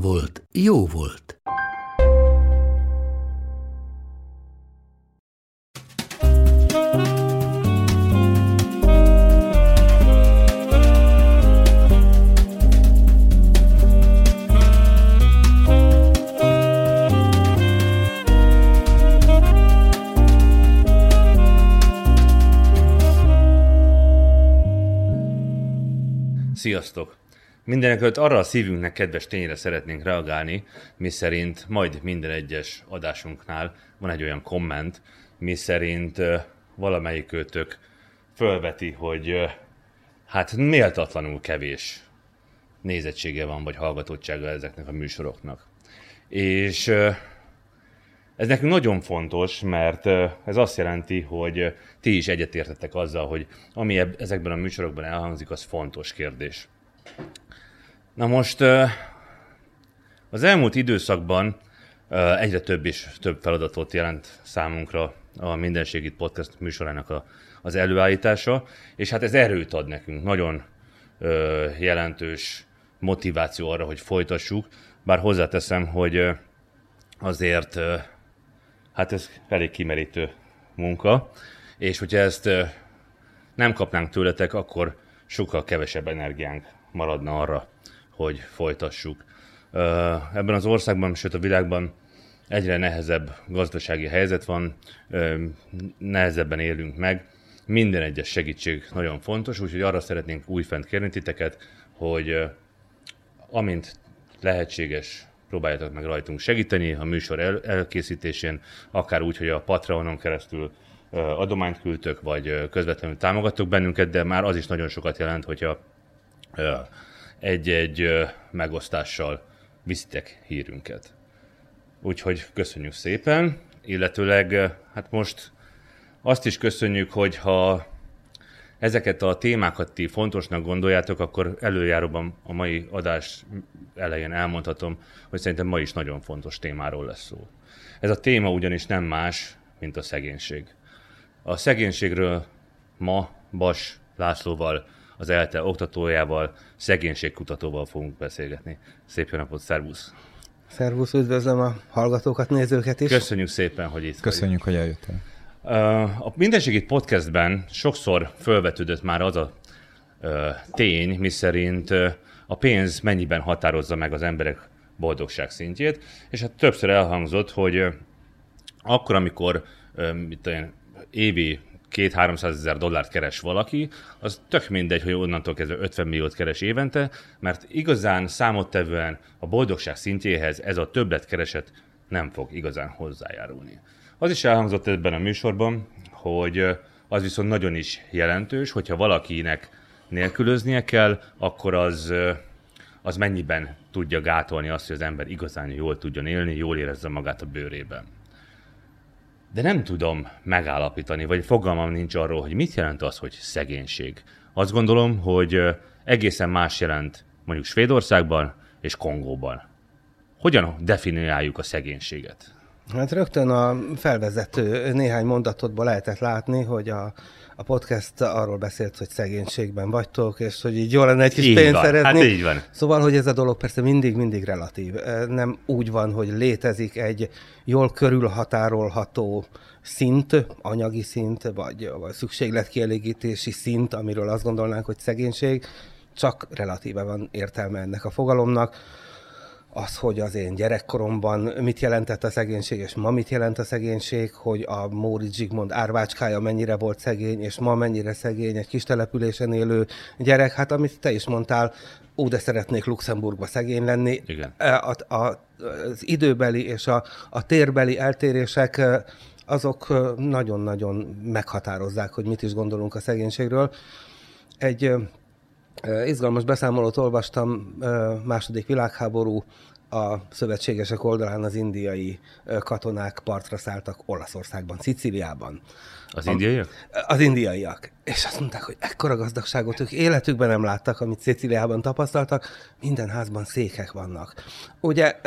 volt, jó volt. Sziasztok! Mindenekelőtt arra a szívünknek kedves tényre szeretnénk reagálni, mi szerint majd minden egyes adásunknál van egy olyan komment, mi szerint ö, valamelyik fölveti, hogy hát méltatlanul kevés nézettsége van, vagy hallgatottsága ezeknek a műsoroknak. És ez nekünk nagyon fontos, mert ez azt jelenti, hogy ti is egyetértetek azzal, hogy ami ezekben a műsorokban elhangzik, az fontos kérdés. Na most az elmúlt időszakban egyre több és több feladatot jelent számunkra a Mindenségit Podcast műsorának a, az előállítása, és hát ez erőt ad nekünk, nagyon ö, jelentős motiváció arra, hogy folytassuk, bár hozzáteszem, hogy azért ö, hát ez elég kimerítő munka, és hogyha ezt ö, nem kapnánk tőletek, akkor sokkal kevesebb energiánk maradna arra, hogy folytassuk. Ebben az országban, sőt a világban egyre nehezebb gazdasági helyzet van, nehezebben élünk meg. Minden egyes segítség nagyon fontos, úgyhogy arra szeretnénk újfent kérni titeket, hogy amint lehetséges, próbáljátok meg rajtunk segíteni a műsor el- elkészítésén, akár úgy, hogy a Patreonon keresztül adományt küldtök, vagy közvetlenül támogattok bennünket, de már az is nagyon sokat jelent, hogyha egy-egy megosztással viszitek hírünket. Úgyhogy köszönjük szépen, illetőleg hát most azt is köszönjük, hogy ha ezeket a témákat ti fontosnak gondoljátok, akkor előjáróban a mai adás elején elmondhatom, hogy szerintem ma is nagyon fontos témáról lesz szó. Ez a téma ugyanis nem más, mint a szegénység. A szegénységről ma Bas Lászlóval, az ELTE oktatójával, szegénységkutatóval fogunk beszélgetni. Szép jó napot, szervusz! Szervusz, üdvözlöm a hallgatókat, nézőket is. Köszönjük szépen, hogy itt vagy. Köszönjük, hogy eljöttél. Ö, A Mindenségit podcastben sokszor felvetődött már az a ö, tény, miszerint ö, a pénz mennyiben határozza meg az emberek boldogság szintjét, és hát többször elhangzott, hogy akkor, amikor mit tudom én, évi két 300 ezer dollárt keres valaki, az tök mindegy, hogy onnantól kezdve 50 milliót keres évente, mert igazán számottevően a boldogság szintjéhez ez a többletkereset nem fog igazán hozzájárulni. Az is elhangzott ebben a műsorban, hogy az viszont nagyon is jelentős, hogyha valakinek nélkülöznie kell, akkor az, az mennyiben tudja gátolni azt, hogy az ember igazán jól tudjon élni, jól érezze magát a bőrében de nem tudom megállapítani, vagy fogalmam nincs arról, hogy mit jelent az, hogy szegénység. Azt gondolom, hogy egészen más jelent mondjuk Svédországban és Kongóban. Hogyan definiáljuk a szegénységet? Hát rögtön a felvezető néhány mondatotból lehetett látni, hogy a, a podcast arról beszélt, hogy szegénységben vagytok, és hogy így jó lenne egy kis Így pénzt van, szerezni. hát így van. Szóval, hogy ez a dolog persze mindig-mindig relatív. Nem úgy van, hogy létezik egy jól körülhatárolható szint, anyagi szint, vagy, vagy szükségletkielégítési szint, amiről azt gondolnánk, hogy szegénység, csak relatíve van értelme ennek a fogalomnak az, hogy az én gyerekkoromban mit jelentett a szegénység, és ma mit jelent a szegénység, hogy a Móricz Zsigmond árvácskája mennyire volt szegény, és ma mennyire szegény egy kis településen élő gyerek. Hát amit te is mondtál, ó, de szeretnék Luxemburgba szegény lenni. Igen. A, a, az időbeli és a, a térbeli eltérések eh, azok eh, nagyon-nagyon meghatározzák, hogy mit is gondolunk a szegénységről. Egy Izgalmas beszámolót olvastam, második világháború, a szövetségesek oldalán az indiai katonák partra szálltak Olaszországban, Szicíliában. Az indiaiak? Az indiaiak. És azt mondták, hogy ekkora gazdagságot ők életükben nem láttak, amit Szicíliában tapasztaltak, minden házban székek vannak. Ugye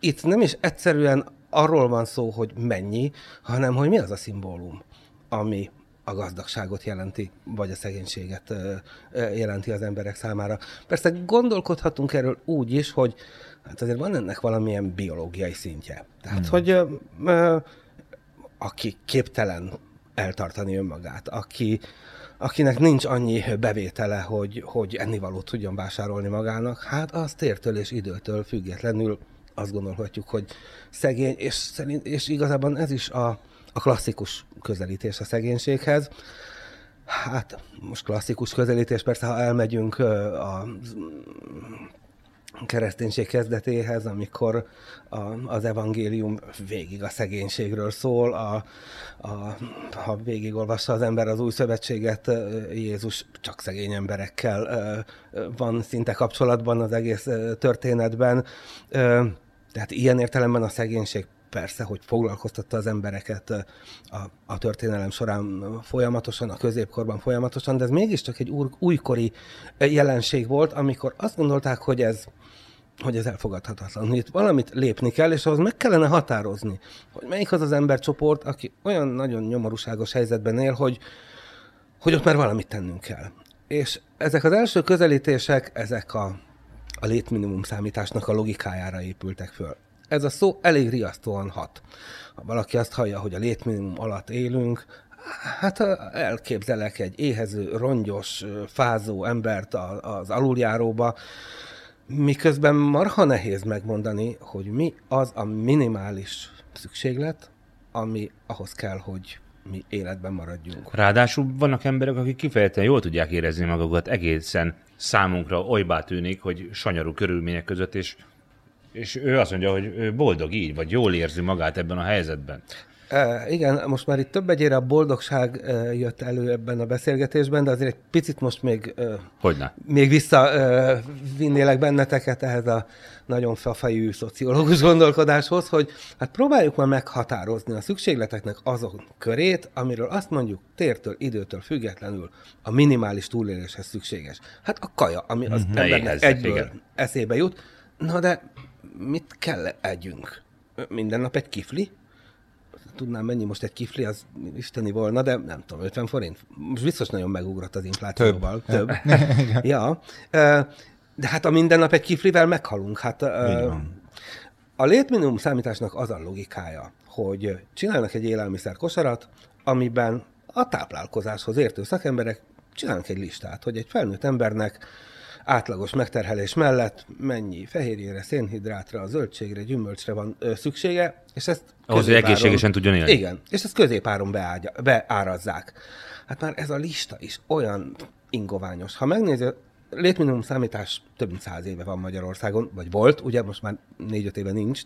itt nem is egyszerűen arról van szó, hogy mennyi, hanem hogy mi az a szimbólum, ami a gazdagságot jelenti, vagy a szegénységet jelenti az emberek számára. Persze gondolkodhatunk erről úgy is, hogy hát azért van ennek valamilyen biológiai szintje. Tehát, hmm. hogy aki képtelen eltartani önmagát, aki, akinek nincs annyi bevétele, hogy, hogy ennivalót tudjon vásárolni magának, hát az tértől és időtől függetlenül azt gondolhatjuk, hogy szegény, és, szerint, és igazából ez is a, a klasszikus közelítés a szegénységhez. Hát most klasszikus közelítés, persze ha elmegyünk a kereszténység kezdetéhez, amikor a, az evangélium végig a szegénységről szól, a, a, ha végigolvassa az ember az új szövetséget, Jézus csak szegény emberekkel van szinte kapcsolatban az egész történetben. Tehát ilyen értelemben a szegénység persze, hogy foglalkoztatta az embereket a, a történelem során folyamatosan, a középkorban folyamatosan, de ez mégiscsak egy új, újkori jelenség volt, amikor azt gondolták, hogy ez, hogy ez elfogadhatatlan, itt valamit lépni kell, és ahhoz meg kellene határozni, hogy melyik az az embercsoport, aki olyan nagyon nyomorúságos helyzetben él, hogy, hogy ott már valamit tennünk kell. És ezek az első közelítések, ezek a, a létminimum számításnak a logikájára épültek föl. Ez a szó elég riasztóan hat. Ha valaki azt hallja, hogy a létminimum alatt élünk, hát elképzelek egy éhező, rongyos, fázó embert az aluljáróba, miközben marha nehéz megmondani, hogy mi az a minimális szükséglet, ami ahhoz kell, hogy mi életben maradjunk. Ráadásul vannak emberek, akik kifejezetten jól tudják érezni magukat, egészen számunkra olybá tűnik, hogy sanyarú körülmények között, és és ő azt mondja, hogy ő boldog így, vagy jól érzi magát ebben a helyzetben. E, igen, most már itt több egyére a boldogság e, jött elő ebben a beszélgetésben, de azért egy picit most még, e, Hogyne. még vissza e, vinnélek benneteket ehhez a nagyon fafejű szociológus gondolkodáshoz, hogy hát próbáljuk már meghatározni a szükségleteknek azon körét, amiről azt mondjuk tértől, időtől függetlenül a minimális túléléshez szükséges. Hát a kaja, ami az mm-hmm. embernek egyből igen. eszébe jut. Na de mit kell együnk? Minden nap egy kifli? Tudnám mennyi most egy kifli, az isteni volna, de nem tudom, 50 forint? Most biztos nagyon megugrott az inflációval. Több. Több. ja. De hát a minden nap egy kiflivel meghalunk. Hát a létminimum számításnak az a logikája, hogy csinálnak egy élelmiszer kosarat, amiben a táplálkozáshoz értő szakemberek csinálnak egy listát, hogy egy felnőtt embernek átlagos megterhelés mellett mennyi fehérjére, szénhidrátra, zöldségre, gyümölcsre van ö, szüksége, és ezt Ahhoz, hogy egészségesen tudjon élni. Igen, és ezt középáron beágya, beárazzák. Hát már ez a lista is olyan ingoványos. Ha megnézi, létminimum számítás több mint száz éve van Magyarországon, vagy volt, ugye most már négy-öt éve nincs,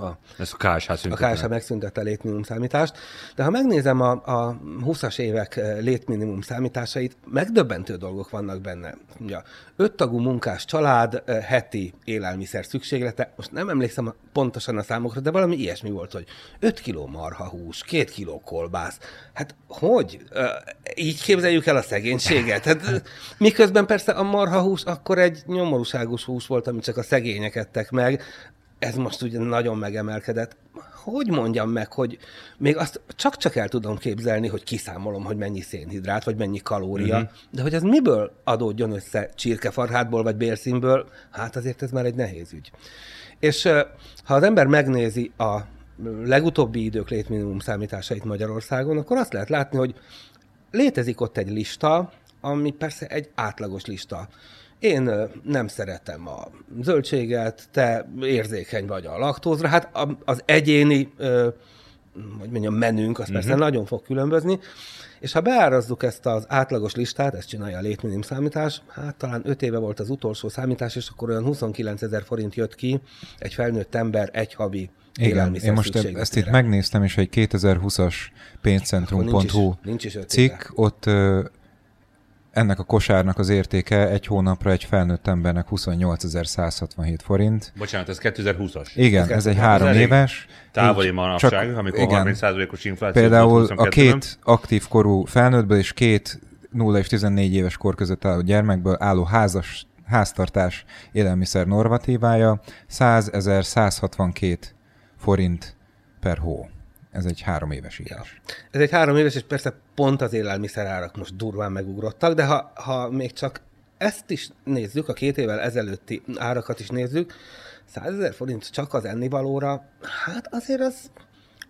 a, Ez a KSH. A KSH megszüntette a létminimum számítást, de ha megnézem a, a 20-as évek eh, létminimum számításait, megdöbbentő dolgok vannak benne. Ugye, öt tagú munkás család, eh, heti élelmiszer szükséglete, most nem emlékszem pontosan a számokra, de valami ilyesmi volt, hogy 5 kiló marhahús, 2 kiló kolbász. Hát hogy? Eh, így képzeljük el a szegénységet? Hát, miközben persze a marhahús akkor egy nyomorúságos hús volt, amit csak a szegények ettek meg, ez most ugye nagyon megemelkedett. Hogy mondjam meg, hogy még azt csak-csak el tudom képzelni, hogy kiszámolom, hogy mennyi szénhidrát, vagy mennyi kalória, uh-huh. de hogy ez miből adódjon össze csirkefarhátból, vagy bérszínből, hát azért ez már egy nehéz ügy. És ha az ember megnézi a legutóbbi idők létminimum számításait Magyarországon, akkor azt lehet látni, hogy létezik ott egy lista, ami persze egy átlagos lista. Én nem szeretem a zöldséget, te érzékeny vagy a laktózra. Hát az egyéni, hogy mondjam, menünk, az uh-huh. persze mhm. nagyon fog különbözni. És ha beárazzuk ezt az átlagos listát, ezt csinálja a létminim számítás, hát talán 5 éve volt az utolsó számítás, és akkor olyan 29 ezer forint jött ki egy felnőtt ember egy havi igen, én most ezt itt megnéztem, és egy 2020-as pénzcentrum.hu cikk, ott ennek a kosárnak az értéke egy hónapra egy felnőtt embernek 28.167 forint. Bocsánat, ez 2020-as. Igen, ez, ez egy három éves. Távoli manapság, csak, amikor igen, 30%-os infláció. Például a két aktív korú felnőttből és két 0 és 14 éves kor között álló gyermekből álló házas háztartás élelmiszer normatívája 100.162 forint per hó. Ez egy három éves írás. Ja. Ez egy három éves, és persze pont az élelmiszer árak most durván megugrottak, de ha, ha még csak ezt is nézzük, a két évvel ezelőtti árakat is nézzük, 100 ezer forint csak az ennivalóra, hát azért az,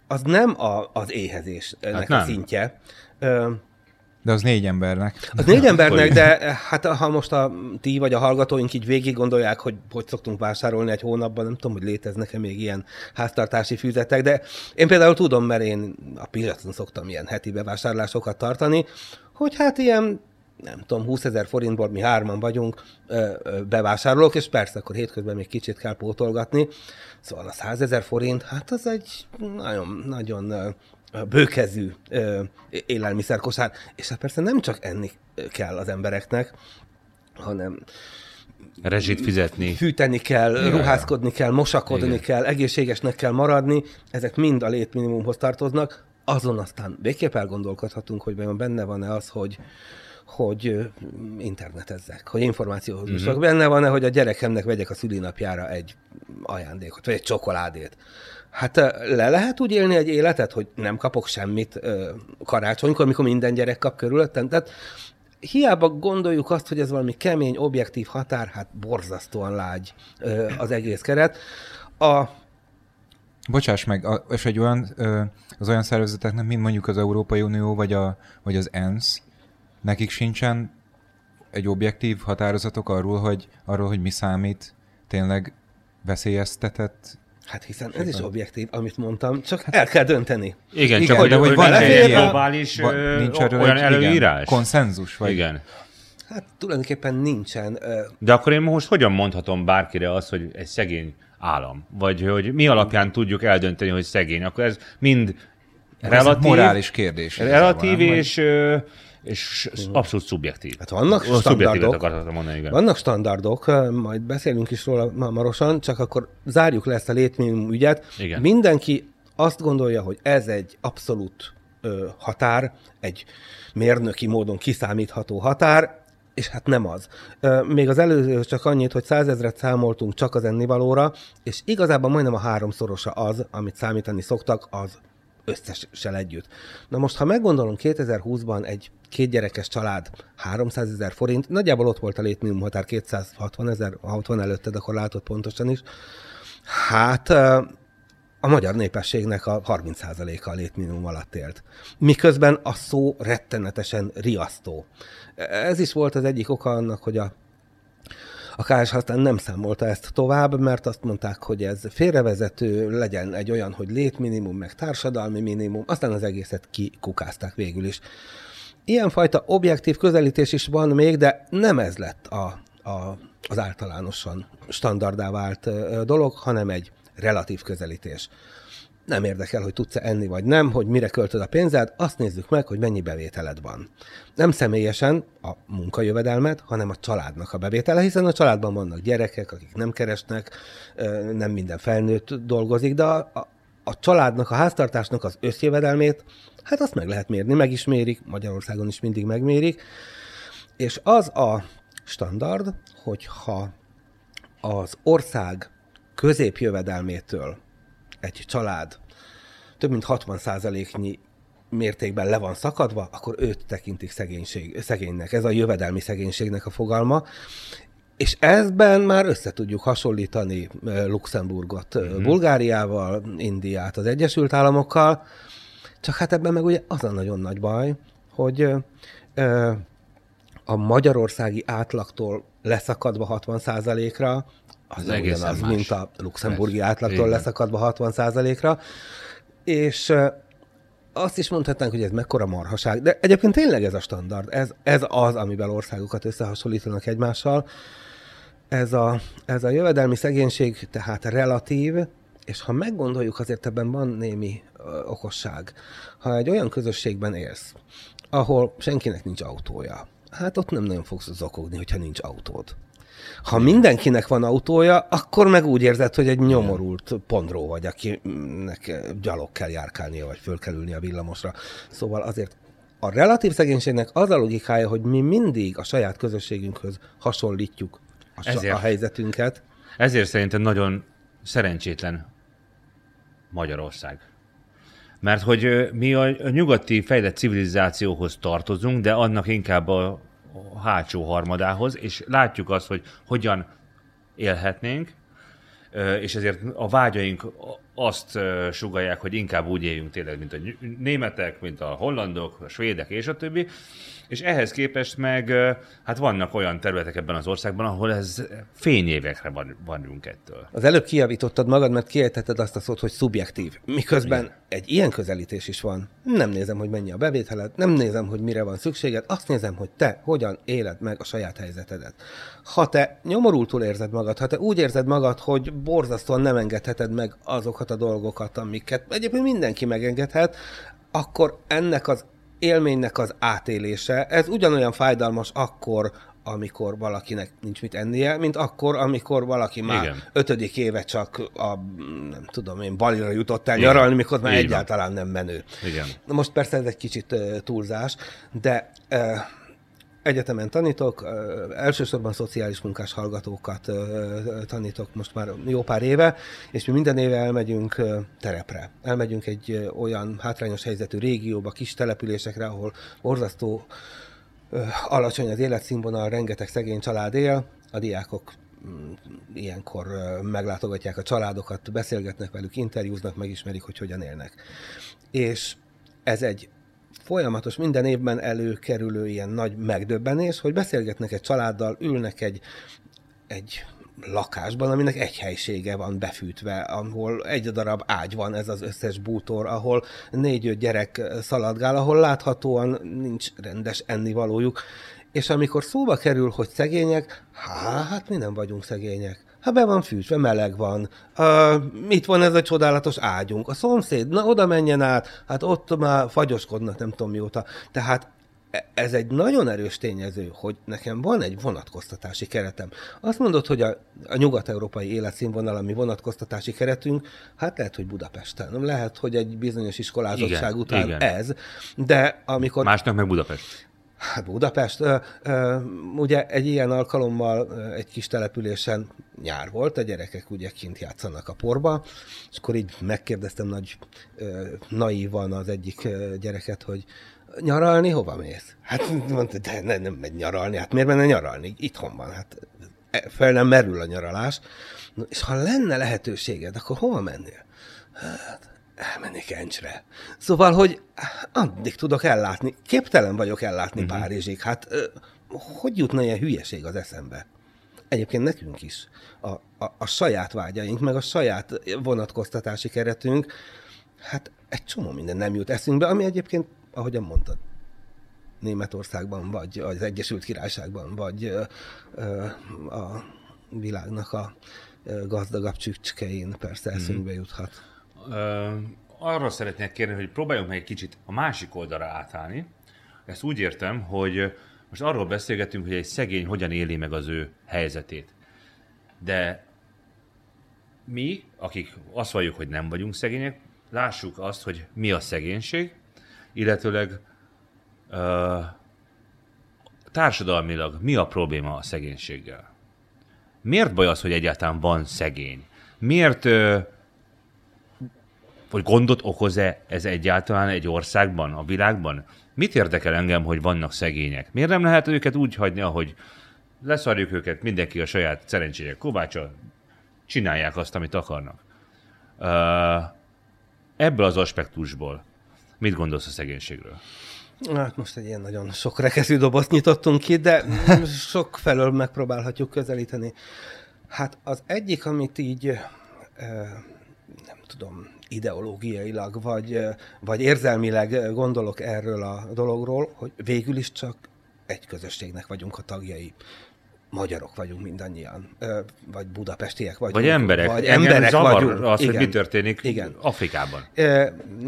az nem a, az éhezésnek hát nem. a szintje. De az négy embernek. Az négy embernek, de hát ha most a ti vagy a hallgatóink így végig gondolják, hogy hogy szoktunk vásárolni egy hónapban, nem tudom, hogy léteznek-e még ilyen háztartási füzetek, de én például tudom, mert én a piacon szoktam ilyen heti bevásárlásokat tartani, hogy hát ilyen nem tudom, 20 ezer forintból mi hárman vagyunk bevásárolók, és persze akkor hétközben még kicsit kell pótolgatni. Szóval a 100 ezer forint, hát az egy nagyon, nagyon bőkezű élelmiszerkosár, és hát persze nem csak enni kell az embereknek, hanem rezsit fizetni. Fűteni kell, Igen. ruházkodni kell, mosakodni Igen. kell, egészségesnek kell maradni, ezek mind a létminimumhoz tartoznak. Azon aztán végképp elgondolkodhatunk, hogy benne van-e az, hogy, hogy internetezzek, hogy információhoz mm-hmm. Benne van-e, hogy a gyerekemnek vegyek a szülinapjára egy ajándékot, vagy egy csokoládét. Hát le lehet úgy élni egy életet, hogy nem kapok semmit karácsonykor, amikor minden gyerek kap körülöttem. Tehát hiába gondoljuk azt, hogy ez valami kemény, objektív határ, hát borzasztóan lágy az egész keret. A... Bocsáss meg, és egy olyan, az olyan szervezeteknek, mint mondjuk az Európai Unió, vagy, a, vagy az ENSZ, nekik sincsen egy objektív határozatok arról, hogy, arról, hogy mi számít tényleg veszélyeztetett Hát hiszen ez is objektív, amit mondtam, csak el kell dönteni. Igen, igen csak hogy, de hogy van egy globális nincs olyan előírás? Igen, konszenzus? Vagy? Igen. Hát tulajdonképpen nincsen. De akkor én most hogyan mondhatom bárkire azt, hogy egy szegény állam? Vagy hogy mi alapján tudjuk eldönteni, hogy szegény? Akkor ez mind relatív, ez morális kérdés. Relatív és... Vagy? És abszolút szubjektív. Hát vannak standardok, mondani, igen. vannak standardok, majd beszélünk is róla hamarosan, csak akkor zárjuk le ezt a létminimum ügyet. Igen. Mindenki azt gondolja, hogy ez egy abszolút ö, határ, egy mérnöki módon kiszámítható határ, és hát nem az. Még az előző csak annyit, hogy százezret számoltunk csak az ennivalóra, és igazából majdnem a háromszorosa az, amit számítani szoktak, az összessel együtt. Na most, ha meggondolom, 2020-ban egy kétgyerekes család 300 ezer forint, nagyjából ott volt a létminimum határ 260 ezer, ha ott van előtted, akkor látod pontosan is. Hát a magyar népességnek a 30%-a a létminimum alatt élt. Miközben a szó rettenetesen riasztó. Ez is volt az egyik oka annak, hogy a a KSH aztán nem számolta ezt tovább, mert azt mondták, hogy ez félrevezető, legyen egy olyan, hogy létminimum, meg társadalmi minimum, aztán az egészet kikukázták végül is. Ilyenfajta objektív közelítés is van még, de nem ez lett a, a, az általánosan standardá vált dolog, hanem egy relatív közelítés nem érdekel, hogy tudsz-e enni vagy nem, hogy mire költöd a pénzed, azt nézzük meg, hogy mennyi bevételed van. Nem személyesen a munkajövedelmet, hanem a családnak a bevétele, hiszen a családban vannak gyerekek, akik nem keresnek, nem minden felnőtt dolgozik, de a, a, családnak, a háztartásnak az összjövedelmét, hát azt meg lehet mérni, meg is mérik, Magyarországon is mindig megmérik, és az a standard, hogyha az ország középjövedelmétől egy család több mint 60%-nyi mértékben le van szakadva, akkor őt tekintik szegénység, szegénynek. Ez a jövedelmi szegénységnek a fogalma. És ezben már össze tudjuk hasonlítani Luxemburgot mm-hmm. Bulgáriával, Indiát az Egyesült Államokkal, csak hát ebben meg ugye az a nagyon nagy baj, hogy a magyarországi átlagtól leszakadva 60%-ra az, az ugyanaz, más. mint a luxemburgi Persze. átlagtól Igen. leszakadva 60%-ra, és azt is mondhatnánk, hogy ez mekkora marhaság, de egyébként tényleg ez a standard, ez, ez az, amivel országokat összehasonlítanak egymással. Ez a, ez a jövedelmi szegénység tehát relatív, és ha meggondoljuk, azért ebben van némi ö, okosság. Ha egy olyan közösségben élsz, ahol senkinek nincs autója, hát ott nem nagyon fogsz zokogni, hogyha nincs autód. Ha mindenkinek van autója, akkor meg úgy érzed, hogy egy nyomorult pondró vagy, akinek gyalog kell járkálnia, vagy föl kell ülni a villamosra. Szóval azért a relatív szegénységnek az a logikája, hogy mi mindig a saját közösségünkhöz hasonlítjuk a, Ezért. a helyzetünket. Ezért szerintem nagyon szerencsétlen Magyarország. Mert hogy mi a a nyugati fejlett civilizációhoz tartozunk, de annak inkább a hátsó harmadához, és látjuk azt, hogy hogyan élhetnénk, és ezért a vágyaink azt sugalják, hogy inkább úgy éljünk tényleg, mint a németek, mint a hollandok, a svédek és a többi, és ehhez képest meg, hát vannak olyan területek ebben az országban, ahol ez fényévekre van, vagyunk ettől. Az előbb kijavítottad magad, mert kiejtetted azt a szót, hogy szubjektív. Miközben Igen. egy ilyen közelítés is van. Nem nézem, hogy mennyi a bevételed, nem nézem, hogy mire van szükséged, azt nézem, hogy te hogyan éled meg a saját helyzetedet. Ha te nyomorultul érzed magad, ha te úgy érzed magad, hogy borzasztóan nem engedheted meg azokat a dolgokat, amiket egyébként mindenki megengedhet, akkor ennek az élménynek az átélése, ez ugyanolyan fájdalmas akkor, amikor valakinek nincs mit ennie, mint akkor, amikor valaki már Igen. ötödik éve csak a, nem tudom én, balira jutott el Igen. nyaralni, mikor már van. egyáltalán nem menő. Igen. Most persze ez egy kicsit uh, túlzás, de uh, egyetemen tanítok, elsősorban szociális munkás hallgatókat tanítok most már jó pár éve, és mi minden éve elmegyünk terepre. Elmegyünk egy olyan hátrányos helyzetű régióba, kis településekre, ahol borzasztó uh, alacsony az életszínvonal, rengeteg szegény család él, a diákok mm, ilyenkor meglátogatják a családokat, beszélgetnek velük, interjúznak, megismerik, hogy hogyan élnek. És ez egy folyamatos, minden évben előkerülő ilyen nagy megdöbbenés, hogy beszélgetnek egy családdal, ülnek egy, egy lakásban, aminek egy helysége van befűtve, ahol egy darab ágy van, ez az összes bútor, ahol négy-öt gyerek szaladgál, ahol láthatóan nincs rendes ennivalójuk, és amikor szóba kerül, hogy szegények, hát mi nem vagyunk szegények. Hát be van fűtve, meleg van. Uh, mit van ez a csodálatos ágyunk? A szomszéd, na oda menjen át, hát ott már fagyoskodnak nem tudom mióta. Tehát e- ez egy nagyon erős tényező, hogy nekem van egy vonatkoztatási keretem. Azt mondod, hogy a, a nyugat-európai életszínvonal, ami vonatkoztatási keretünk, hát lehet, hogy Budapesten, lehet, hogy egy bizonyos iskolázottság Igen, után igen. ez, de amikor... Másnak meg Budapest. Hát Budapest, ugye egy ilyen alkalommal egy kis településen nyár volt, a gyerekek ugye kint játszanak a porba, és akkor így megkérdeztem nagy naívan az egyik gyereket, hogy nyaralni hova mész? Hát mondta, de ne, nem megy nyaralni, hát miért menne nyaralni? Itthon van, hát e- fel nem merül a nyaralás. És ha lenne lehetőséged, akkor hova mennél? Hát, elmennék Encsre. Szóval, hogy addig tudok ellátni. Képtelen vagyok ellátni uh-huh. Párizsig. Hát hogy jutna ilyen hülyeség az eszembe? Egyébként nekünk is. A, a, a saját vágyaink, meg a saját vonatkoztatási keretünk, hát egy csomó minden nem jut eszünkbe, ami egyébként, ahogyan mondtad, Németországban, vagy az Egyesült Királyságban, vagy ö, ö, a világnak a gazdagabb csücskein persze eszünkbe juthat. Ö, arra szeretnék kérni, hogy próbáljunk meg egy kicsit a másik oldalra átállni. Ezt úgy értem, hogy most arról beszélgetünk, hogy egy szegény hogyan éli meg az ő helyzetét. De mi, akik azt valljuk, hogy nem vagyunk szegények, lássuk azt, hogy mi a szegénység, illetőleg ö, társadalmilag mi a probléma a szegénységgel. Miért baj az, hogy egyáltalán van szegény? Miért ö, vagy gondot okoz-e ez egyáltalán egy országban, a világban? Mit érdekel engem, hogy vannak szegények? Miért nem lehet őket úgy hagyni, ahogy leszarjuk őket, mindenki a saját szerencséje kovácsa, csinálják azt, amit akarnak. Ebből az aspektusból mit gondolsz a szegénységről? Hát most egy ilyen nagyon sok rekeszű dobozt nyitottunk ki, de sok felől megpróbálhatjuk közelíteni. Hát az egyik, amit így nem tudom, ideológiailag, vagy, vagy érzelmileg gondolok erről a dologról, hogy végül is csak egy közösségnek vagyunk a tagjai. Magyarok vagyunk mindannyian, vagy budapestiek vagyunk. Vagy emberek. Vagy Engem emberek zavar vagyunk. az, Igen. hogy mi történik Igen. Afrikában.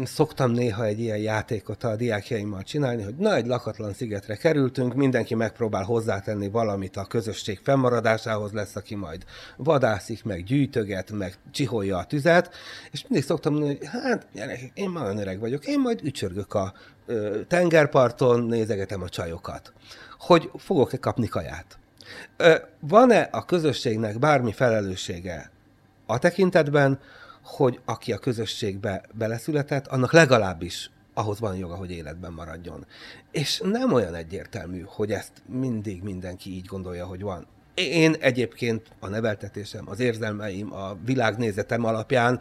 Szoktam néha egy ilyen játékot a diákjaimmal csinálni, hogy na, egy lakatlan szigetre kerültünk, mindenki megpróbál hozzátenni valamit a közösség fennmaradásához, lesz, aki majd vadászik, meg gyűjtöget, meg csiholja a tüzet, és mindig szoktam mondani, hogy hát, gyerekek, én már olyan öreg vagyok, én majd ücsörgök a tengerparton, nézegetem a csajokat. Hogy fogok-e kapni kaját? Van-e a közösségnek bármi felelőssége a tekintetben, hogy aki a közösségbe beleszületett, annak legalábbis ahhoz van joga, hogy életben maradjon. És nem olyan egyértelmű, hogy ezt mindig mindenki így gondolja, hogy van. Én egyébként a neveltetésem, az érzelmeim, a világnézetem alapján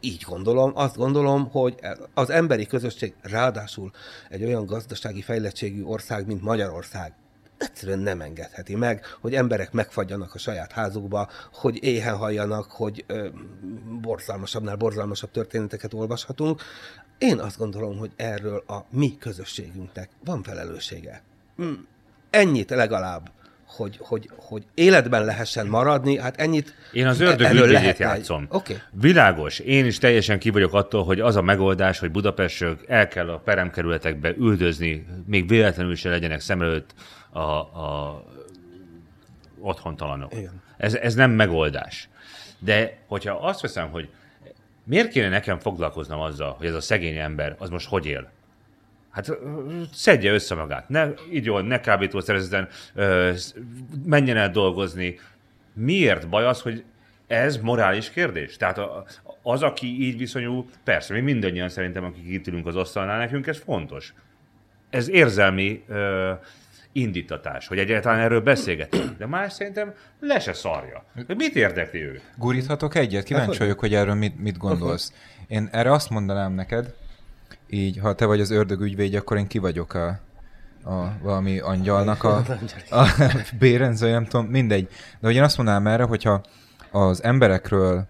így gondolom, azt gondolom, hogy az emberi közösség ráadásul egy olyan gazdasági fejlettségű ország, mint Magyarország, egyszerűen nem engedheti meg, hogy emberek megfagyjanak a saját házukba, hogy éhen halljanak, hogy ö, borzalmasabbnál borzalmasabb történeteket olvashatunk. Én azt gondolom, hogy erről a mi közösségünknek van felelőssége. Mm, Ennyit legalább, hogy, hogy, hogy életben lehessen maradni, hát ennyit Én az ördög ügyvédjét játszom. Okay. Világos. Én is teljesen ki vagyok attól, hogy az a megoldás, hogy Budapestről el kell a peremkerületekbe üldözni, még véletlenül se legyenek szem előtt a, a otthontalanok. Igen. Ez, ez nem megoldás. De hogyha azt veszem, hogy miért kéne nekem foglalkoznom azzal, hogy ez a szegény ember, az most hogy él? Hát szedje össze magát. Ne igyon, ne kábítószerezzen, menjen el dolgozni. Miért baj az, hogy ez morális kérdés? Tehát a- az, aki így viszonyul, persze, mi mindannyian szerintem, akik itt ülünk az asztalnál, nekünk ez fontos. Ez érzelmi ö, indítatás, hogy egyáltalán erről beszélgetünk. De más szerintem le se szarja. De mit érdekli ő? Guríthatok egyet? Kíváncsi vagyok, hogy erről mit, mit gondolsz. Én erre azt mondanám neked, így, ha te vagy az ördög ügyvédje, akkor én ki vagyok a, a valami angyalnak a, a bérenző, nem tudom, mindegy. De hogy én azt mondanám erre, hogyha az emberekről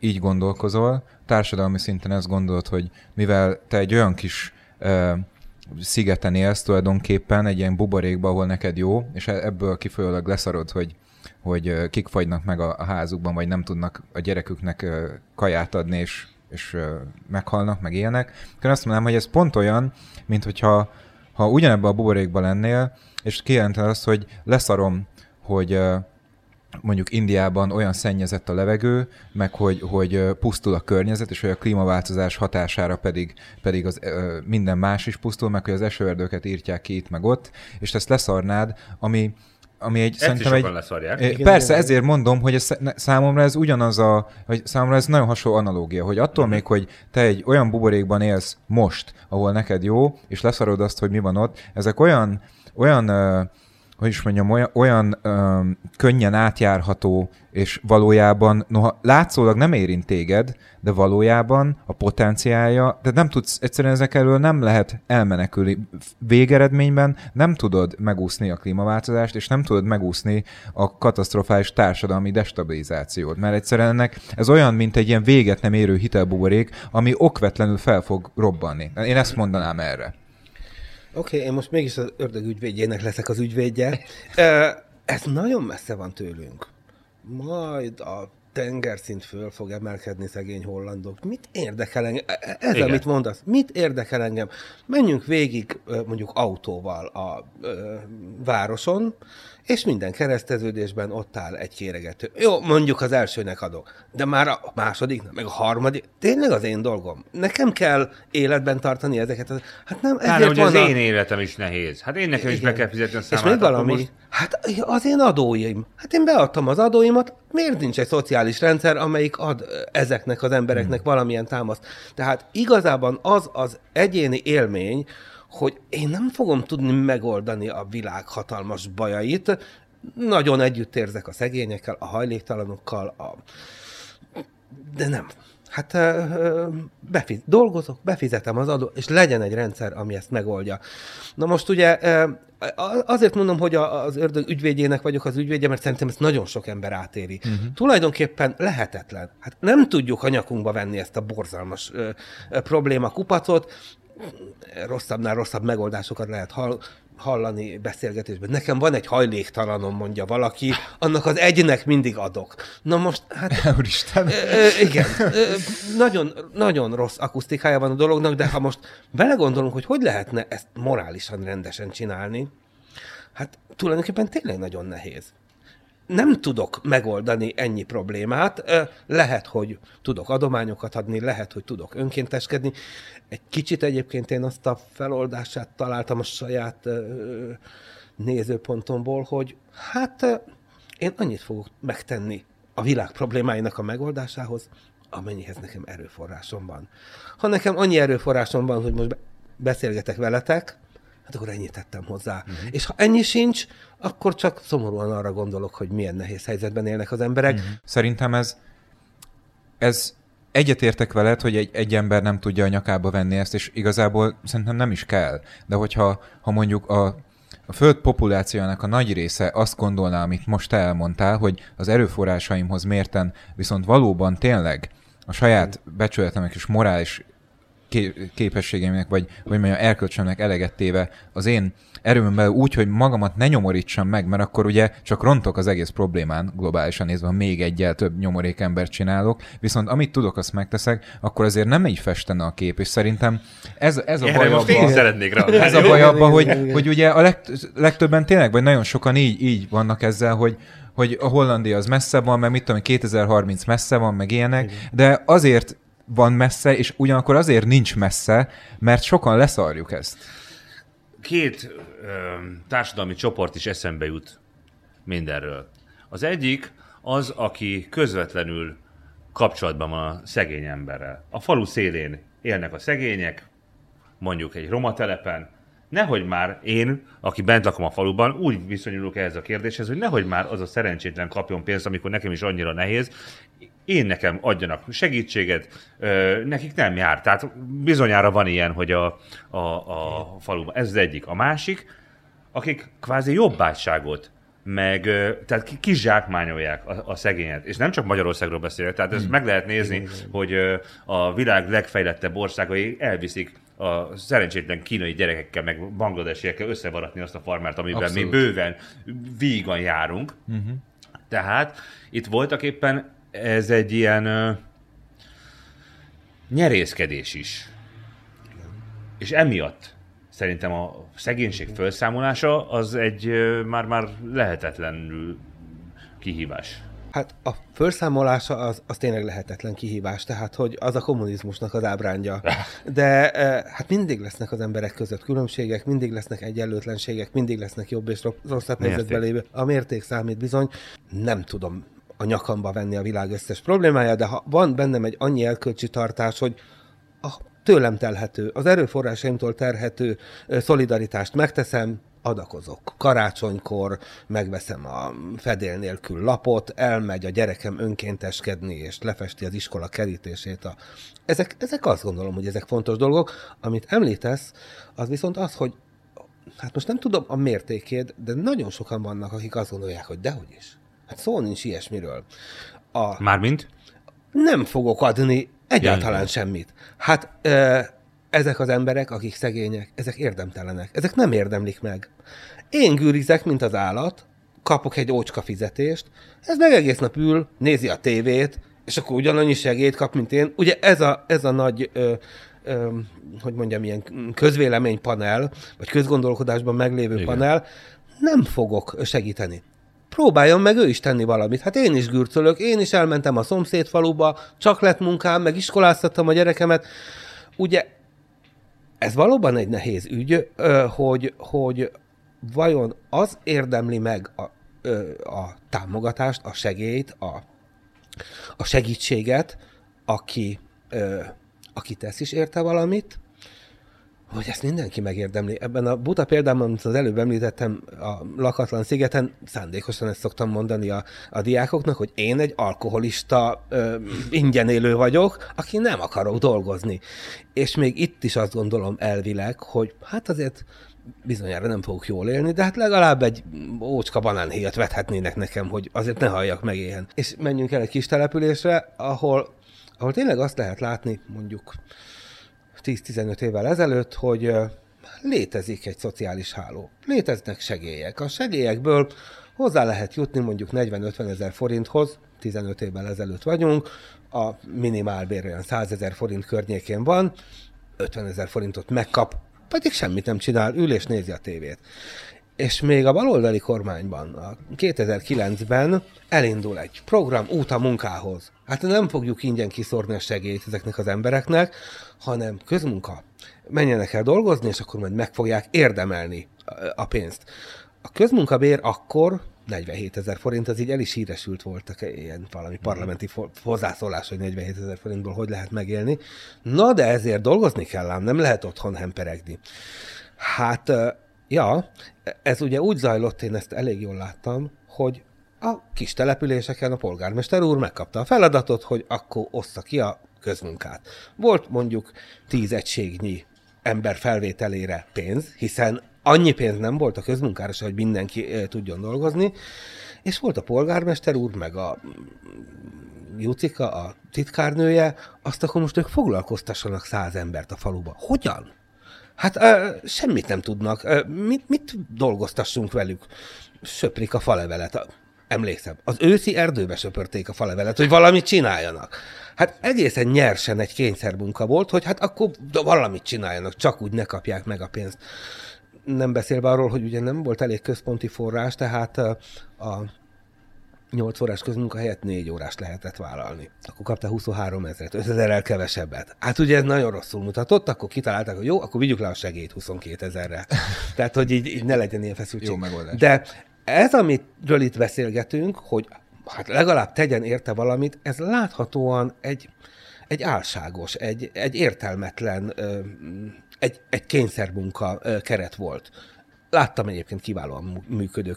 így gondolkozol, társadalmi szinten ezt gondolod, hogy mivel te egy olyan kis ö, szigeten élsz tulajdonképpen, egy ilyen buborékban, ahol neked jó, és e- ebből kifolyólag leszarod, hogy, hogy kik fagynak meg a, házukban, vagy nem tudnak a gyereküknek kaját adni, és, és meghalnak, meg ilyenek, akkor azt mondanám, hogy ez pont olyan, mint hogyha ha ugyanebben a buborékban lennél, és kijelented azt, hogy leszarom, hogy mondjuk Indiában olyan szennyezett a levegő, meg hogy, hogy pusztul a környezet, és hogy a klímaváltozás hatására pedig, pedig az, ö, minden más is pusztul, meg hogy az esőerdőket írtják ki itt meg ott, és ezt leszarnád, ami, ami egy, Ezt is szerintem egy, leszarják. É, Persze, ezért mondom, hogy ez, számomra ez ugyanaz a, hogy számomra ez nagyon hasonló analógia, hogy attól még, hogy te egy olyan buborékban élsz most, ahol neked jó, és leszarod azt, hogy mi van ott, ezek olyan, olyan ö, hogy is mondjam, olyan, olyan ö, könnyen átjárható, és valójában, noha látszólag nem érint téged, de valójában a potenciálja, de nem tudsz, egyszerűen ezek elől nem lehet elmenekülni. Végeredményben nem tudod megúszni a klímaváltozást, és nem tudod megúszni a katasztrofális társadalmi destabilizációt, mert egyszerűen ennek ez olyan, mint egy ilyen véget nem érő hitelbuborék, ami okvetlenül fel fog robbanni. Én ezt mondanám erre. Oké, okay, én most mégis az ördög ügyvédjének leszek az ügyvédje. Ez nagyon messze van tőlünk. Majd a tengerszint föl fog emelkedni szegény hollandok. Mit érdekel engem? E- e- Ez, Igen. amit mondasz, mit érdekel engem? Menjünk végig mondjuk autóval a ö, városon, és minden kereszteződésben ott áll egy kéregető. Jó, mondjuk az elsőnek adok, de már a másodiknak, meg a harmadik, tényleg az én dolgom. Nekem kell életben tartani ezeket. az- Hát nem, ezért hogy van az a... én életem is nehéz. Hát én nekem is be kell fizetni a És számlát. még valami, most- hát az én adóim. Hát én beadtam az adóimat, miért nincs egy szociális rendszer, amelyik ad ezeknek az embereknek Hmm. valamilyen támaszt? Tehát igazában az az egyéni élmény, hogy én nem fogom tudni megoldani a világ hatalmas bajait, nagyon együtt érzek a szegényekkel, a hajléktalanokkal, a... de nem. Hát befiz, dolgozok, befizetem az adó, és legyen egy rendszer, ami ezt megoldja. Na most ugye azért mondom, hogy az ördög ügyvédjének vagyok az ügyvédje, mert szerintem ezt nagyon sok ember átéri. Uh-huh. Tulajdonképpen lehetetlen. Hát nem tudjuk a nyakunkba venni ezt a borzalmas ö, ö, probléma kupacot, rosszabbnál rosszabb megoldásokat lehet hall, hallani beszélgetésben. Nekem van egy hajléktalanom, mondja valaki, annak az egynek mindig adok. Na most, hát... Úristen. Ö, igen, ö, nagyon, nagyon rossz akusztikája van a dolognak, de ha most belegondolunk, hogy hogy lehetne ezt morálisan rendesen csinálni, hát tulajdonképpen tényleg nagyon nehéz nem tudok megoldani ennyi problémát. Lehet, hogy tudok adományokat adni, lehet, hogy tudok önkénteskedni. Egy kicsit egyébként én azt a feloldását találtam a saját nézőpontomból, hogy hát én annyit fogok megtenni a világ problémáinak a megoldásához, amennyihez nekem erőforrásom van. Ha nekem annyi erőforrásom van, hogy most be- beszélgetek veletek, hát akkor ennyit tettem hozzá. Uh-huh. És ha ennyi sincs, akkor csak szomorúan arra gondolok, hogy milyen nehéz helyzetben élnek az emberek. Uh-huh. Szerintem ez, ez egyetértek veled, hogy egy, egy ember nem tudja a nyakába venni ezt, és igazából szerintem nem is kell. De hogyha ha mondjuk a, a föld populációjának a nagy része azt gondolná, amit most te elmondtál, hogy az erőforrásaimhoz mérten viszont valóban tényleg a saját becsületemek és morális ké- képességeimnek, vagy, vagy mondjam, erkölcsömnek eleget téve az én erőmön belül úgy, hogy magamat ne nyomorítsam meg, mert akkor ugye csak rontok az egész problémán, globálisan nézve, még egyel több nyomorék embert csinálok, viszont amit tudok, azt megteszek, akkor azért nem így festene a kép, és szerintem ez, ez a Erre baj most én abban, szeretnék reagálni. ez a baj Igen, abban, hogy, igen, igen. hogy ugye a legt, legtöbben tényleg, vagy nagyon sokan így, így vannak ezzel, hogy hogy a Hollandia az messze van, mert mit tudom, 2030 messze van, meg ilyenek, de azért van messze, és ugyanakkor azért nincs messze, mert sokan leszarjuk ezt. Két ö, társadalmi csoport is eszembe jut mindenről. Az egyik az, aki közvetlenül kapcsolatban van a szegény emberrel. A falu szélén élnek a szegények, mondjuk egy roma telepen, nehogy már én, aki bent lakom a faluban, úgy viszonyulok ehhez a kérdéshez, hogy nehogy már az a szerencsétlen kapjon pénzt, amikor nekem is annyira nehéz, én nekem adjanak segítséget, ö, nekik nem jár. Tehát bizonyára van ilyen, hogy a, a, a faluban. Ez az egyik. A másik, akik kvázi jobbátságot, meg tehát ki- kizsákmányolják a, a szegényet. És nem csak Magyarországról beszélek, tehát ezt meg lehet nézni, hogy a világ legfejlettebb országai elviszik a szerencsétlen kínai gyerekekkel, meg bangladesiekkel összevaratni azt a farmert, amiben Abszolút. mi bőven vígan járunk. Uh-huh. Tehát itt voltak éppen ez egy ilyen ö, nyerészkedés is. És emiatt szerintem a szegénység felszámolása az egy már-már lehetetlenül kihívás. Hát a felszámolása az, az tényleg lehetetlen kihívás, tehát hogy az a kommunizmusnak az ábrándja. De eh, hát mindig lesznek az emberek között különbségek, mindig lesznek egyenlőtlenségek, mindig lesznek jobb és ro- rosszabb helyzetben lévő. A mérték számít bizony. Nem tudom a nyakamba venni a világ összes problémája, de ha van bennem egy annyi elkölcsi tartás, hogy a tőlem telhető, az erőforrásaimtól terhető ö, szolidaritást megteszem, adakozok. Karácsonykor megveszem a fedél nélkül lapot, elmegy a gyerekem önkénteskedni, és lefesti az iskola kerítését. A... Ezek, ezek azt gondolom, hogy ezek fontos dolgok. Amit említesz, az viszont az, hogy hát most nem tudom a mértékét, de nagyon sokan vannak, akik azt gondolják, hogy dehogy is. Hát szó nincs ilyesmiről. A, Mármint? nem fogok adni egyáltalán Ja, semmit. Hát ö, ezek az emberek, akik szegények, ezek érdemtelenek. Ezek nem érdemlik meg. Én gűrizek, mint az állat, kapok egy ócska fizetést, ez meg egész nap ül, nézi a tévét, és akkor ugyanannyi segélyt kap, mint én. Ugye ez a, ez a nagy, ö, ö, hogy mondjam, ilyen közvéleménypanel, vagy közgondolkodásban meglévő Igen. panel, nem fogok segíteni próbáljon meg ő is tenni valamit. Hát én is gürcölök, én is elmentem a szomszéd faluba, csak lett munkám, meg iskoláztattam a gyerekemet. Ugye ez valóban egy nehéz ügy, hogy, hogy vajon az érdemli meg a, a támogatást, a segélyt, a, a segítséget, aki, aki tesz is érte valamit, hogy ezt mindenki megérdemli. Ebben a buta példában, amit az előbb említettem, a lakatlan szigeten, szándékosan ezt szoktam mondani a, a diákoknak, hogy én egy alkoholista ö, ingyen élő vagyok, aki nem akarok dolgozni. És még itt is azt gondolom elvileg, hogy hát azért bizonyára nem fogok jól élni, de hát legalább egy ócska banánhéjat vethetnének nekem, hogy azért ne halljak meg ilyen. És menjünk el egy kis településre, ahol, ahol tényleg azt lehet látni, mondjuk 10-15 évvel ezelőtt, hogy létezik egy szociális háló. Léteznek segélyek. A segélyekből hozzá lehet jutni mondjuk 40-50 ezer forinthoz, 15 évvel ezelőtt vagyunk, a minimálbér olyan 100 ezer forint környékén van, 50 ezer forintot megkap, pedig semmit nem csinál, ül és nézi a tévét. És még a baloldali kormányban, a 2009-ben elindul egy program út a munkához. Hát nem fogjuk ingyen kiszórni a segélyt ezeknek az embereknek, hanem közmunka. Menjenek el dolgozni, és akkor majd meg fogják érdemelni a pénzt. A közmunkabér akkor 47 ezer forint, az így el is híresült voltak ilyen valami parlamenti hozzászólás, hogy 47 ezer forintból hogy lehet megélni. Na, de ezért dolgozni kell ám, nem lehet otthon hemperegni. Hát, ja, ez ugye úgy zajlott, én ezt elég jól láttam, hogy a kis településeken a polgármester úr megkapta a feladatot, hogy akkor ossza ki a közmunkát. Volt mondjuk tíz egységnyi ember felvételére pénz, hiszen annyi pénz nem volt a közmunkára hogy mindenki eh, tudjon dolgozni, és volt a polgármester úr, meg a Jucika, a titkárnője, azt akkor most ők foglalkoztassanak száz embert a faluba. Hogyan? Hát ö, semmit nem tudnak. Ö, mit, mit dolgoztassunk velük? Söprik a falevelet. Emlékszem, az őszi erdőbe söpörték a falevelet, hogy valamit csináljanak. Hát egészen nyersen egy kényszermunka volt, hogy hát akkor valamit csináljanak, csak úgy ne kapják meg a pénzt nem beszélve arról, hogy ugye nem volt elég központi forrás, tehát a 8 órás közmunka helyett 4 órás lehetett vállalni. Akkor kapta 23 ezeret, 5 ezerrel kevesebbet. Hát ugye ez nagyon rosszul mutatott, akkor kitalálták, hogy jó, akkor vigyük le a segélyt 22 ezerre. Tehát, hogy így, így ne legyen ilyen feszültség. Jó megoldás. De ez, amitről itt beszélgetünk, hogy hát legalább tegyen érte valamit, ez láthatóan egy, egy álságos, egy, egy értelmetlen egy, egy kényszermunka keret volt. Láttam egyébként kiválóan működő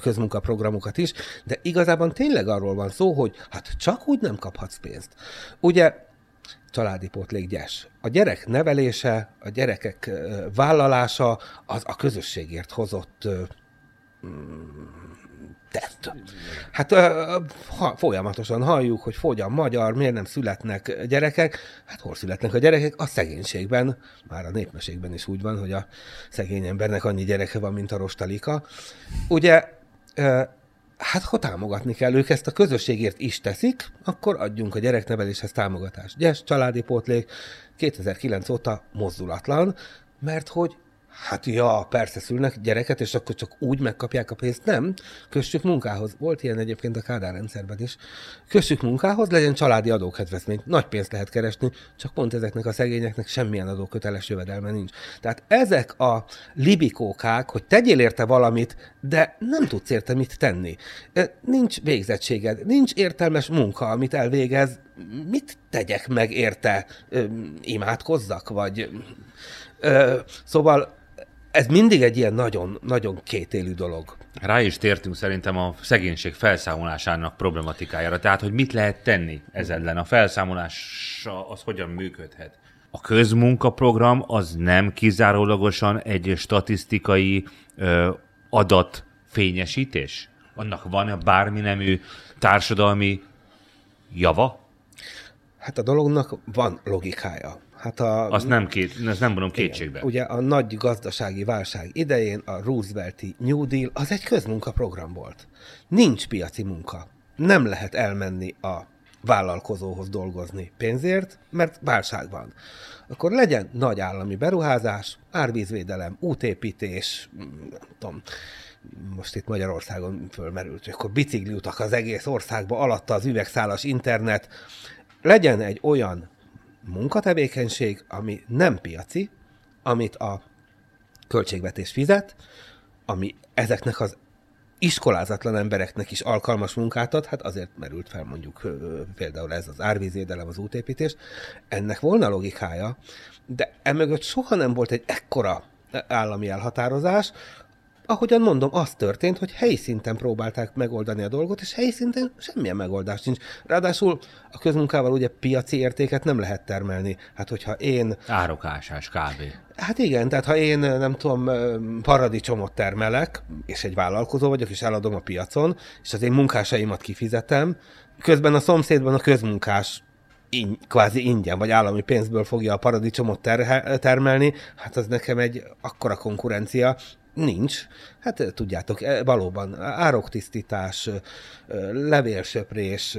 közmunkaprogramokat is, de igazából tényleg arról van szó, hogy hát csak úgy nem kaphatsz pénzt. Ugye családi pótlék gyes. A gyerek nevelése, a gyerekek vállalása az a közösségért hozott tett. Hát ha, folyamatosan halljuk, hogy fogy a magyar, miért nem születnek gyerekek. Hát hol születnek a gyerekek? A szegénységben. Már a népmeségben is úgy van, hogy a szegény embernek annyi gyereke van, mint a rostalika. Ugye, hát ha támogatni kell ők, ezt a közösségért is teszik, akkor adjunk a gyerekneveléshez támogatást. Gyes, családi pótlék 2009 óta mozdulatlan, mert hogy Hát ja, persze szülnek gyereket, és akkor csak úgy megkapják a pénzt. Nem, kössük munkához. Volt ilyen egyébként a Kádár rendszerben is. Kössük munkához, legyen családi adókedvezmény. Nagy pénzt lehet keresni, csak pont ezeknek a szegényeknek semmilyen adóköteles jövedelme nincs. Tehát ezek a libikókák, hogy tegyél érte valamit, de nem tudsz érte mit tenni. Nincs végzettséged, nincs értelmes munka, amit elvégez. Mit tegyek meg érte? Imádkozzak? Vagy... Szóval ez mindig egy ilyen nagyon, nagyon kétélű dolog. Rá is tértünk szerintem a szegénység felszámolásának problematikájára. Tehát, hogy mit lehet tenni ez ellen? A felszámolása az hogyan működhet? A közmunkaprogram az nem kizárólagosan egy statisztikai ö, adatfényesítés? Annak van bármi nemű társadalmi java? Hát a dolognak van logikája. Hát a, Azt nem, két, ezt nem mondom kétségbe. Igen, ugye a nagy gazdasági válság idején a Roosevelti New Deal az egy közmunkaprogram volt. Nincs piaci munka. Nem lehet elmenni a vállalkozóhoz dolgozni pénzért, mert válság van. Akkor legyen nagy állami beruházás, árvízvédelem, útépítés, nem tudom, most itt Magyarországon fölmerült, hogy akkor bicikliutak az egész országba, alatta az üvegszálas internet, legyen egy olyan munkatevékenység, ami nem piaci, amit a költségvetés fizet, ami ezeknek az iskolázatlan embereknek is alkalmas munkát ad, hát azért merült fel mondjuk például ez az árvízédelem, az útépítés. Ennek volna logikája, de emögött soha nem volt egy ekkora állami elhatározás, ahogyan mondom, az történt, hogy helyi szinten próbálták megoldani a dolgot, és helyi szinten semmilyen megoldás nincs. Ráadásul a közmunkával ugye piaci értéket nem lehet termelni. Hát hogyha én... Árokásás kb. Hát igen, tehát ha én nem tudom, paradicsomot termelek, és egy vállalkozó vagyok, és eladom a piacon, és az én munkásaimat kifizetem, közben a szomszédban a közmunkás in, kvázi ingyen, vagy állami pénzből fogja a paradicsomot terhe, termelni, hát az nekem egy akkora konkurencia, Nincs. Hát eh, tudjátok, eh, valóban ároktisztítás, eh, levélsöprés,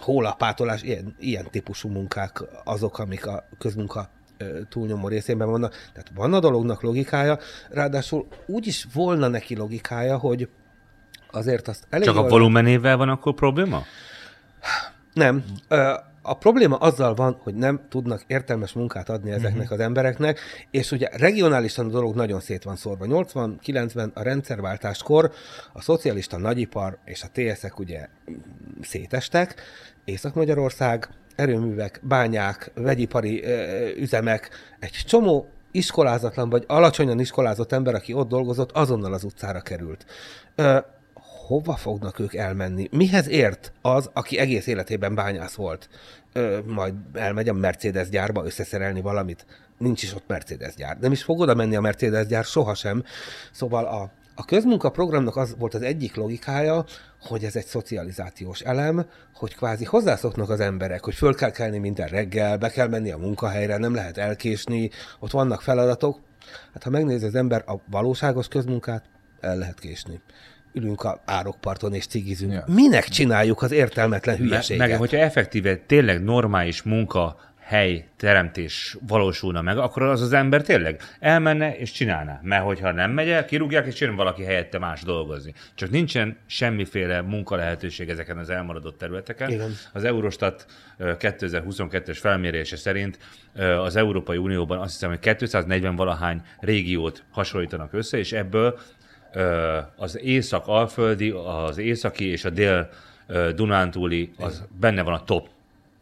hólapátolás, ilyen, ilyen típusú munkák azok, amik a közmunka túlnyomó részében vannak. Tehát van a dolognak logikája, ráadásul úgy is volna neki logikája, hogy azért azt elég... Csak a volumenével van akkor probléma? Nem. A probléma azzal van, hogy nem tudnak értelmes munkát adni ezeknek uh-huh. az embereknek, és ugye regionálisan a dolog nagyon szét van szórva. 89-ben a rendszerváltáskor a szocialista nagyipar és a TSZ-ek ugye szétestek, Észak-Magyarország, erőművek, bányák, vegyipari ö, üzemek, egy csomó iskolázatlan vagy alacsonyan iskolázott ember, aki ott dolgozott, azonnal az utcára került. Ö, hova fognak ők elmenni? Mihez ért az, aki egész életében bányász volt? Ö, majd elmegy a Mercedes gyárba összeszerelni valamit? Nincs is ott Mercedes gyár. Nem is fog oda menni a Mercedes gyár sohasem. Szóval a, a közmunkaprogramnak az volt az egyik logikája, hogy ez egy szocializációs elem, hogy kvázi hozzászoknak az emberek, hogy föl kell kelni minden reggel, be kell menni a munkahelyre, nem lehet elkésni, ott vannak feladatok. Hát ha megnézi az ember a valóságos közmunkát, el lehet késni ülünk a árokparton és cigizünk. Ja. Minek csináljuk az értelmetlen hülyeséget? Meg, meg hogyha effektíve tényleg normális munka hely teremtés valósulna meg, akkor az az ember tényleg elmenne és csinálná. Mert hogyha nem megy el, kirúgják, és jön valaki helyette más dolgozni. Csak nincsen semmiféle munkalehetőség ezeken az elmaradott területeken. Igen. Az Eurostat 2022-es felmérése szerint az Európai Unióban azt hiszem, hogy 240 valahány régiót hasonlítanak össze, és ebből az észak-alföldi, az északi és a dél Dunántúli, az benne van a top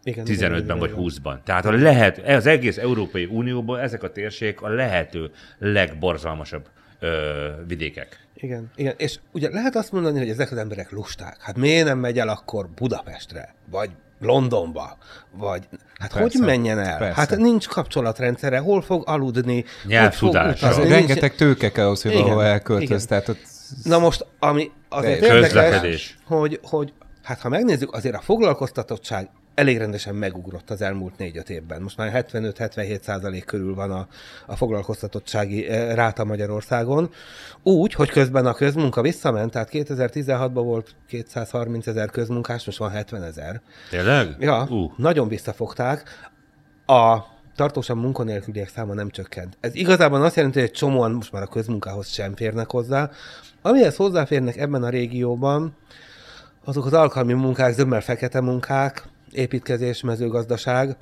igen, 15-ben igen, vagy 20-ban. Tehát a lehet, az egész Európai Unióban ezek a térségek a lehető legborzalmasabb ö, vidékek. Igen, igen, és ugye lehet azt mondani, hogy ezek az emberek lusták. Hát miért nem megy el akkor Budapestre, vagy Londonba, vagy hát persze, hogy menjen el? Persze. Hát nincs kapcsolatrendszere, hol fog aludni, Nyelvtudás. Az nincs... rengeteg tőke kell ahhoz, hogy valahol elköltöz. Tehát ott... Na most, ami azért érdekes, hogy, hogy hát ha megnézzük, azért a foglalkoztatottság elég rendesen megugrott az elmúlt négy-öt évben. Most már 75-77 százalék körül van a, a foglalkoztatottsági eh, ráta Magyarországon. Úgy, hogy közben a közmunka visszament, tehát 2016-ban volt 230 ezer közmunkás, most van 70 ezer. Tényleg? Ja, uh. nagyon visszafogták. A tartósan munkanélküliek száma nem csökkent. Ez igazából azt jelenti, hogy egy csomóan most már a közmunkához sem férnek hozzá. Amihez hozzáférnek ebben a régióban, azok az alkalmi munkák, zömmel fekete munkák, építkezés, mezőgazdaság.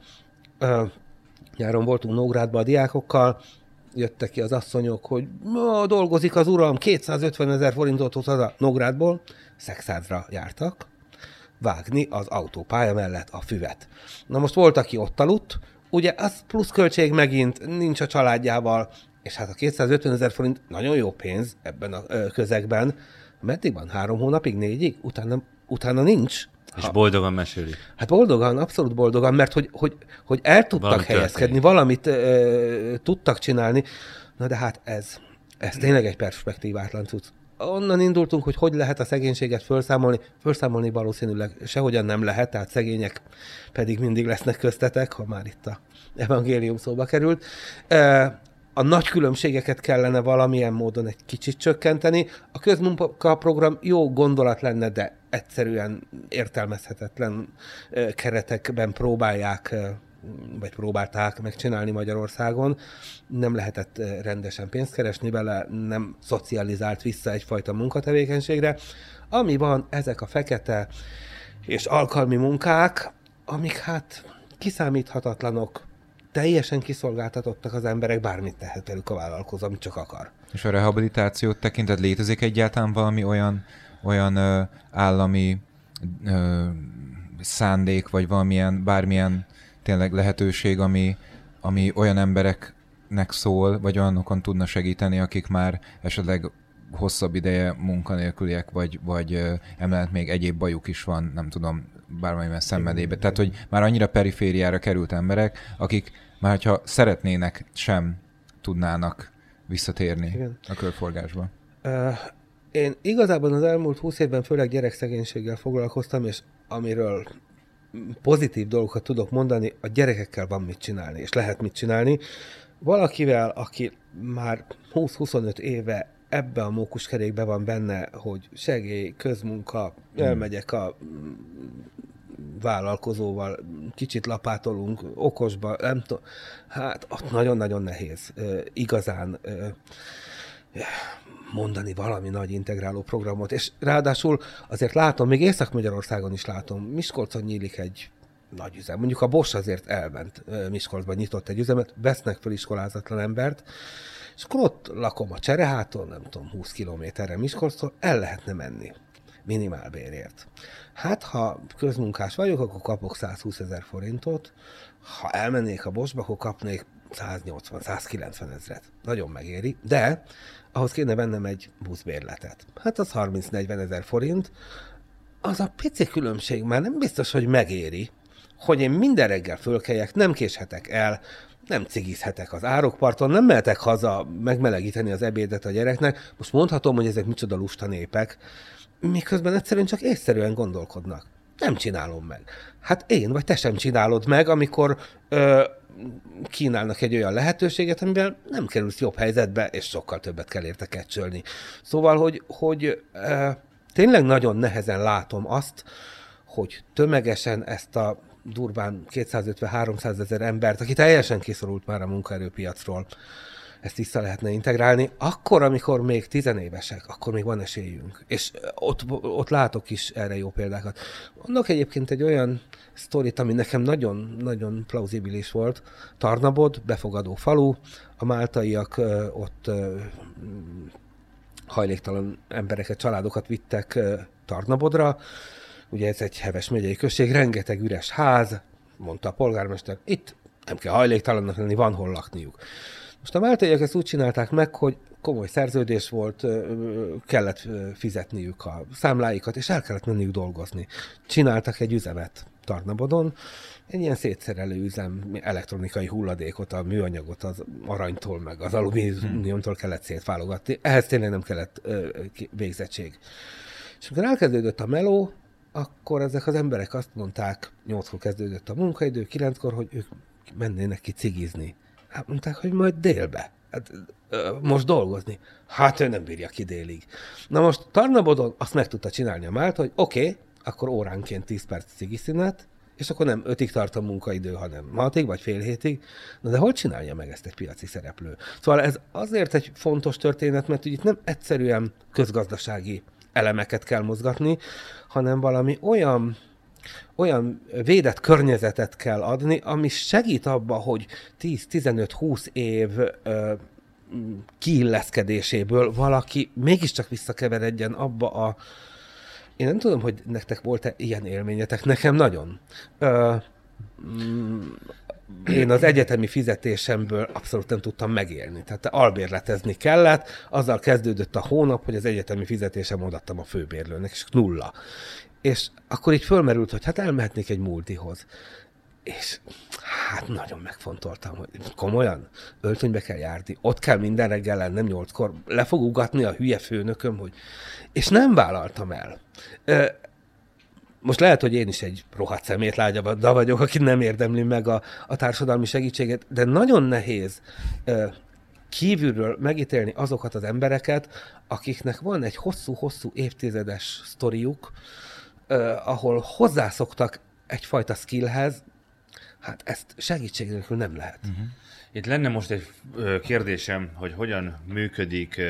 Nyáron voltunk Nógrádban a diákokkal, jöttek ki az asszonyok, hogy dolgozik az uram, 250 ezer forintot hoz a Nógrádból, Szexádra jártak, vágni az autópálya mellett a füvet. Na most volt, aki ott aludt, ugye az plusz költség megint nincs a családjával, és hát a 250 ezer forint nagyon jó pénz ebben a közegben. Meddig van? Három hónapig, négyig? Utána, utána nincs. És boldogan meséli. Hát boldogan, abszolút boldogan, mert hogy, hogy, hogy el tudtak Valami helyezkedni, történik. valamit ö, tudtak csinálni. Na de hát ez, ez tényleg egy perspektívátlan cucc. Onnan indultunk, hogy hogy lehet a szegénységet felszámolni. Felszámolni valószínűleg sehogyan nem lehet, tehát szegények pedig mindig lesznek köztetek, ha már itt a evangélium szóba került a nagy különbségeket kellene valamilyen módon egy kicsit csökkenteni. A közmunkaprogram jó gondolat lenne, de egyszerűen értelmezhetetlen keretekben próbálják vagy próbálták megcsinálni Magyarországon. Nem lehetett rendesen pénzt keresni vele, nem szocializált vissza egyfajta munkatevékenységre. Ami van, ezek a fekete és alkalmi munkák, amik hát kiszámíthatatlanok, teljesen kiszolgáltatottak az emberek, bármit tehet velük a vállalkozó, amit csak akar. És a rehabilitációt tekintet létezik egyáltalán valami olyan, olyan ö, állami ö, szándék, vagy valamilyen, bármilyen tényleg lehetőség, ami, ami olyan embereknek szól, vagy olyanokon tudna segíteni, akik már esetleg hosszabb ideje munkanélküliek, vagy, vagy emellett még egyéb bajuk is van, nem tudom, bármilyen szenvedélybe. Tehát, hogy már annyira perifériára került emberek, akik már ha szeretnének, sem tudnának visszatérni Igen. a körforgásba. Uh, én igazából az elmúlt húsz évben főleg gyerekszegénységgel foglalkoztam, és amiről pozitív dolgokat tudok mondani, a gyerekekkel van mit csinálni, és lehet mit csinálni. Valakivel, aki már 20-25 éve ebbe a mókuskerékbe van benne, hogy segély, közmunka, elmegyek a vállalkozóval, kicsit lapátolunk, okosba, nem tudom. Hát ott nagyon-nagyon nehéz igazán mondani valami nagy integráló programot, és ráadásul azért látom, még Észak-Magyarországon is látom, Miskolcon nyílik egy nagy üzem. Mondjuk a Bosch azért elment Miskolcban, nyitott egy üzemet, vesznek fel iskolázatlan embert, és akkor ott lakom a Csereháton, nem tudom, 20 kilométerre Miskolctól, el lehetne menni minimálbérért. Hát, ha közmunkás vagyok, akkor kapok 120 ezer forintot, ha elmennék a Boschba, akkor kapnék 180-190 ezret. Nagyon megéri, de ahhoz kéne vennem egy buszbérletet. Hát az 30-40 ezer forint, az a pici különbség már nem biztos, hogy megéri, hogy én minden reggel fölkeljek, nem késhetek el, nem cigizhetek az árokparton, nem mehetek haza megmelegíteni az ebédet a gyereknek. Most mondhatom, hogy ezek micsoda lusta népek, miközben egyszerűen csak észszerűen gondolkodnak. Nem csinálom meg. Hát én vagy te sem csinálod meg, amikor ö, kínálnak egy olyan lehetőséget, amivel nem kerülsz jobb helyzetbe, és sokkal többet kell érte kecsölni. Szóval, hogy, hogy ö, tényleg nagyon nehezen látom azt, hogy tömegesen ezt a durván 250-300 ezer embert, aki teljesen kiszorult már a munkaerőpiacról, ezt vissza lehetne integrálni, akkor, amikor még tizenévesek, akkor még van esélyünk. És ott, ott látok is erre jó példákat. Mondok egyébként egy olyan sztorit, ami nekem nagyon-nagyon plauzibilis volt. Tarnabod, befogadó falu, a máltaiak ott hajléktalan embereket, családokat vittek Tarnabodra, ugye ez egy heves megyei község, rengeteg üres ház, mondta a polgármester, itt nem kell hajléktalannak lenni, van hol lakniuk. Most a máltaiak ezt úgy csinálták meg, hogy komoly szerződés volt, kellett fizetniük a számláikat, és el kellett menniük dolgozni. Csináltak egy üzemet Tarnabodon, egy ilyen szétszerelő üzem, elektronikai hulladékot, a műanyagot az aranytól, meg az alumíniumtól kellett szétválogatni. Ehhez tényleg nem kellett végzettség. És amikor elkezdődött a meló, akkor ezek az emberek azt mondták, nyolckor kezdődött a munkaidő, kilenckor, hogy ők mennének ki cigizni. Hát mondták, hogy majd délbe. Hát, most dolgozni. Hát ő nem bírja ki délig. Na most Tarnabodon azt meg tudta csinálni a Málta, hogy oké, okay, akkor óránként 10 perc cigiszünet, és akkor nem ötig tart a munkaidő, hanem hatig vagy fél hétig. Na de hogy csinálja meg ezt egy piaci szereplő? Szóval ez azért egy fontos történet, mert ugye itt nem egyszerűen közgazdasági elemeket kell mozgatni, hanem valami olyan olyan védett környezetet kell adni, ami segít abba, hogy 10-15-20 év ö, kiilleszkedéséből valaki mégiscsak visszakeveredjen abba a... Én nem tudom, hogy nektek volt-e ilyen élményetek, nekem nagyon. Ö, én az egyetemi fizetésemből abszolút nem tudtam megélni. Tehát albérletezni kellett, azzal kezdődött a hónap, hogy az egyetemi fizetésem odattam a főbérlőnek, és nulla. És akkor így fölmerült, hogy hát elmehetnék egy multihoz. És hát nagyon megfontoltam, hogy komolyan öltönybe kell járni, ott kell minden reggel lennem nyolckor, le fog ugatni a hülye főnököm, hogy... És nem vállaltam el. Most lehet, hogy én is egy rohadt szemétlágya vagyok, aki nem érdemli meg a, a társadalmi segítséget, de nagyon nehéz kívülről megítélni azokat az embereket, akiknek van egy hosszú-hosszú évtizedes sztoriuk, uh, ahol hozzászoktak egyfajta skillhez, hát ezt segítség nélkül nem lehet. Uh-huh. Itt lenne most egy kérdésem, hogy hogyan működik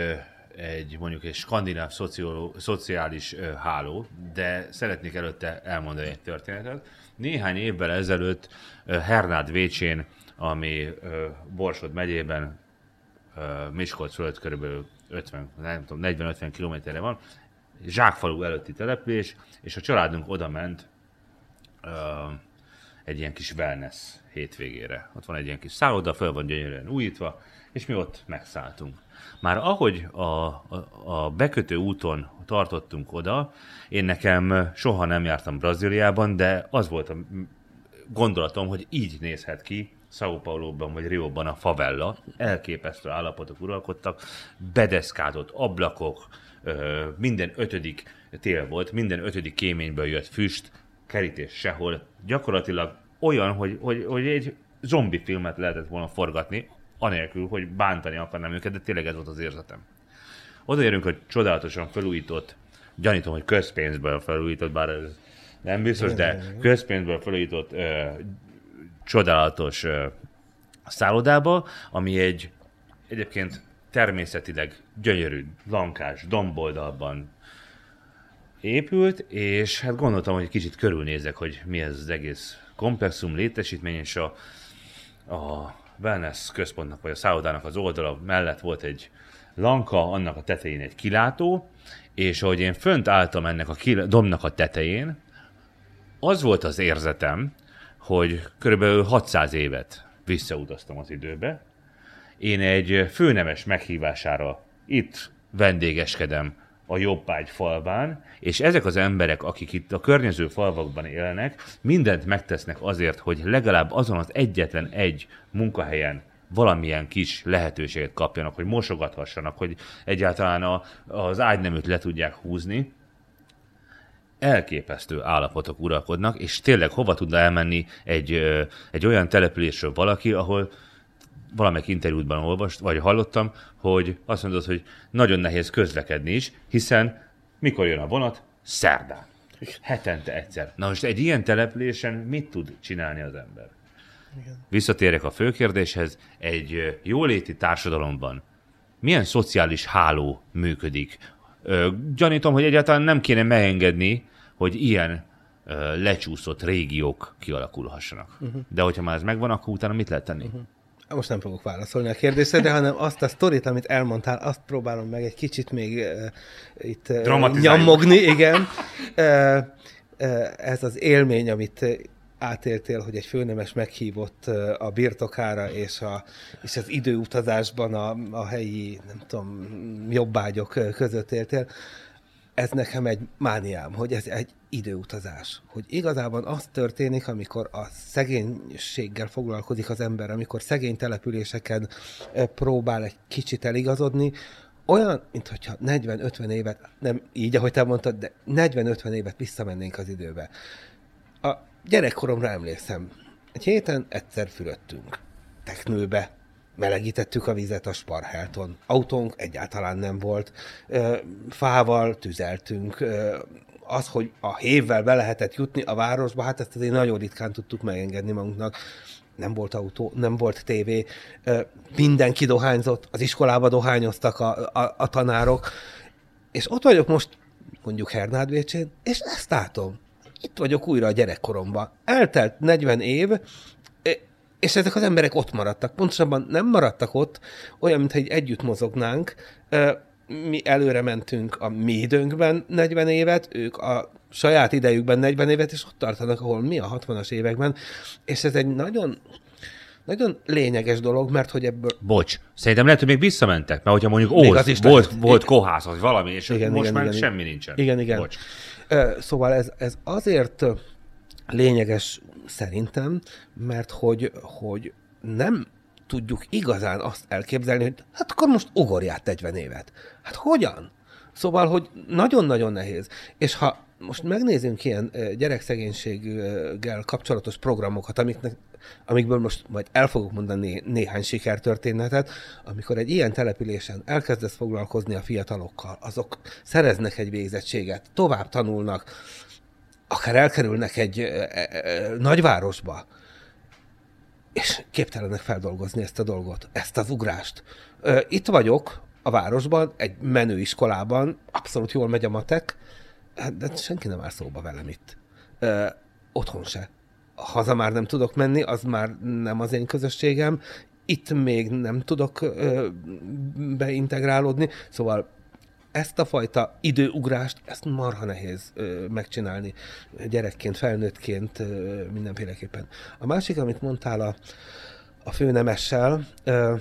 egy mondjuk egy skandináv szoció, szociális háló, de szeretnék előtte elmondani egy történetet. Néhány évvel ezelőtt Hernád Vécsén, ami Borsod megyében Miskolc fölött körülbelül 50, nem tudom, 40-50 kilométerre van, zsákfalu előtti település, és a családunk oda ment uh, egy ilyen kis wellness hétvégére. Ott van egy ilyen kis szálloda, föl van gyönyörűen újítva, és mi ott megszálltunk. Már ahogy a, a, a bekötő úton tartottunk oda, én nekem soha nem jártam Brazíliában, de az volt a gondolatom, hogy így nézhet ki São Paulo-ban vagy Rio-ban a favella. Elképesztő állapotok uralkodtak, bedeszkázott ablakok, minden ötödik tél volt, minden ötödik kéményből jött füst, kerítés sehol. Gyakorlatilag olyan, hogy, hogy, hogy egy zombi filmet lehetett volna forgatni, anélkül, hogy bántani akarnám őket, de tényleg ez volt az érzetem. Odaérünk, hogy csodálatosan felújított, gyanítom, hogy közpénzből felújított, bár ez nem biztos, de közpénzből felújított ö, csodálatos ö, szállodába, ami egy egyébként természetileg gyönyörű, lankás, domboldalban épült, és hát gondoltam, hogy kicsit körülnézek, hogy mi ez az egész komplexum, létesítmény, és a, a wellness központnak, vagy a szállodának az oldala mellett volt egy lanka, annak a tetején egy kilátó, és ahogy én fönt álltam ennek a kil- domnak a tetején, az volt az érzetem, hogy körülbelül 600 évet visszautaztam az időbe. Én egy főnemes meghívására itt vendégeskedem a Jobbágy falván, és ezek az emberek, akik itt a környező falvakban élnek, mindent megtesznek azért, hogy legalább azon az egyetlen egy munkahelyen valamilyen kis lehetőséget kapjanak, hogy mosogathassanak, hogy egyáltalán a, az ágyneműt le tudják húzni, elképesztő állapotok uralkodnak, és tényleg hova tudna elmenni egy, egy olyan településről valaki, ahol valamelyik interjútban olvast, vagy hallottam, hogy azt mondod, hogy nagyon nehéz közlekedni is, hiszen mikor jön a vonat? Szerdán. Hetente egyszer. Na most egy ilyen településen mit tud csinálni az ember? Visszatérek a fő kérdéshez. Egy jóléti társadalomban milyen szociális háló működik? Ö, Gyanítom, hogy egyáltalán nem kéne megengedni, hogy ilyen ö, lecsúszott régiók kialakulhassanak. Uh-huh. De hogyha már ez megvan, akkor utána mit lehet tenni? Uh-huh. Most nem fogok válaszolni a kérdésedre, hanem azt a sztorit, amit elmondtál, azt próbálom meg egy kicsit még uh, itt uh, nyomogni, igen. Uh, uh, ez az élmény, amit uh, átéltél, hogy egy főnemes meghívott uh, a birtokára, és, a, és az időutazásban a, a helyi, nem tudom, jobbágyok uh, között éltél, ez nekem egy mániám, hogy ez egy időutazás. Hogy igazából az történik, amikor a szegénységgel foglalkozik az ember, amikor szegény településeken próbál egy kicsit eligazodni, olyan, mintha 40-50 évet, nem így, ahogy te mondtad, de 40-50 évet visszamennénk az időbe. A gyerekkoromra emlékszem. Egy héten egyszer fürödtünk. Teknőbe, melegítettük a vizet a Sparhelton. Autónk egyáltalán nem volt. Fával tüzeltünk. Az, hogy a hévvel be lehetett jutni a városba, hát ezt azért nagyon ritkán tudtuk megengedni magunknak. Nem volt autó, nem volt tévé, mindenki dohányzott, az iskolába dohányoztak a, a, a tanárok, és ott vagyok most, mondjuk Hernádvécsén, és ezt látom. Itt vagyok újra a gyerekkoromban. Eltelt 40 év, és ezek az emberek ott maradtak. Pontosabban nem maradtak ott, olyan, mintha egy együtt mozognánk. Mi előre mentünk a mi időnkben 40 évet, ők a saját idejükben 40 évet, és ott tartanak, ahol mi a 60-as években. És ez egy nagyon, nagyon lényeges dolog, mert hogy ebből Bocs, szerintem lehet, hogy még visszamentek, mert hogyha mondjuk Óz, az is volt, lehet. volt kohász, vagy valami, és Igen, most igen, már igen, semmi igen. nincsen. Igen, igen. Bocs. Szóval ez, ez azért lényeges szerintem, mert hogy, hogy nem tudjuk igazán azt elképzelni, hogy hát akkor most ugorját 40 évet. Hát hogyan? Szóval, hogy nagyon-nagyon nehéz. És ha most megnézünk ilyen gyerekszegénységgel kapcsolatos programokat, amiknek, amikből most majd el fogok mondani né- néhány sikertörténetet, amikor egy ilyen településen elkezdesz foglalkozni a fiatalokkal, azok szereznek egy végzettséget, tovább tanulnak, akár elkerülnek egy ö, ö, nagyvárosba, és képtelenek feldolgozni ezt a dolgot, ezt az ugrást. Itt vagyok a városban, egy menő iskolában, abszolút jól megy a matek, hát, de senki nem áll szóba velem itt. Ö, Otthon se. Haza már nem tudok menni, az már nem az én közösségem. Itt még nem tudok beintegrálódni, szóval ezt a fajta időugrást, ezt marha nehéz ö, megcsinálni gyerekként, felnőttként ö, mindenféleképpen. A másik, amit mondtál a, a főnemessel, ö,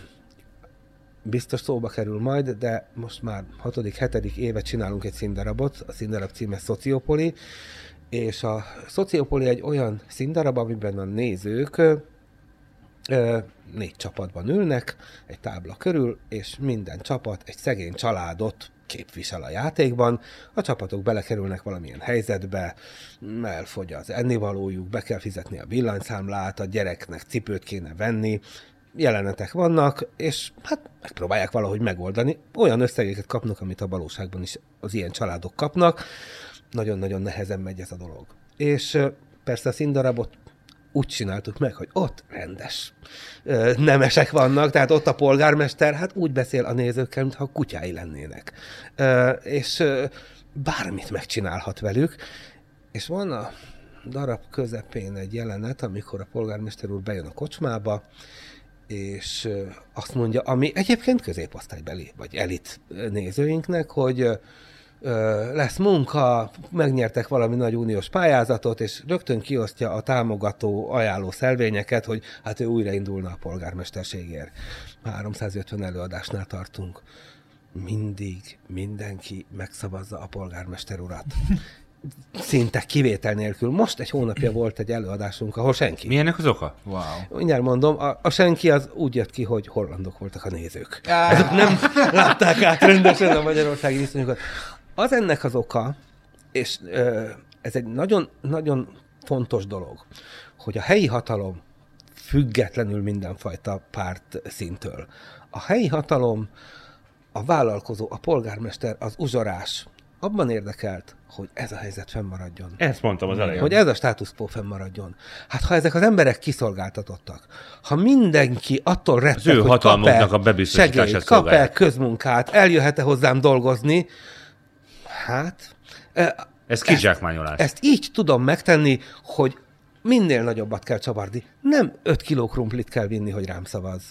biztos szóba kerül majd, de most már hatodik, hetedik éve csinálunk egy színdarabot, a színdarab címe Szociopoli, és a Szociopoli egy olyan színdarab, amiben a nézők négy csapatban ülnek, egy tábla körül, és minden csapat egy szegény családot képvisel a játékban. A csapatok belekerülnek valamilyen helyzetbe, elfogy az ennivalójuk, be kell fizetni a villanyszámlát, a gyereknek cipőt kéne venni, jelenetek vannak, és hát megpróbálják valahogy megoldani. Olyan összegeket kapnak, amit a valóságban is az ilyen családok kapnak. Nagyon-nagyon nehezen megy ez a dolog. És persze a színdarabot úgy csináltuk meg, hogy ott rendes nemesek vannak, tehát ott a polgármester hát úgy beszél a nézőkkel, mintha kutyái lennének. És bármit megcsinálhat velük, és van a darab közepén egy jelenet, amikor a polgármester úr bejön a kocsmába, és azt mondja, ami egyébként középosztálybeli, vagy elit nézőinknek, hogy lesz munka, megnyertek valami nagy uniós pályázatot, és rögtön kiosztja a támogató ajánló szelvényeket, hogy hát ő újraindulna a polgármesterségért. 350 előadásnál tartunk. Mindig mindenki megszavazza a polgármester urat. Szinte kivétel nélkül. Most egy hónapja volt egy előadásunk, ahol senki. Mi ennek az oka? Wow. Mindjárt mondom, a, a senki az úgy jött ki, hogy hollandok voltak a nézők. Ezek nem látták át rendesen a magyarországi viszonyokat. Az ennek az oka, és ö, ez egy nagyon, nagyon fontos dolog, hogy a helyi hatalom függetlenül mindenfajta párt szintől. A helyi hatalom, a vállalkozó, a polgármester, az uzsorás abban érdekelt, hogy ez a helyzet fennmaradjon. Ezt mondtam az elején. Hogy ez a status quo fennmaradjon. Hát ha ezek az emberek kiszolgáltatottak, ha mindenki attól retteg, hogy kap-e a segélyt, kap-e közmunkát, eljöhet-e hozzám dolgozni, hát e, Ez kizsákmányolás. ezt így tudom megtenni, hogy minél nagyobbat kell csavarni. Nem 5 kiló krumplit kell vinni, hogy rám szavaz.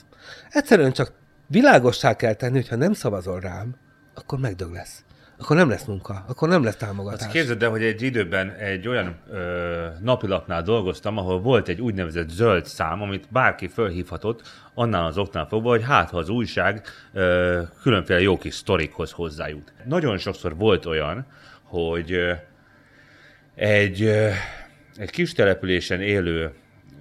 Egyszerűen csak világossá kell tenni, hogy ha nem szavazol rám, akkor megdög lesz. Akkor nem lesz munka, akkor nem lesz támogatás. Azt képzeld el, hogy egy időben egy olyan ö, napilapnál dolgoztam, ahol volt egy úgynevezett zöld szám, amit bárki fölhívhatott, annál az oknál fogva, hogy hát ha az újság ö, különféle jó kis sztorikhoz hozzájut. Nagyon sokszor volt olyan, hogy ö, egy, ö, egy kis településen élő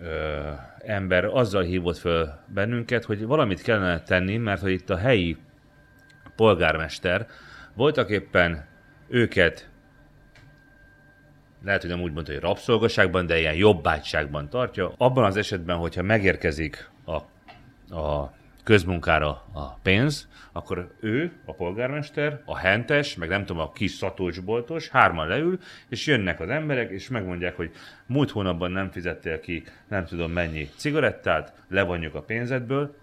ö, ember azzal hívott föl bennünket, hogy valamit kellene tenni, mert hogy itt a helyi polgármester voltak éppen őket lehet, hogy nem úgy mondta, hogy rabszolgaságban, de ilyen jobbágyságban tartja. Abban az esetben, hogyha megérkezik a, a közmunkára a pénz, akkor ő, a polgármester, a hentes, meg nem tudom, a kis szatócsboltos, hárman leül, és jönnek az emberek, és megmondják, hogy múlt hónapban nem fizettél ki nem tudom mennyi cigarettát, levonjuk a pénzedből,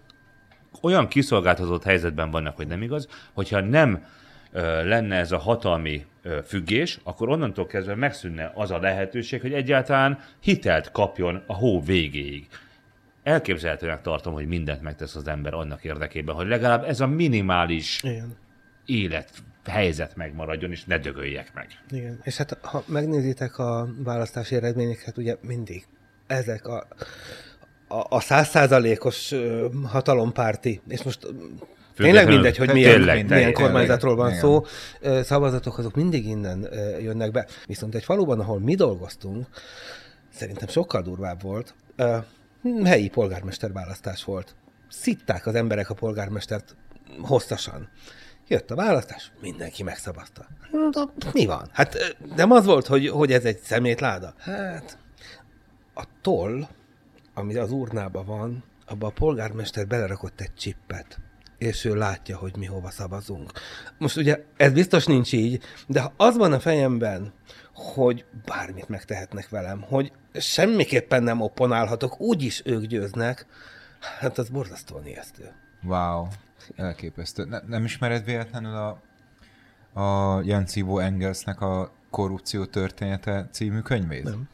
olyan kiszolgáltatott helyzetben vannak, hogy nem igaz, hogyha nem lenne ez a hatalmi függés, akkor onnantól kezdve megszűnne az a lehetőség, hogy egyáltalán hitelt kapjon a hó végéig. Elképzelhetőnek tartom, hogy mindent megtesz az ember annak érdekében, hogy legalább ez a minimális Igen. élet helyzet megmaradjon, és ne dögöljek meg. Igen. És hát ha megnézitek a választási eredményeket, ugye mindig ezek a a százszázalékos hatalompárti, és most tényleg mindegy, hogy milyen, Tényleg, milyen tényleg. kormányzatról van Igen. szó, szavazatok azok mindig innen jönnek be. Viszont egy faluban, ahol mi dolgoztunk, szerintem sokkal durvább volt, helyi polgármester választás volt. Szitták az emberek a polgármestert hosszasan. Jött a választás, mindenki megszavazta. De mi van? Hát nem az volt, hogy, hogy ez egy szemétláda? Hát a toll, ami az urnában van, abba a polgármester belerakott egy csippet, és ő látja, hogy mi hova szavazunk. Most ugye ez biztos nincs így, de ha az van a fejemben, hogy bármit megtehetnek velem, hogy semmiképpen nem opponálhatok, úgyis ők győznek, hát az borzasztóan ijesztő. Wow, elképesztő. Ne, nem ismered véletlenül a, a Jan Engelsnek a Korrupció története című könyvét? Nem.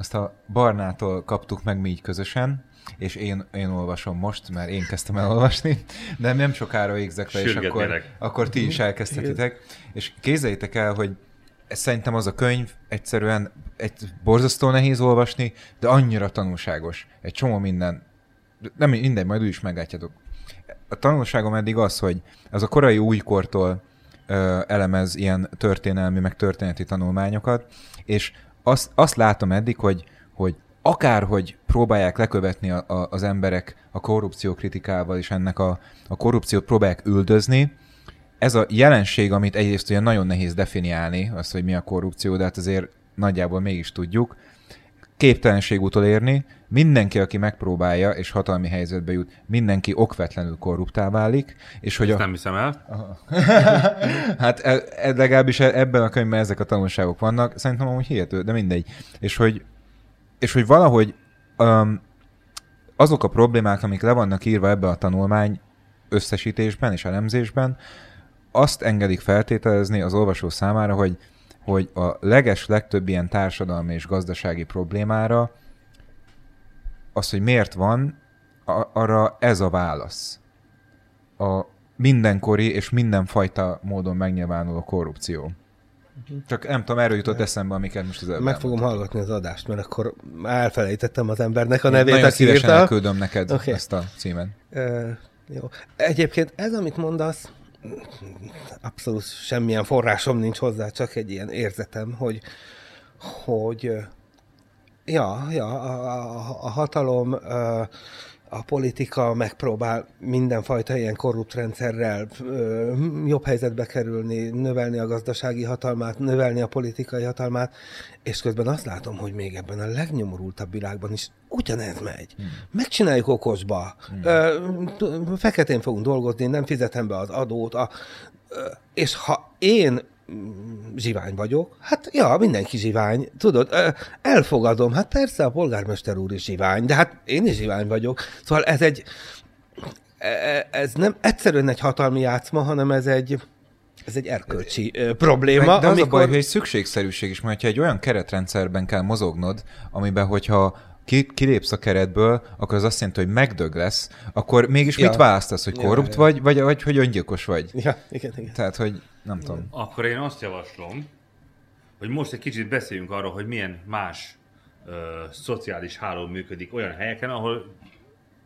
Azt a Barnától kaptuk meg mi így közösen, és én, én olvasom most, mert én kezdtem el olvasni, de nem sokára végzek le, és akkor, akkor ti is elkezdhetitek. És képzeljétek el, hogy szerintem az a könyv egyszerűen egy borzasztó nehéz olvasni, de annyira tanulságos. Egy csomó minden. Nem mindegy, majd úgy is meglátjátok. A tanulságom eddig az, hogy az a korai újkortól ö, elemez ilyen történelmi, meg történeti tanulmányokat, és azt, azt látom eddig, hogy, hogy akárhogy próbálják lekövetni a, a, az emberek a korrupció kritikával, és ennek a, a korrupciót próbálják üldözni. Ez a jelenség, amit egyrészt ugye nagyon nehéz definiálni, az, hogy mi a korrupció, de hát azért nagyjából mégis tudjuk, képtelenség utolérni, mindenki, aki megpróbálja és hatalmi helyzetbe jut, mindenki okvetlenül korruptá válik, és hogy Ezt a... nem hiszem el. Hát e, e, legalábbis e- ebben a könyvben ezek a tanulságok vannak, szerintem amúgy hihető, de mindegy. És hogy, és hogy valahogy um, azok a problémák, amik le vannak írva ebbe a tanulmány összesítésben és elemzésben, azt engedik feltételezni az olvasó számára, hogy, hogy a leges legtöbb ilyen társadalmi és gazdasági problémára az, hogy miért van, arra ez a válasz. A mindenkori és mindenfajta módon megnyilvánuló korrupció. Csak nem tudom, erről jutott eszembe, amiket most az előbb Meg fogom elmondtam. hallgatni az adást, mert akkor elfelejtettem az embernek a Én nevét, Nagyon aki szívesen írta. elküldöm neked Oké. ezt a címet. Ö, jó. Egyébként ez, amit mondasz, abszolút semmilyen forrásom nincs hozzá, csak egy ilyen érzetem, hogy, hogy ja, ja a, a, a hatalom, a politika megpróbál mindenfajta ilyen korrupt rendszerrel ö, jobb helyzetbe kerülni, növelni a gazdasági hatalmát, növelni a politikai hatalmát, és közben azt látom, hogy még ebben a legnyomorultabb világban is ugyanez megy. Hmm. Megcsináljuk okosba, hmm. ö, feketén fogunk dolgozni, nem fizetem be az adót, a, ö, és ha én zsivány vagyok, hát ja, mindenki zsivány, tudod, elfogadom, hát persze a polgármester úr is zsivány, de hát én is zsivány vagyok. Szóval ez egy, e- ez nem egyszerűen egy hatalmi játszma, hanem ez egy, ez egy erkölcsi ö, probléma. Meg, de az amikor... a baj, hogy egy szükségszerűség is, mert ha egy olyan keretrendszerben kell mozognod, amiben hogyha ki, kilépsz a keretből, akkor az azt jelenti, hogy megdög lesz, akkor mégis Ja. mit választasz, hogy Ja, korrupt ja. vagy, vagy, vagy hogy öngyilkos vagy? Ja, igen, igen. Tehát, hogy nem tudom. Akkor én azt javaslom, hogy most egy kicsit beszéljünk arról, hogy milyen más ö, szociális háló működik olyan helyeken, ahol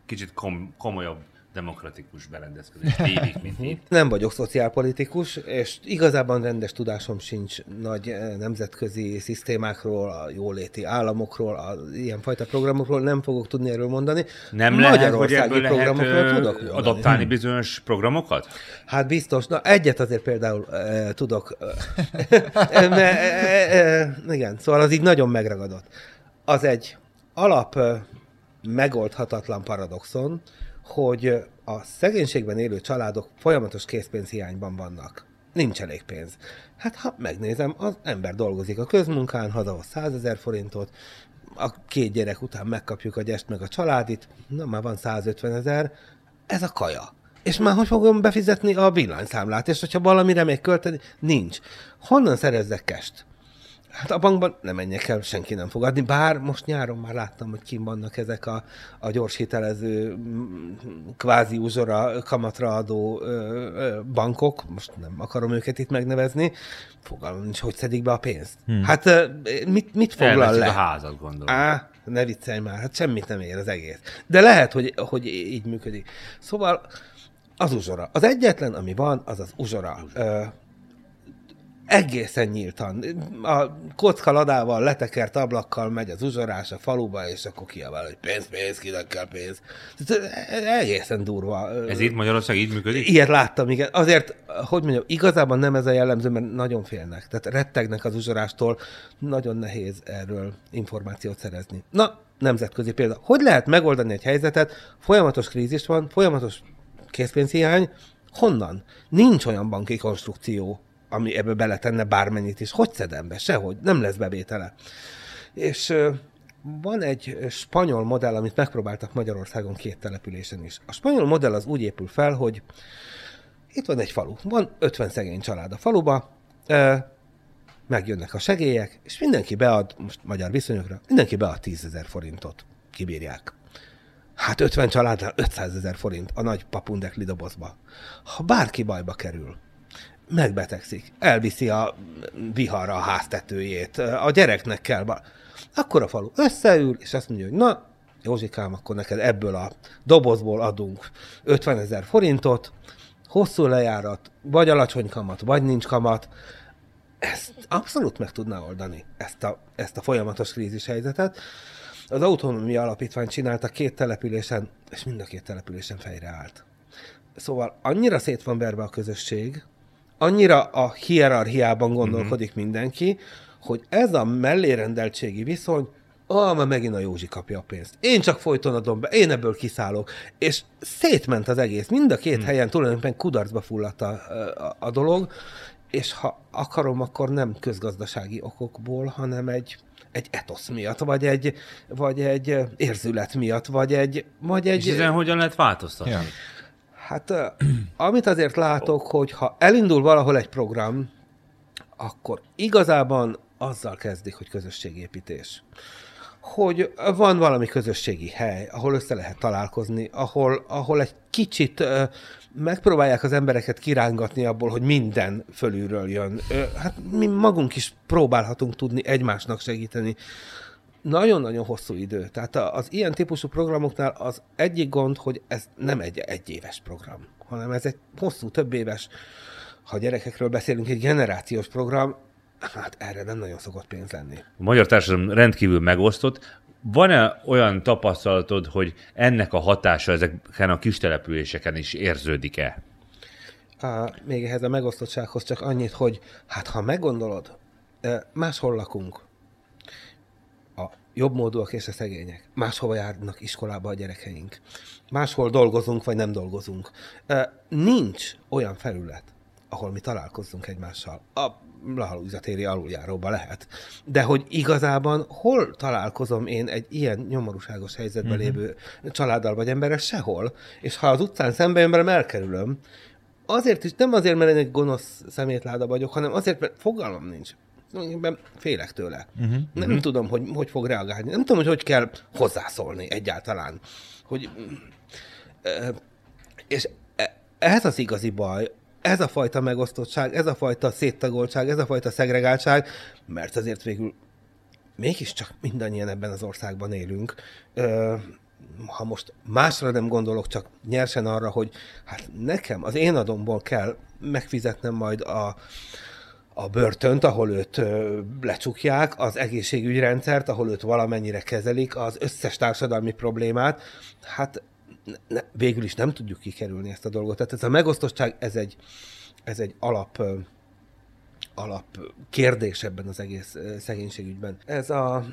kicsit kom- komolyabb demokratikus berendezkedés lévik, mint itt. Nem vagyok szociálpolitikus, és igazában rendes tudásom sincs nagy eh, nemzetközi szisztémákról, a jóléti államokról, a ilyenfajta programokról, nem fogok tudni erről mondani. Nem lehet, hogy Magyarországi ebből lehet programokról ö, tudok mondani. adaptálni bizonyos programokat? Hát biztos. Na, egyet azért például e, tudok. E, e, igen, szóval az így nagyon megragadott. Az egy alap megoldhatatlan paradoxon, hogy a szegénységben élő családok folyamatos készpénzhiányban vannak. Nincs elég pénz. Hát ha megnézem, az ember dolgozik a közmunkán, hazahoz 100 ezer forintot, a két gyerek után megkapjuk a gyest meg a családit, na már van 150 ezer, ez a kaja. És már hogy fogom befizetni a villanyszámlát, és hogyha valamire még költeni, nincs. Honnan szerezzek kest? Hát a bankban nem menjek el, senki nem fog adni, bár most nyáron már láttam, hogy kim vannak ezek a, a gyors hitelező, mm, kvázi uzsora kamatra adó ö, ö, bankok, most nem akarom őket itt megnevezni, fogalmam nincs, hogy szedik be a pénzt. Hmm. Hát ö, mit, mit foglal Elveszik le? a házat, gondolom. Á, ne viccelj már, hát semmit nem ér az egész. De lehet, hogy, hogy így működik. Szóval az uzsora. Az egyetlen, ami van, az az uzsora. Ö, egészen nyíltan. A kocka ladával, letekert ablakkal megy az uzsorás a faluba, és akkor kiabál, hogy pénz, pénz, kinek kell pénz. Tehát, Egészen durva. Ez itt Magyarország így működik? Ilyet láttam, igen. Azért, hogy mondjam, igazából nem ez a jellemző, mert nagyon félnek. Tehát rettegnek az uzsorástól, nagyon nehéz erről információt szerezni. Na, nemzetközi példa. Hogy lehet megoldani egy helyzetet? Folyamatos krízis van, folyamatos készpénzhiány. Honnan? Nincs olyan banki konstrukció, ami ebbe beletenne bármennyit is. Hogy szedem be? Sehogy. Nem lesz bevétele. És van egy spanyol modell, amit megpróbáltak Magyarországon két településen is. A spanyol modell az úgy épül fel, hogy itt van egy falu, van 50 szegény család a faluba, megjönnek a segélyek, és mindenki bead, most magyar viszonyokra, mindenki bead 10 ezer forintot, kibírják. Hát 50 családnál 500 ezer forint a nagy papundekli dobozba. Ha bárki bajba kerül, megbetegszik, elviszi a viharra a háztetőjét, a gyereknek kell, ba- akkor a falu összeül, és azt mondja, hogy na, Józsikám, akkor neked ebből a dobozból adunk 50 ezer forintot, hosszú lejárat, vagy alacsony kamat, vagy nincs kamat, ezt abszolút meg tudná oldani, ezt a, ezt a folyamatos krízis helyzetet. az Autonómia Alapítvány csinálta két településen, és mind a két településen fejre állt. Szóval annyira szét van verve a közösség, annyira a hierarchiában gondolkodik mm-hmm. mindenki, hogy ez a mellérendeltségi viszony, ah, már megint a Józsi kapja a pénzt. Én csak folyton adom be, én ebből kiszállok. És szétment az egész. Mind a két mm. helyen tulajdonképpen kudarcba fulladt a, a, a dolog, és ha akarom, akkor nem közgazdasági okokból, hanem egy, egy etosz miatt, vagy egy, vagy egy érzület miatt, vagy egy... Vagy egy És ezen hogyan lehet változtatni? Ja. Hát amit azért látok, hogy ha elindul valahol egy program, akkor igazában azzal kezdik, hogy közösségépítés. Hogy van valami közösségi hely, ahol össze lehet találkozni, ahol, ahol egy kicsit uh, megpróbálják az embereket kirángatni abból, hogy minden fölülről jön. Uh, hát mi magunk is próbálhatunk tudni egymásnak segíteni. Nagyon-nagyon hosszú idő. Tehát az ilyen típusú programoknál az egyik gond, hogy ez nem egy egyéves program, hanem ez egy hosszú, több éves, ha gyerekekről beszélünk, egy generációs program, hát erre nem nagyon szokott pénz lenni. A magyar társadalom rendkívül megosztott. Van-e olyan tapasztalatod, hogy ennek a hatása ezeken a kis településeken is érződik-e? A, még ehhez a megosztottsághoz csak annyit, hogy hát ha meggondolod, máshol lakunk, jobbmódúak és a szegények. Máshova járnak iskolába a gyerekeink. Máshol dolgozunk, vagy nem dolgozunk. Nincs olyan felület, ahol mi találkozzunk egymással. A Lahalúzatéri aluljáróba lehet. De hogy igazában hol találkozom én egy ilyen nyomorúságos helyzetben uh-huh. lévő családdal vagy emberrel? Sehol. És ha az utcán szembe jön velem, elkerülöm. Azért is, nem azért, mert én egy gonosz szemétláda vagyok, hanem azért, mert fogalmam nincs félek tőle. Uh-huh. Nem uh-huh. tudom, hogy hogy fog reagálni. Nem tudom, hogy hogy kell hozzászólni egyáltalán. Hogy, és e, ez az igazi baj, ez a fajta megosztottság, ez a fajta széttagoltság, ez a fajta szegregáltság, mert azért végül mégiscsak mindannyian ebben az országban élünk. Ha most másra nem gondolok, csak nyersen arra, hogy hát nekem az én adomból kell megfizetnem majd a, a börtönt, ahol őt lecsukják, az egészségügyrendszert, ahol őt valamennyire kezelik, az összes társadalmi problémát, hát ne, végül is nem tudjuk kikerülni ezt a dolgot. Tehát ez a megosztottság, ez egy, ez egy alap, alap kérdés ebben az egész szegénységügyben. Ez a,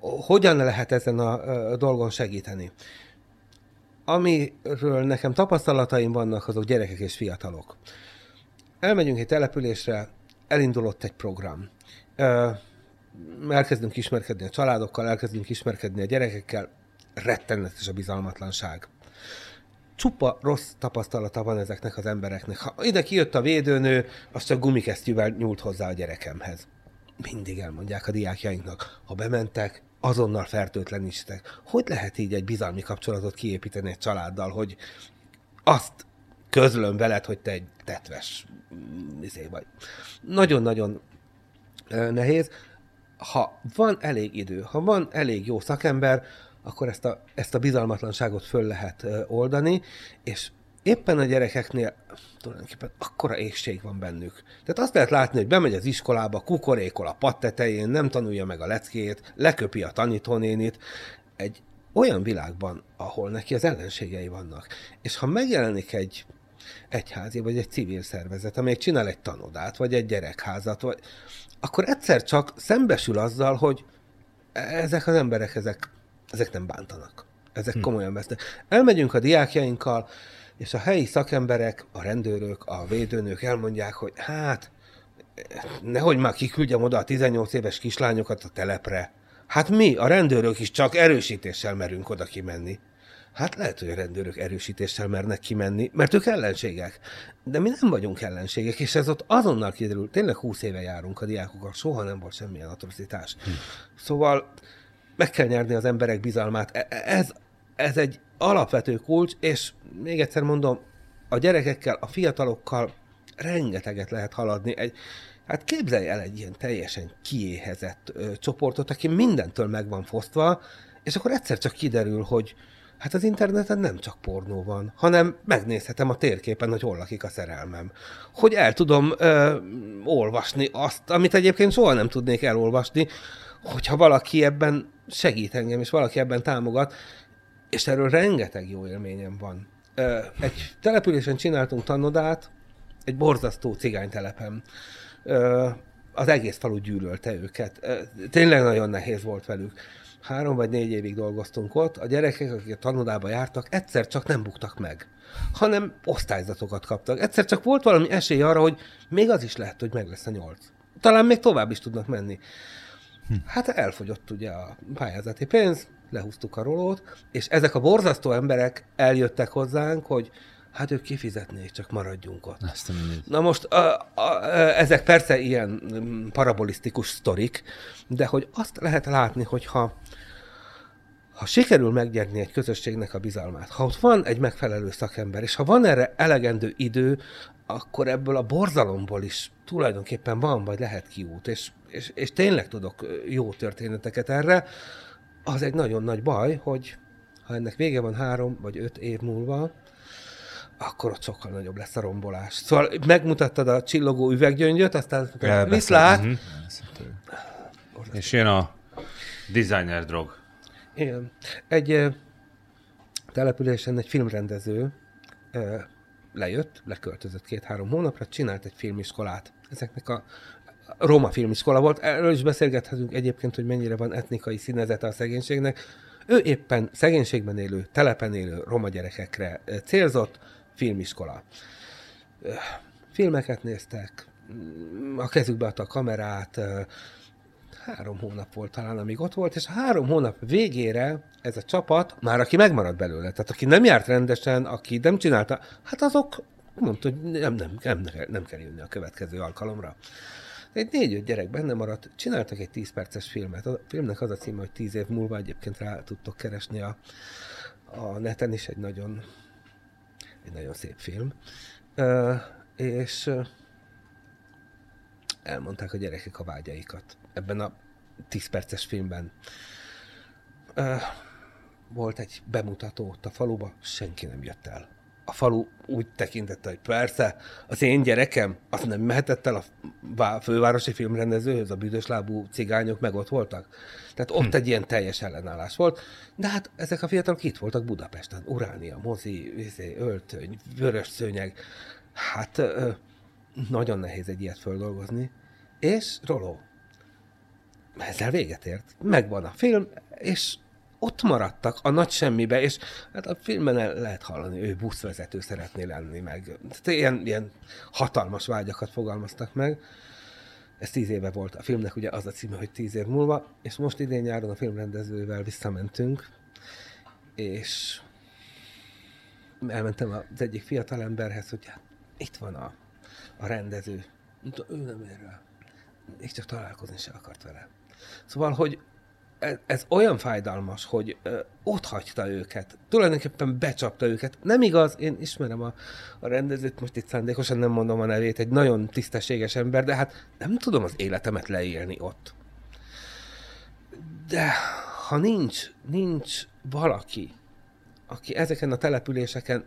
hogyan lehet ezen a dolgon segíteni? Amiről nekem tapasztalataim vannak, azok gyerekek és fiatalok elmegyünk egy településre, elindulott egy program. Elkezdünk ismerkedni a családokkal, elkezdünk ismerkedni a gyerekekkel, rettenetes a bizalmatlanság. Csupa rossz tapasztalata van ezeknek az embereknek. Ha ide kijött a védőnő, az csak gumikesztyűvel nyúlt hozzá a gyerekemhez. Mindig elmondják a diákjainknak, ha bementek, azonnal fertőtlenítstek. Hogy lehet így egy bizalmi kapcsolatot kiépíteni egy családdal, hogy azt közlöm veled, hogy te egy tetves izé vagy. Nagyon-nagyon nehéz. Ha van elég idő, ha van elég jó szakember, akkor ezt a, ezt a bizalmatlanságot föl lehet oldani, és éppen a gyerekeknél tulajdonképpen akkora égség van bennük. Tehát azt lehet látni, hogy bemegy az iskolába, kukorékol a pad tetején, nem tanulja meg a leckét, leköpi a tanítónénit, egy olyan világban, ahol neki az ellenségei vannak. És ha megjelenik egy egyházi, vagy egy civil szervezet, amelyik csinál egy tanodát, vagy egy gyerekházat, vagy, akkor egyszer csak szembesül azzal, hogy ezek az emberek, ezek, ezek nem bántanak. Ezek hm. komolyan vesznek. Elmegyünk a diákjainkkal, és a helyi szakemberek, a rendőrök, a védőnők elmondják, hogy hát, nehogy már kiküldjem oda a 18 éves kislányokat a telepre. Hát mi, a rendőrök is csak erősítéssel merünk oda kimenni. Hát lehet, hogy a rendőrök erősítéssel mernek kimenni, mert ők ellenségek. De mi nem vagyunk ellenségek, és ez ott azonnal kiderül. Tényleg 20 éve járunk a diákokkal, soha nem volt semmilyen atrocitás. Hm. Szóval meg kell nyerni az emberek bizalmát. E, e, ez, ez egy alapvető kulcs, és még egyszer mondom, a gyerekekkel, a fiatalokkal rengeteget lehet haladni. Egy, hát képzelj el egy ilyen teljesen kiéhezett ö, csoportot, aki mindentől meg van fosztva, és akkor egyszer csak kiderül, hogy, Hát az interneten nem csak pornó van, hanem megnézhetem a térképen, hogy hol lakik a szerelmem. Hogy el tudom ö, olvasni azt, amit egyébként soha nem tudnék elolvasni, hogyha valaki ebben segít engem, és valaki ebben támogat, és erről rengeteg jó élményem van. Ö, Egy településen csináltunk tanodát, egy borzasztó cigánytelepen. Ö, Az egész falu gyűlölte őket. Ö, Tényleg nagyon nehéz volt velük. Három vagy négy évig dolgoztunk ott, a gyerekek, akik a tanodába jártak, egyszer csak nem buktak meg, hanem osztályzatokat kaptak. Egyszer csak volt valami esély arra, hogy még az is lehet, hogy meg lesz a nyolc. Talán még tovább is tudnak menni. Hát elfogyott ugye a pályázati pénz, lehúztuk a rolót, és ezek a borzasztó emberek eljöttek hozzánk, hogy hát ők kifizetnék, csak maradjunk ott. Azt. Na most a, a, a, ezek persze ilyen mm, parabolisztikus sztorik, de hogy azt lehet látni, hogyha ha sikerül megnyerni egy közösségnek a bizalmát, ha ott van egy megfelelő szakember, és ha van erre elegendő idő, akkor ebből a borzalomból is tulajdonképpen van, vagy lehet kiút, és, és, és tényleg tudok jó történeteket erre, az egy nagyon nagy baj, hogy ha ennek vége van három vagy öt év múlva, akkor ott sokkal nagyobb lesz a rombolás. Szóval megmutattad a csillogó üveggyöngyöt, aztán Elbeszélt. viszlát, Mhm. És jön a designer drog. Igen. Egy településen egy filmrendező lejött, leköltözött két-három hónapra, csinált egy filmiskolát. Ezeknek a Roma filmiskola volt, erről is beszélgethetünk egyébként, hogy mennyire van etnikai színezete a szegénységnek. Ő éppen szegénységben élő, telepen élő roma gyerekekre célzott filmiskola. Filmeket néztek, a kezükbe adta a kamerát, három hónap volt talán, amíg ott volt, és a három hónap végére ez a csapat, már aki megmaradt belőle, tehát aki nem járt rendesen, aki nem csinálta, hát azok mondta, hogy nem, nem, nem, nem kell jönni a következő alkalomra. Egy négy-öt gyerek benne maradt, csináltak egy 10 perces filmet. A filmnek az a címe, hogy 10 év múlva egyébként rá tudtok keresni a, a neten is, egy nagyon, egy nagyon szép film. És elmondták a gyerekek a vágyaikat ebben a 10 perces filmben. Volt egy bemutató ott a faluba, senki nem jött el. A falu úgy tekintette, hogy persze, az én gyerekem, az nem mehetett el a vá- fővárosi filmrendezőhöz, a büdös lábú cigányok meg ott voltak. Tehát ott hm. egy ilyen teljes ellenállás volt. De hát ezek a fiatalok itt voltak Budapesten. Uránia, mozi, izé, öltöny, vörös szőnyeg. Hát ö, nagyon nehéz egy ilyet földolgozni. És Roló, ezzel véget ért. Megvan a film, és ott maradtak a nagy semmibe, és hát a filmben el lehet hallani, ő buszvezető szeretné lenni, meg Tehát ilyen, ilyen hatalmas vágyakat fogalmaztak meg. Ez tíz éve volt. A filmnek ugye az a címe, hogy tíz év múlva, és most idén nyáron a filmrendezővel visszamentünk, és elmentem az egyik fiatal emberhez, hogy hát itt van a, a rendező. Mondta, ő nem ér rá. Még csak találkozni se akart vele. Szóval, hogy ez, ez olyan fájdalmas, hogy ö, ott hagyta őket. Tulajdonképpen becsapta őket. Nem igaz, én ismerem a, a rendezőt, most itt szándékosan nem mondom a nevét, egy nagyon tisztességes ember, de hát nem tudom az életemet leélni ott. De ha nincs, nincs valaki, aki ezeken a településeken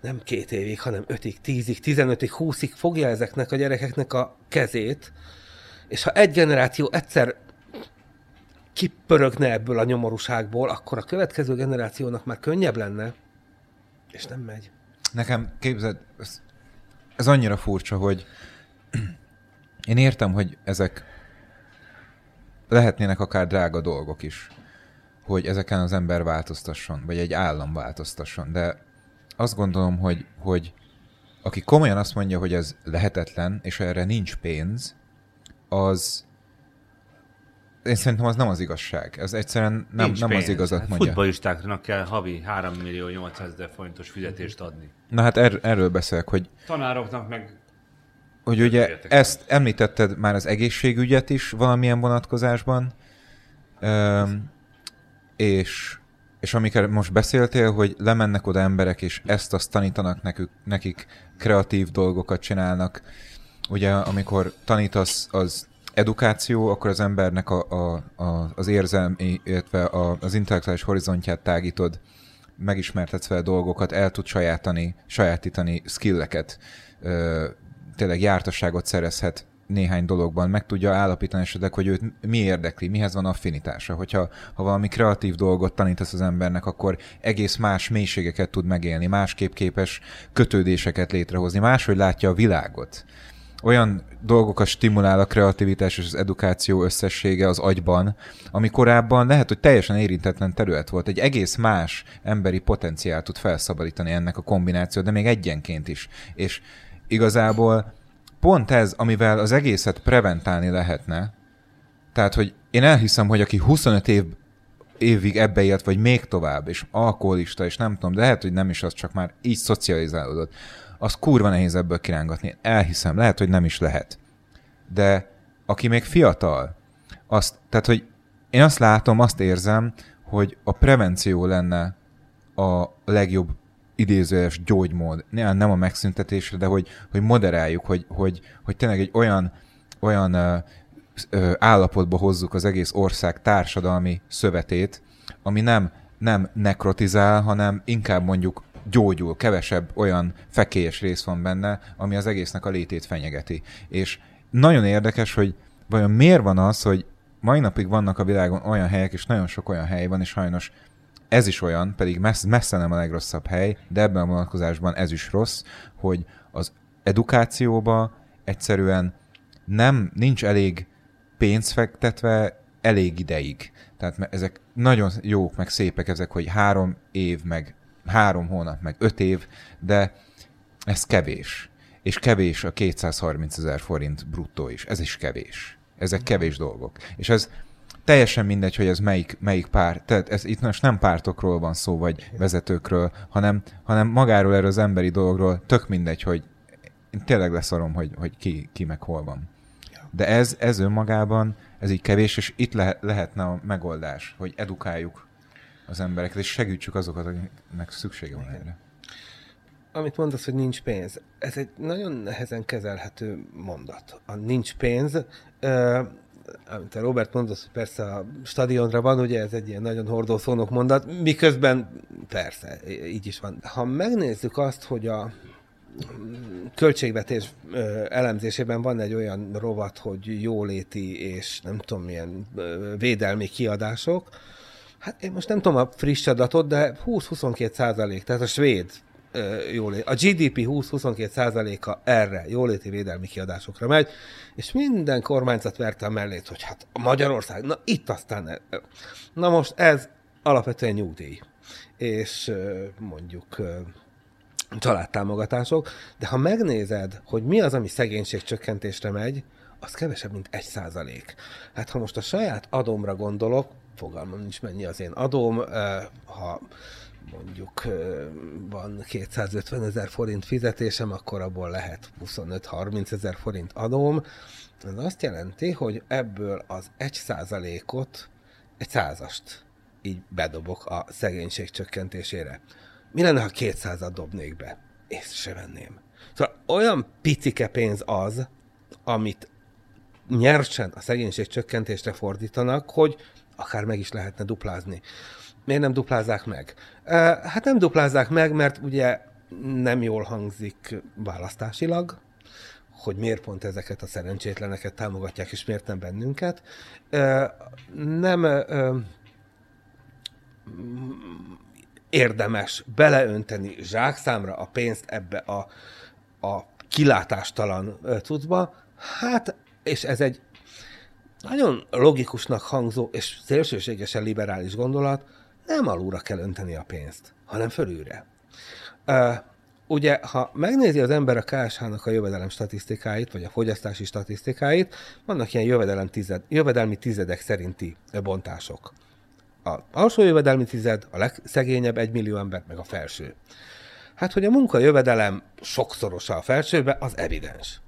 nem két évig, hanem ötig, tízig, tizenötig, húszig fogja ezeknek a gyerekeknek a kezét, és ha egy generáció egyszer kipörögne ebből a nyomorúságból, akkor a következő generációnak már könnyebb lenne, és nem megy. Nekem, képzeld, ez, ez annyira furcsa, hogy én értem, hogy ezek lehetnének akár drága dolgok is, hogy ezeken az ember változtasson, vagy egy állam változtasson, de azt gondolom, hogy, hogy aki komolyan azt mondja, hogy ez lehetetlen, és erre nincs pénz, az én szerintem az nem az igazság. Ez egyszerűen nem, Nincs nem az igazat Hát mondja. Futballistáknak kell havi 3 millió 800 ezer forintos fizetést adni. Na hát er, erről beszélek, hogy Tanároknak meg hogy ugye ezt említetted már az egészségügyet is valamilyen vonatkozásban, Öm, és, és amikor most beszéltél, hogy lemennek oda emberek, és ezt azt tanítanak nekük, nekik, kreatív dolgokat csinálnak. Ugye amikor tanítasz az edukáció, akkor az embernek a, a, a, az érzelmi, illetve a, az intellektuális horizontját tágítod, megismertetsz vele dolgokat, el tud sajátani, sajátítani skilleket, ö, tényleg jártasságot szerezhet néhány dologban, meg tudja állapítani esetleg, hogy őt mi érdekli, mihez van affinitása. Hogyha ha valami kreatív dolgot tanítasz az embernek, akkor egész más mélységeket tud megélni, másképp képes kötődéseket létrehozni, máshogy látja a világot olyan dolgokat stimulál a kreativitás és az edukáció összessége az agyban, ami korábban lehet, hogy teljesen érintetlen terület volt. Egy egész más emberi potenciál tud felszabadítani ennek a kombináció, de még egyenként is. És igazából pont ez, amivel az egészet preventálni lehetne, tehát, hogy én elhiszem, hogy aki 25 év évig ebbe élt, vagy még tovább, és alkoholista, és nem tudom, de lehet, hogy nem is az, csak már így szocializálódott, az kurva nehéz ebből kirángatni. Elhiszem, lehet, hogy nem is lehet. De aki még fiatal, azt, tehát, hogy én azt látom, azt érzem, hogy a prevenció lenne a legjobb idézőes gyógymód. Nem a megszüntetésre, de hogy, hogy moderáljuk, hogy, hogy, hogy tényleg egy olyan, olyan ö, ö, állapotba hozzuk az egész ország társadalmi szövetét, ami nem, nem nekrotizál, hanem inkább mondjuk gyógyul, kevesebb olyan fekélyes rész van benne, ami az egésznek a létét fenyegeti. És nagyon érdekes, hogy vajon miért van az, hogy mai napig vannak a világon olyan helyek, és nagyon sok olyan hely van, és sajnos ez is olyan, pedig messze, nem a legrosszabb hely, de ebben a vonatkozásban ez is rossz, hogy az edukációba egyszerűen nem, nincs elég pénz fektetve elég ideig. Tehát ezek nagyon jók, meg szépek ezek, hogy három év, meg három hónap, meg öt év, de ez kevés. És kevés a 230 ezer forint bruttó is. Ez is kevés. Ezek kevés dolgok. És ez teljesen mindegy, hogy ez melyik, melyik párt, tehát ez itt most nem pártokról van szó, vagy vezetőkről, hanem, hanem magáról erről az emberi dologról, tök mindegy, hogy én tényleg leszarom, hogy, hogy ki, ki meg hol van. De ez, ez önmagában, ez így kevés, és itt lehet, lehetne a megoldás, hogy edukáljuk az embereket, és segítsük azokat, akiknek szüksége van erre. Amit mondasz, hogy nincs pénz, ez egy nagyon nehezen kezelhető mondat. A nincs pénz, ö, amit a Robert mondott, hogy persze a stadionra van, ugye ez egy ilyen nagyon hordószónok mondat, miközben persze, így is van. Ha megnézzük azt, hogy a költségvetés elemzésében van egy olyan rovat, hogy jóléti és nem tudom milyen védelmi kiadások, Hát én most nem tudom a friss adatot, de 20-22 százalék, tehát a svéd jólét, a GDP 20-22 százaléka erre, jóléti védelmi kiadásokra megy, és minden kormányzat verte a mellét, hogy hát Magyarország, na itt aztán, na most ez alapvetően nyugdíj, és mondjuk családtámogatások, de ha megnézed, hogy mi az, ami szegénységcsökkentésre megy, az kevesebb, mint egy százalék. Hát ha most a saját adomra gondolok, fogalmam nincs mennyi az én adóm, ha mondjuk van 250 ezer forint fizetésem, akkor abból lehet 25-30 ezer forint adóm. Ez azt jelenti, hogy ebből az egy százalékot, egy százast így bedobok a szegénység csökkentésére. Mi lenne, ha 200 dobnék be? Észre se venném. Szóval olyan picike pénz az, amit nyersen a szegénység csökkentésre fordítanak, hogy akár meg is lehetne duplázni. Miért nem duplázzák meg? Hát nem duplázzák meg, mert ugye nem jól hangzik választásilag, hogy miért pont ezeket a szerencsétleneket támogatják, és miért nem bennünket. Nem érdemes beleönteni zsákszámra a pénzt ebbe a, a kilátástalan cuccba, hát, és ez egy nagyon logikusnak hangzó és szélsőségesen liberális gondolat, nem alulra kell önteni a pénzt, hanem fölülre. Ugye, ha megnézi az ember a KSH-nak a jövedelem statisztikáit, vagy a fogyasztási statisztikáit, vannak ilyen jövedelem tized, jövedelmi tizedek szerinti bontások. A alsó jövedelmi tized, a legszegényebb egy millió ember, meg a felső. Hát, hogy a munka jövedelem sokszorosa a felsőbe, az evidens.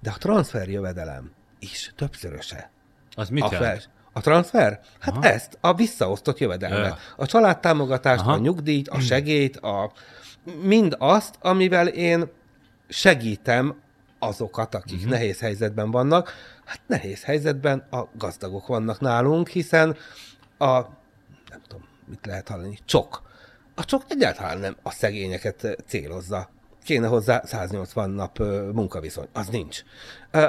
De a transfer jövedelem is többszöröse az mit a, jelent? a transfer? Hát Aha. ezt, a visszaosztott jövedelmet. Ja. A családtámogatást, Aha. a nyugdíjt, a segélyt, a, mind azt, amivel én segítem azokat, akik uh-huh. nehéz helyzetben vannak. Hát nehéz helyzetben a gazdagok vannak nálunk, hiszen a, nem tudom, mit lehet hallani, csok. A csok egyáltalán nem a szegényeket célozza kéne hozzá 180 nap munkaviszony. Az nincs.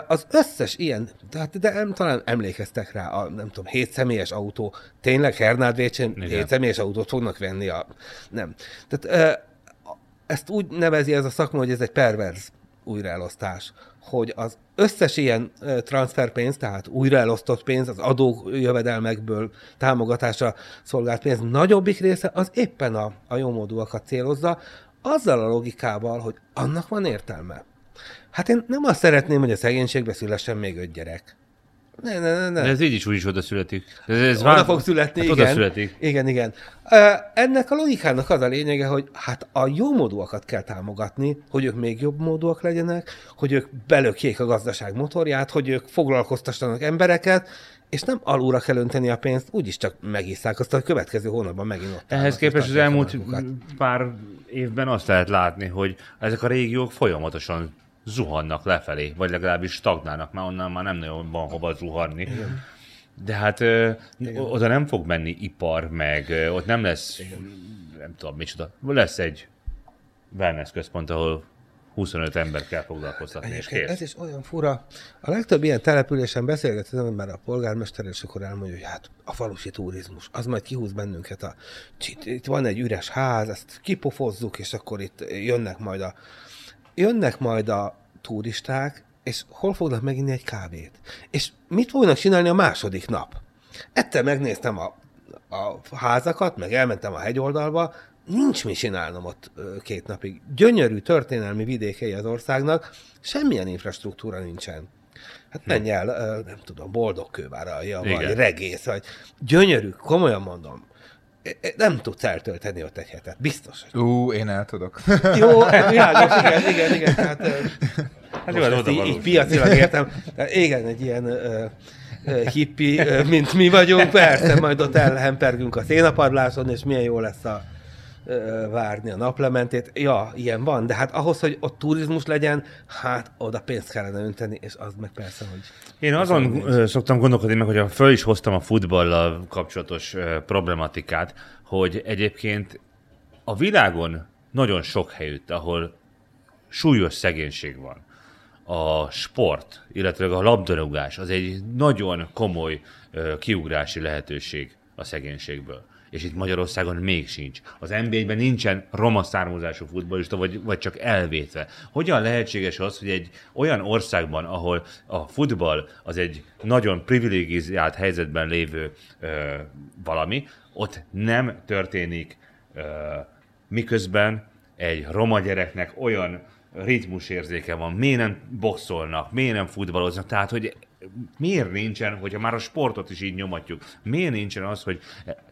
Az összes ilyen, tehát, de em, talán emlékeztek rá, a, nem tudom, 7 személyes autó, tényleg Hernád Vécsén 7 személyes autót fognak venni a... Nem. Tehát ezt úgy nevezi ez a szakma, hogy ez egy perverz újraelosztás, hogy az összes ilyen transferpénz, tehát újraelosztott pénz, az adó jövedelmekből támogatásra szolgált pénz nagyobbik része az éppen a, a jómódúakat célozza, azzal a logikával, hogy annak van értelme. Hát én nem azt szeretném, hogy a szegénységbe szülessen még öt gyerek. Ne, ne, ne, ne. De ez így is úgy is oda születik. Ez, ez Oda fog születni, hát igen. Oda születik. Igen, igen. Ennek a logikának az a lényege, hogy hát a jó módúakat kell támogatni, hogy ők még jobb módúak legyenek, hogy ők belökjék a gazdaság motorját, hogy ők foglalkoztassanak embereket, és nem alulra kell önteni a pénzt, úgyis csak megisszák, azt a következő hónapban megint ott Ehhez képest az elmúlt pár évben azt lehet látni, hogy ezek a régiók folyamatosan zuhannak lefelé, vagy legalábbis stagnálnak, mert onnan már nem nagyon van hova zuhanni. Igen. De hát ö, oda nem fog menni ipar, meg ö, ott nem lesz, nem tudom micsoda, lesz egy wellness központ, ahol 25 ember kell foglalkoztatni, és kész. ez is olyan fura. A legtöbb ilyen településen beszélgettem már a polgármester, és akkor elmondja, hogy hát a falusi turizmus, az majd kihúz bennünket. A, itt, itt van egy üres ház, ezt kipofozzuk, és akkor itt jönnek majd a, jönnek majd a turisták, és hol fognak meginni egy kávét? És mit fognak csinálni a második nap? Egyszer megnéztem a, a házakat, meg elmentem a hegyoldalba, nincs mi csinálnom ott két napig. Gyönyörű történelmi vidékei az országnak, semmilyen infrastruktúra nincsen. Hát menj el, nem tudom, boldogkőváralja, vagy regész, vagy gyönyörű, komolyan mondom. E- e- Nem tudsz eltölteni ott egy hetet, biztos. hogy Ú, én el tudok. jó, világos, igen, igen, igen. Tehát, Hát most jó, ezt így, így piacilag értem. Igen, egy ilyen hippi, mint mi vagyunk, persze, majd ott elhempergünk a szénapadláson, és milyen jó lesz a várni a naplementét. Ja, ilyen van, de hát ahhoz, hogy ott turizmus legyen, hát oda pénzt kellene önteni, és az meg persze, hogy... Én azon ö, szoktam gondolkodni meg, hogy föl is hoztam a futballal kapcsolatos problematikát, hogy egyébként a világon nagyon sok helyütt, ahol súlyos szegénység van, a sport, illetve a labdarúgás, az egy nagyon komoly kiugrási lehetőség a szegénységből. És itt Magyarországon még sincs. Az NBA-ben nincsen roma származású futballista, vagy, vagy csak elvétve. Hogyan lehetséges az, hogy egy olyan országban, ahol a futball az egy nagyon privilegizált helyzetben lévő ö, valami, ott nem történik ö, miközben egy roma gyereknek olyan ritmusérzéke van, miért nem boxolnak, miért nem futballoznak, tehát hogy miért nincsen, hogyha már a sportot is így nyomatjuk, miért nincsen az, hogy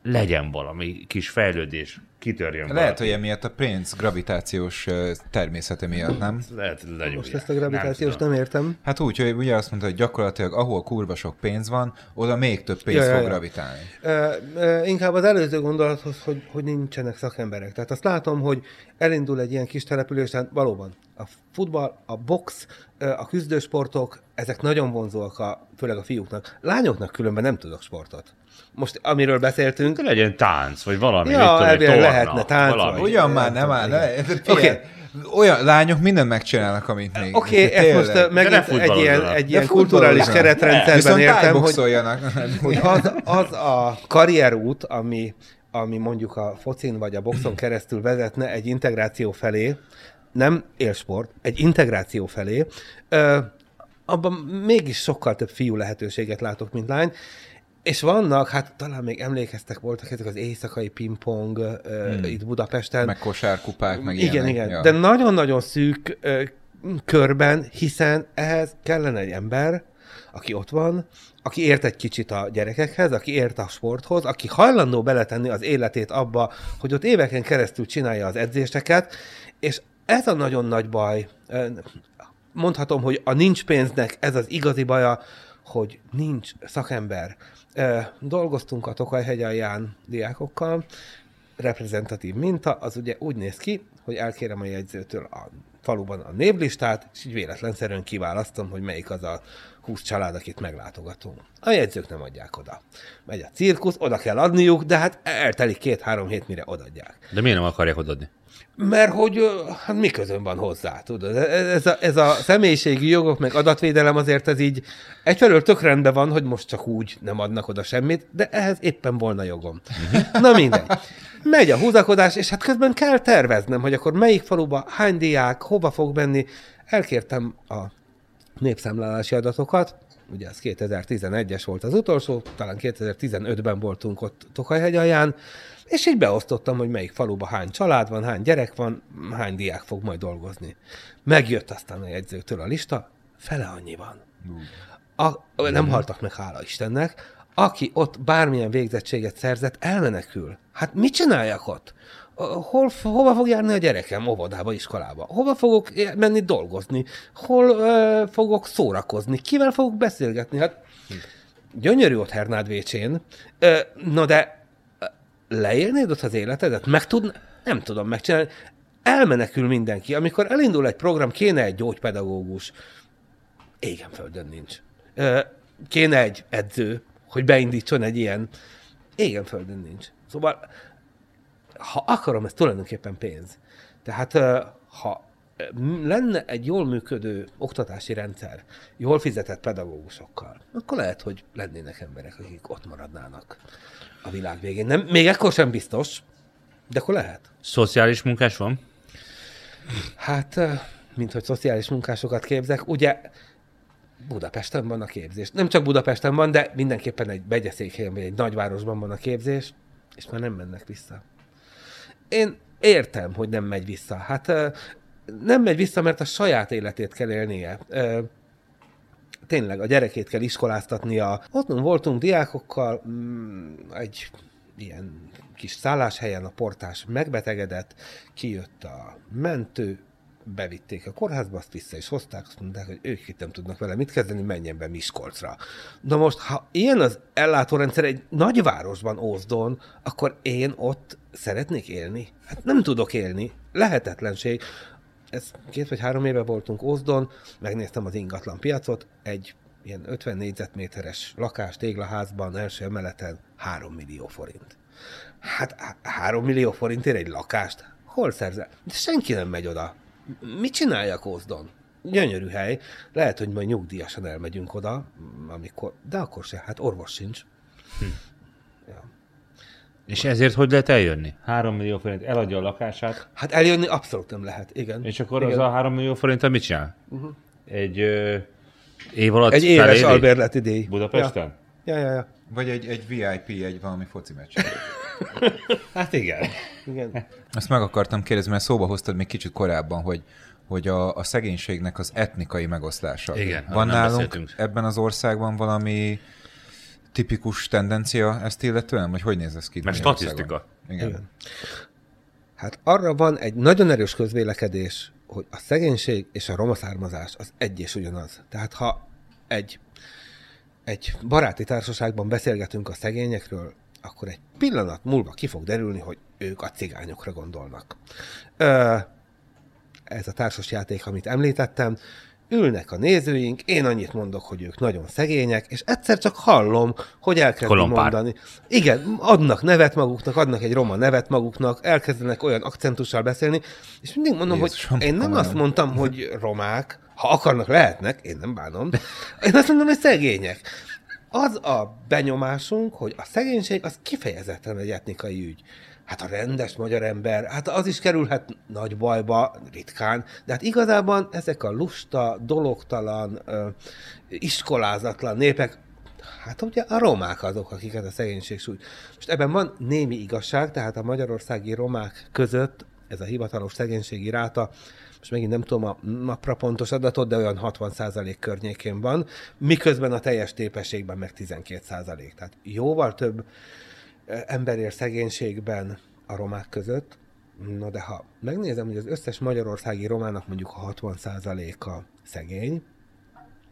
legyen valami kis fejlődés, kitörjön Lehet, valaki. hogy emiatt a pénz gravitációs természete miatt, nem? Lehet, legyújják. Most ezt a gravitációt tudom. nem értem. Hát úgy, hogy ugye azt mondta, hogy gyakorlatilag ahol kurva sok pénz van, oda még több pénz Ja, ja, fog ja. gravitálni. Ö, ö, inkább az előző gondolathoz, hogy, hogy nincsenek szakemberek. Tehát azt látom, hogy elindul egy ilyen kis településen, valóban a futball, a box, a küzdősportok, ezek nagyon vonzóak, a, főleg a fiúknak. Lányoknak különben nem tudok sportot. Most amiről beszéltünk, De legyen tánc, vagy valami. Ja, mit tudom, lehetne tánc, valami. Ugyan már, nem áll, Oké. okay. Olyan lányok mindent megcsinálnak, amit még. Oké, okay, ezt most megint ne egy ilyen, egy ilyen kulturális keretrendszerben értem, hogy, hogy az, az a karrierút, ami, ami mondjuk a focin vagy a boxon keresztül vezetne egy integráció felé, nem élsport, egy integráció felé, abban mégis sokkal több fiú lehetőséget látok, mint lány, és vannak, hát talán még emlékeztek, voltak ezek az éjszakai pingpong hmm. itt Budapesten. meg kosárkupák, meg igen, ilyenek. igen. Ja. De nagyon-nagyon szűk ö, körben, hiszen ehhez kellene egy ember, aki ott van, aki ért egy kicsit a gyerekekhez, aki ért a sporthoz, aki hajlandó beletenni az életét abba, hogy ott éveken keresztül csinálja az edzéseket, és ez a nagyon nagy baj. Mondhatom, hogy a nincs pénznek ez az igazi baja, hogy nincs szakember. Dolgoztunk a Tokaj alján diákokkal, reprezentatív minta, az ugye úgy néz ki, hogy elkérem a jegyzőtől a faluban a névlistát, és így véletlenszerűen kiválasztom, hogy melyik az a 20 család, akit meglátogatunk. A jegyzők nem adják oda. Megy a cirkusz, oda kell adniuk, de hát eltelik két-három hét, mire odadják. De miért nem akarják odaadni? Mert hogy hát mi közön van hozzá, tudod? Ez a, ez a személyiségi jogok, meg adatvédelem azért ez így egyfelől tök rendben van, hogy most csak úgy nem adnak oda semmit, de ehhez éppen volna jogom. Na mindegy. Megy a húzakodás, és hát közben kell terveznem, hogy akkor melyik faluba, hány diák, hova fog menni. Elkértem a népszámlálási adatokat, ugye az 2011-es volt az utolsó, talán 2015-ben voltunk ott Tokajhegy alján, és így beosztottam, hogy melyik faluban hány család van, hány gyerek van, hány diák fog majd dolgozni. Megjött aztán a jegyzőktől a lista, fele annyi van. A, nem haltak meg, hála Istennek. Aki ott bármilyen végzettséget szerzett, elmenekül. Hát mit csináljak ott? Hol, hova fog járni a gyerekem? Óvodába, iskolába. Hova fogok menni dolgozni? Hol uh, fogok szórakozni? Kivel fogok beszélgetni? Hát gyönyörű ott Hernád Vécsén. Uh, na de ö, leélnéd ott az életedet? Meg tud, nem tudom megcsinálni. Elmenekül mindenki. Amikor elindul egy program, kéne egy gyógypedagógus. Égen földön nincs. Ö, kéne egy edző, hogy beindítson egy ilyen. Égen földön nincs. Szóval, ha akarom, ez tulajdonképpen pénz. Tehát, ha lenne egy jól működő oktatási rendszer, jól fizetett pedagógusokkal, akkor lehet, hogy lennének emberek, akik ott maradnának a világ végén. Nem, még ekkor sem biztos, de akkor lehet. Szociális munkás van? Hát, mint hogy szociális munkásokat képzek, ugye Budapesten van a képzés. Nem csak Budapesten van, de mindenképpen egy begyeszékhelyen vagy egy nagyvárosban van a képzés, és már nem mennek vissza. Én értem, hogy nem megy vissza. Hát nem megy vissza, mert a saját életét kell élnie. Tényleg, a gyerekét kell iskoláztatnia. Ott voltunk diákokkal, mm, egy ilyen kis szálláshelyen a portás megbetegedett, kijött a mentő, bevitték a kórházba, azt vissza is hozták, azt mondták, hogy ők itt nem tudnak vele mit kezdeni, menjen be Miskolcra. Na most, ha ilyen az ellátórendszer egy nagyvárosban, Ózdon, akkor én ott szeretnék élni? Hát nem tudok élni. Lehetetlenség. Ez két vagy három éve voltunk Ózdon, megnéztem az ingatlan piacot, egy ilyen 50 négyzetméteres lakás téglaházban, első emeleten 3 millió forint. Hát há- 3 millió forintért egy lakást? Hol szerzel? De senki nem megy oda. Mit csináljak Ózdon? Gyönyörű hely. Lehet, hogy majd nyugdíjasan elmegyünk oda, amikor, de akkor se, hát orvos sincs. Ja. És ezért hogy lehet eljönni? 3 millió forint eladja a lakását, Hát eljönni abszolút nem lehet, igen. és akkor igen. az a 3 millió forinttal mit csinál? Uh-huh. Egy ö, év alatt Egy éves albérleti díj. Budapesten? Ja, ja, ja. Vagy egy, egy VIP, egy valami foci meccs. Hát igen. Igen. Azt meg akartam kérdezni, mert szóba hoztad még kicsit korábban, hogy hogy a, a szegénységnek az etnikai megoszlása. Igen, Van nálunk beszéltünk. ebben az országban valami tipikus tendencia ezt illetően? Vagy hogy néz ez ki? Mert statisztika. Igen. Igen. Hát arra van egy nagyon erős közvélekedés, hogy a szegénység és a roma származás az egy és ugyanaz. Tehát ha egy, egy baráti társaságban beszélgetünk a szegényekről, akkor egy pillanat múlva ki fog derülni, hogy ők a cigányokra gondolnak. Ö, ez a társas játék, amit említettem, ülnek a nézőink, én annyit mondok, hogy ők nagyon szegények, és egyszer csak hallom, hogy elkezdi Kolompár. mondani. Igen, adnak nevet maguknak, adnak egy roma nevet maguknak, elkezdenek olyan akcentussal beszélni, és mindig mondom, Jézusom, hogy én nem komolyan. azt mondtam, hogy romák, ha akarnak, lehetnek, én nem bánom. Én azt mondom, hogy szegények. Az a benyomásunk, hogy a szegénység az kifejezetten egy etnikai ügy. Hát a rendes magyar ember, hát az is kerülhet nagy bajba, ritkán, de hát igazából ezek a lusta, dologtalan, iskolázatlan népek, hát ugye a romák azok, akiket a szegénység sújt. Most ebben van némi igazság, tehát a magyarországi romák között ez a hivatalos szegénységi ráta, most megint nem tudom a napra pontos adatot, de olyan 60% környékén van, miközben a teljes tépességben meg 12%. Tehát jóval több ö, ember él szegénységben a romák között, Na de ha megnézem, hogy az összes magyarországi romának mondjuk a 60%-a szegény,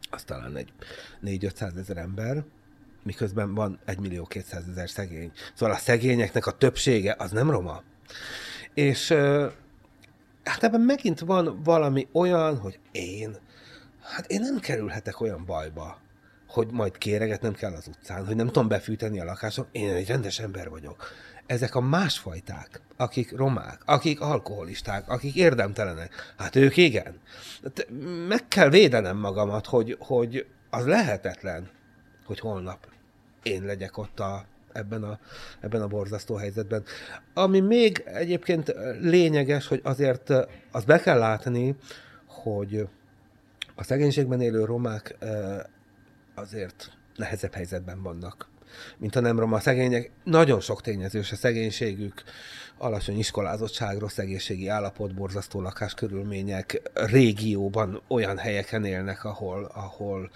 az talán egy 4-500 ezer ember, miközben van 1 millió 200 ezer szegény. Szóval a szegényeknek a többsége az nem roma. És ö, hát ebben megint van valami olyan, hogy én Hát én nem kerülhetek olyan bajba, hogy majd kéregetnem kell az utcán, hogy nem tudom befűteni a lakásom. Én egy rendes ember vagyok. Ezek a másfajták, akik romák, akik alkoholisták, akik érdemtelenek, hát ők igen. Hát Meg kell védenem magamat, hogy, hogy az lehetetlen, hogy holnap én legyek ott a, ebben, a, ebben a borzasztó helyzetben. Ami még egyébként lényeges, hogy azért azt be kell látni, hogy a szegénységben élő romák azért nehezebb helyzetben vannak, mint a nem roma szegények. Nagyon sok tényezős a szegénységük, alacsony iskolázottság, rossz egészségi állapot, borzasztó lakáskörülmények, régióban olyan helyeken élnek, ahol, ahol,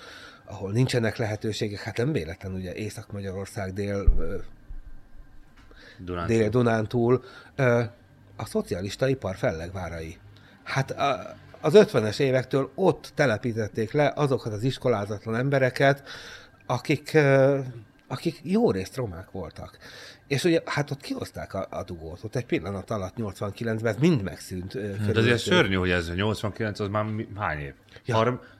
ahol nincsenek lehetőségek. Hát nem véletlen, ugye Észak-Magyarország, dél, Dunántúl, ö, a szocialista ipar fellegvárai. Hát a, az 50-es évektől ott telepítették le azokat az iskolázatlan embereket, akik, akik jó részt romák voltak. És ugye, hát ott kihozták a, a dugót, ott egy pillanat alatt 89-ben ez mind megszűnt. De azért körülöttük. szörnyű, hogy ez 89, az már hány év? Ja. Har-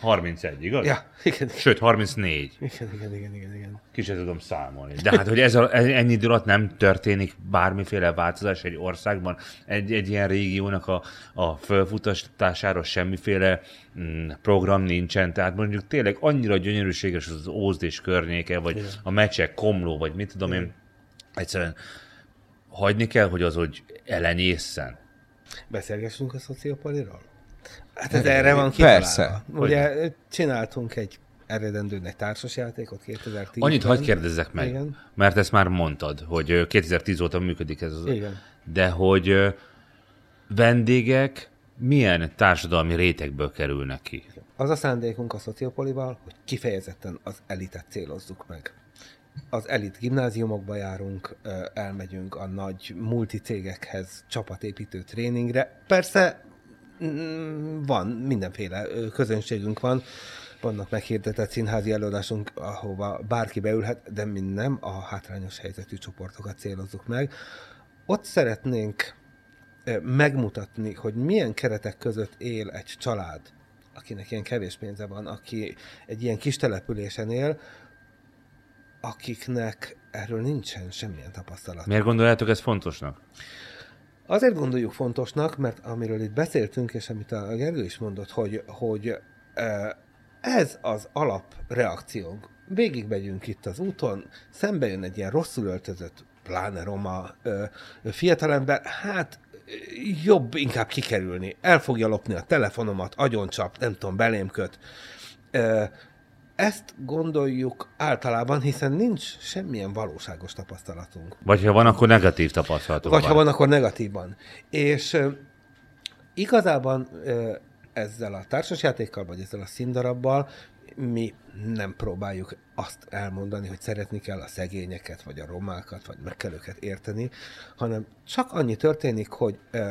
31, igaz? Ja, igen, Sőt, 34. igen, igen, igen, igen, igen. Ki sem tudom számolni. De hát, hogy ez a, ennyi idő alatt nem történik bármiféle változás egy országban, egy, egy ilyen régiónak a, a fölfutastására semmiféle mm, program nincsen. Tehát mondjuk tényleg annyira gyönyörűséges az Ózd és környéke, vagy a mecsek, Komló, vagy mit tudom én, egyszerűen hagyni kell, hogy az, hogy elenyészen. Beszélgessünk a szociopoliról? Hát ez erre van kitalálva. Persze. Ugye csináltunk egy eredendően egy társasjátékot 2010 Annyit hagyd kérdezzek meg, Igen. mert ezt már mondtad, hogy ö, 2010 óta működik ez az. Igen. De hogy vendégek milyen társadalmi rétegből kerülnek ki? Az a szándékunk a szociopolival, hogy kifejezetten az elitet célozzuk meg. Az elit gimnáziumokba járunk, elmegyünk a nagy multicégekhez csapatépítő tréningre. Persze van, mindenféle közönségünk van, vannak meghirdetett színházi előadásunk, ahova bárki beülhet, de mi nem a hátrányos helyzetű csoportokat célozzuk meg. Ott szeretnénk megmutatni, hogy milyen keretek között él egy család, akinek ilyen kevés pénze van, aki egy ilyen kis településen él, akiknek erről nincsen semmilyen tapasztalat. Miért gondoljátok ez fontosnak? Azért gondoljuk fontosnak, mert amiről itt beszéltünk, és amit a Gergő is mondott, hogy, hogy ez az alapreakciónk. Végigmegyünk itt az úton, szembe jön egy ilyen rosszul öltözött, pláne roma fiatalember, hát jobb inkább kikerülni. El fogja lopni a telefonomat, agyoncsap, nem tudom, belém köt. Ezt gondoljuk általában, hiszen nincs semmilyen valóságos tapasztalatunk. Vagy ha van, akkor negatív tapasztalatok Vagy ha van, akkor negatívban. És ö, igazában ö, ezzel a társasjátékkal, vagy ezzel a színdarabbal mi nem próbáljuk azt elmondani, hogy szeretni kell a szegényeket, vagy a romákat, vagy meg kell őket érteni, hanem csak annyi történik, hogy ö,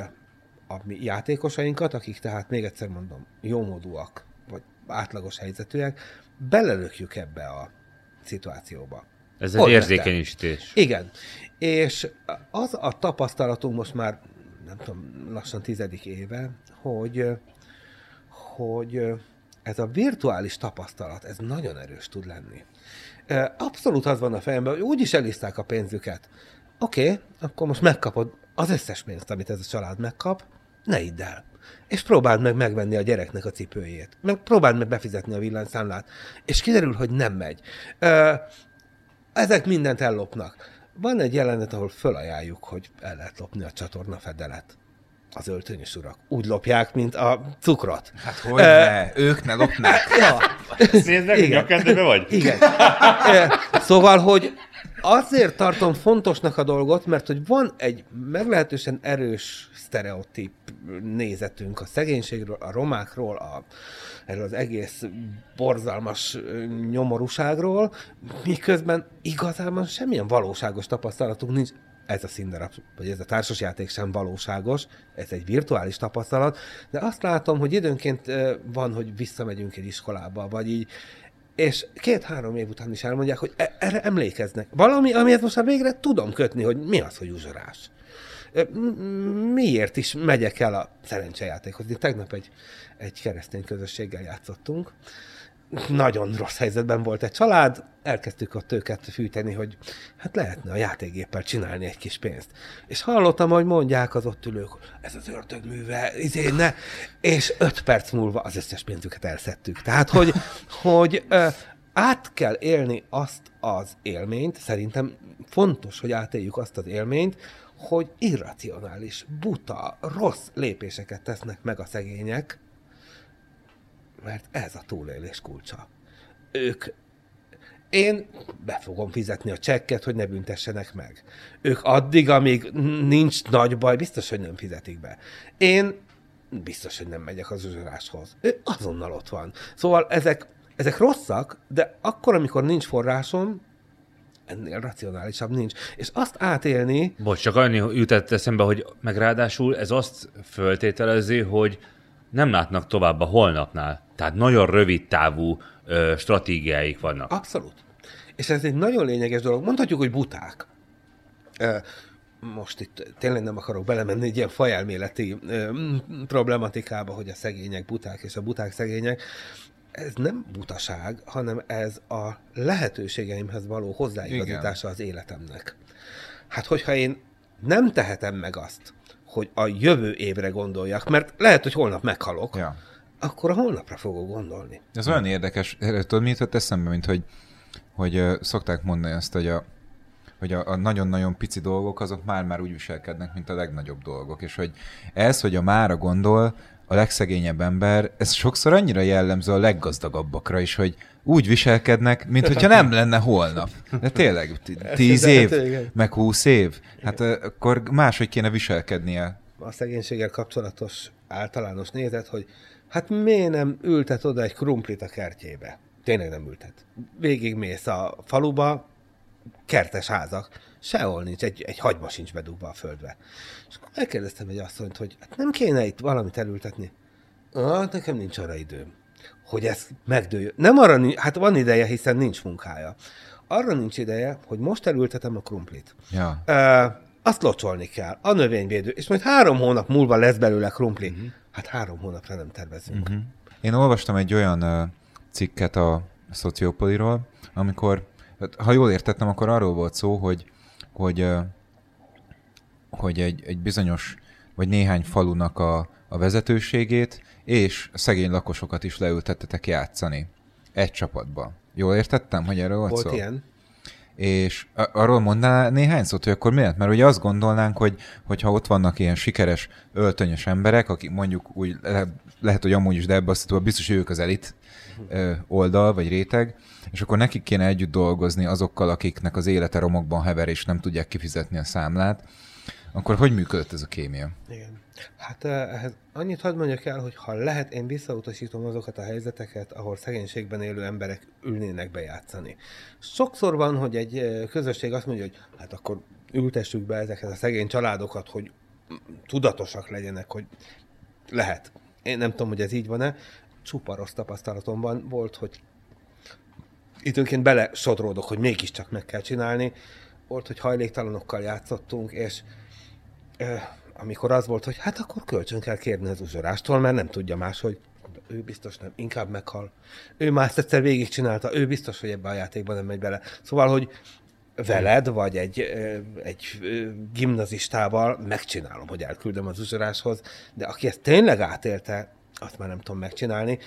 a mi játékosainkat, akik tehát még egyszer mondom, jómódúak, átlagos helyzetűek, belelökjük ebbe a szituációba. Ez egy érzékenyítés. Igen. És az a tapasztalatunk most már, nem tudom, lassan tizedik éve, hogy, hogy ez a virtuális tapasztalat, ez nagyon erős tud lenni. Abszolút az van a fejemben, hogy úgyis eliszták a pénzüket. Oké, okay, akkor most megkapod az összes pénzt, amit ez a család megkap, ne idd el. És próbáld meg megvenni a gyereknek a cipőjét. Meg próbáld meg befizetni a villanyszámlát. És kiderül, hogy nem megy. Ö, ezek mindent ellopnak. Van egy jelenet, ahol fölajánljuk, hogy el lehet lopni a csatorna fedelet. Az öltönyös urak úgy lopják, mint a cukrot. Hát hogy ne? Ők ne lopnák. Ja, Nézd meg, Igen. nyakendőbe vagy? igen. Szóval, hogy azért tartom fontosnak a dolgot, mert hogy van egy meglehetősen erős sztereotíp nézetünk a szegénységről, a romákról, a, erről az egész borzalmas nyomorúságról, miközben igazában semmilyen valóságos tapasztalatunk nincs. Ez a színdarab, vagy ez a társasjáték sem valóságos, ez egy virtuális tapasztalat, de azt látom, hogy időnként van, hogy visszamegyünk egy iskolába, vagy így és két-három év után is elmondják, hogy e- erre emlékeznek. Valami, amihez most már végre tudom kötni, hogy mi az, hogy uzsorás. miért is megyek el a szerencsejátékhoz. Tegnap egy, egy keresztény közösséggel játszottunk, nagyon rossz helyzetben volt egy család, elkezdtük ott őket fűteni, hogy hát lehetne a játékgéppel csinálni egy kis pénzt. És hallottam, hogy mondják az ott ülők, ez az ördögműve, izé, ne. És öt perc múlva az összes pénzüket elszettük. Tehát, hogy, hogy át kell élni azt az élményt, szerintem fontos, hogy átéljük azt az élményt, hogy irracionális, buta, rossz lépéseket tesznek meg a szegények, mert ez a túlélés kulcsa. Ők én be fogom fizetni a csekket, hogy ne büntessenek meg. Ők addig, amíg nincs nagy baj, biztos, hogy nem fizetik be. Én biztos, hogy nem megyek az uzsoráshoz. Ő azonnal ott van. Szóval ezek, ezek rosszak, de akkor, amikor nincs forrásom, ennél racionálisabb nincs. És azt átélni, Bocs, csak annyi jutott eszembe, hogy meg ráadásul ez azt föltételezi, hogy nem látnak tovább a holnapnál. Tehát nagyon rövid távú ö, stratégiáik vannak. Abszolút. És ez egy nagyon lényeges dolog. Mondhatjuk, hogy buták. Most itt tényleg nem akarok belemenni egy ilyen fajelméleti problematikába, hogy a szegények buták és a buták szegények. Ez nem butaság, hanem ez a lehetőségeimhez való hozzáigazítása az életemnek. Hát, hogyha én nem tehetem meg azt, hogy a jövő évre gondoljak, mert lehet, hogy holnap meghalok, Ja. akkor a holnapra fogok gondolni. Ez olyan érdekes, tudod, mi jutott eszembe, mint hogy, hogy szokták mondani azt, hogy a, hogy a, a nagyon-nagyon pici dolgok azok már-már úgy viselkednek, mint a legnagyobb dolgok, és hogy ez, hogy a mára gondol, a legszegényebb ember, ez sokszor annyira jellemző a leggazdagabbakra is, hogy úgy viselkednek, mint hogyha nem lenne holnap. De tényleg, tíz év, meg húsz év, hát akkor máshogy kéne viselkednie. a szegénységgel kapcsolatos általános nézet, hogy hát miért nem ültet oda egy krumplit a kertjébe? Tényleg nem ültet. Végig mész a faluba, kertes házak, sehol nincs, egy, egy hagyma sincs bedugva a földbe. És akkor megkérdeztem egy asszonyt, hogy hát nem kéne itt valamit elültetni. Ah, nekem nincs arra időm, hogy ez megdőljön. Nem arra, hát van ideje, hiszen nincs munkája. Arra nincs ideje, hogy most elültetem a krumplit. Ja. Ö, azt locsolni kell, a növényvédő, és majd három hónap múlva lesz belőle krumpli. Uh-huh. Hát három hónapra nem tervezünk. Uh-huh. Én olvastam egy olyan cikket a Szociopoliról, amikor, hát, ha jól értettem, akkor arról volt szó, hogy, hogy, hogy egy, egy bizonyos, vagy néhány falunak a, a vezetőségét és a szegény lakosokat is leültettetek játszani. Egy csapatba. Jól értettem, hogy erről volt, Volt szó? ilyen? És a- arról mondnál néhány szót, hogy akkor miért? Mert ugye azt gondolnánk, hogy hogyha ott vannak ilyen sikeres, öltönyös emberek, akik mondjuk úgy le, lehet, hogy amúgy is, de azt tudom, biztos, hogy ők az elit ö, oldal vagy réteg, és akkor nekik kéne együtt dolgozni azokkal, akiknek az élete romokban hever, és nem tudják kifizetni a számlát, akkor hogy működött ez a kémia? Igen. Hát eh, ehhez annyit hadd mondjak el, hogy ha lehet, én visszautasítom azokat a helyzeteket, ahol szegénységben élő emberek ülnének bejátszani. Sokszor van, hogy egy eh, közösség azt mondja, hogy hát akkor ültessük be ezeket a szegény családokat, hogy tudatosak legyenek, hogy lehet. Én nem tudom, hogy ez így van-e. Csupa rossz tapasztalatomban volt, hogy időnként bele sodródok, hogy mégiscsak meg kell csinálni. Volt, hogy hajléktalanokkal játszottunk, és ö, amikor az volt, hogy hát akkor kölcsön kell kérni az uzsorástól, mert nem tudja más, hogy ő biztos nem, inkább meghal. Ő már ezt egyszer végigcsinálta, ő biztos, hogy ebbe a játékba nem megy bele. Szóval, hogy veled, vagy egy, egy gimnazistával megcsinálom, hogy elküldöm az uzsoráshoz, de aki ezt tényleg átélte, azt már nem tudom megcsinálni.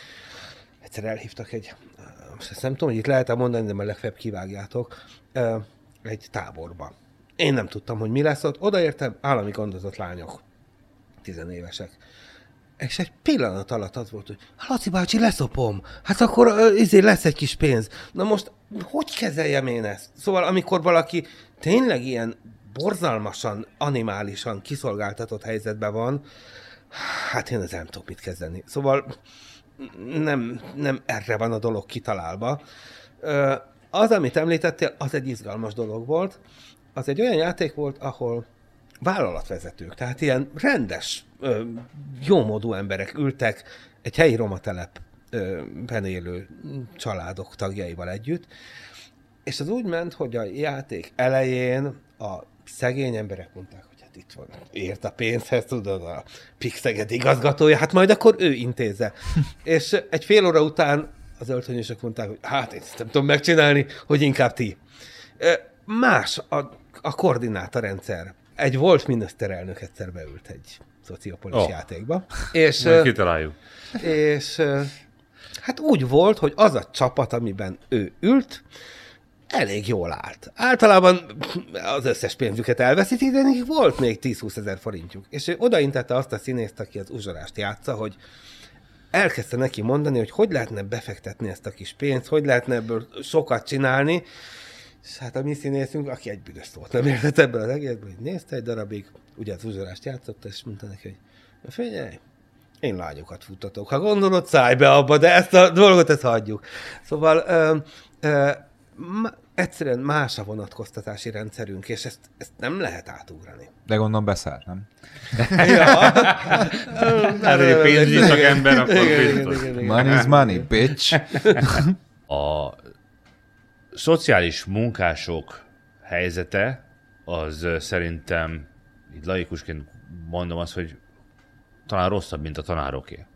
Egyszer elhívtak egy, most ezt nem tudom, hogy itt lehet-e mondani, de majd legfeljebb kivágjátok, egy táborba. Én nem tudtam, hogy mi lesz ott. Odaértem, állami gondozott lányok, tizenévesek. És egy pillanat alatt az volt, hogy Laci bácsi, leszopom. Hát akkor izé lesz egy kis pénz. Na most, hogy kezeljem én ezt? Szóval, amikor valaki tényleg ilyen borzalmasan, animálisan kiszolgáltatott helyzetben van, hát én ezzel nem tudok mit kezdeni. Szóval nem, nem erre van a dolog kitalálva. Az, amit említettél, az egy izgalmas dolog volt. Az egy olyan játék volt, ahol vállalatvezetők, tehát ilyen rendes, jómódú emberek ültek egy helyi romatelepben élő családok tagjaival együtt, és az úgy ment, hogy a játék elején a szegény emberek mondták, hogy hát itt van, ért a pénzhez, tudod, a Pixeged igazgatója, hát majd akkor ő intézze. és egy fél óra után az öltönyösök mondták, hogy hát én ezt nem tudom megcsinálni, hogy inkább ti. Más a, a koordinátorrendszer. Egy volt miniszterelnök egyszer beült egy szociopolis Oh. játékba, és, Majd kitaláljuk. és hát úgy volt, hogy az a csapat, amiben ő ült, elég jól állt. Általában az összes pénzüket elveszítik, de nekik volt még 10-20 ezer forintjuk. És ő odaintette azt a színészt, aki az uzsorást játsza, hogy elkezdte neki mondani, hogy hogy lehetne befektetni ezt a kis pénzt, hogy lehetne ebből sokat csinálni, és hát a mi színészünk, aki egy büdös szót nem értett ebből az egészből, hogy nézte egy darabig, ugye az uzsorást játszott, és mondta neki, hogy "Na figyelj, én lányokat futtatok. Ha gondolod, szállj be abba, de ezt a dolgot ezt hagyjuk. Szóval ö, ö, ma, egyszerűen más a vonatkoztatási rendszerünk, és ezt, ezt nem lehet átugrani. De gondolom beszállt, nem? Ja. Hát, hogy a pénzügyi szakember, akkor. Money is money, bitch. A szociális munkások helyzete az szerintem, így laikusként mondom azt, hogy talán rosszabb, mint a tanároké.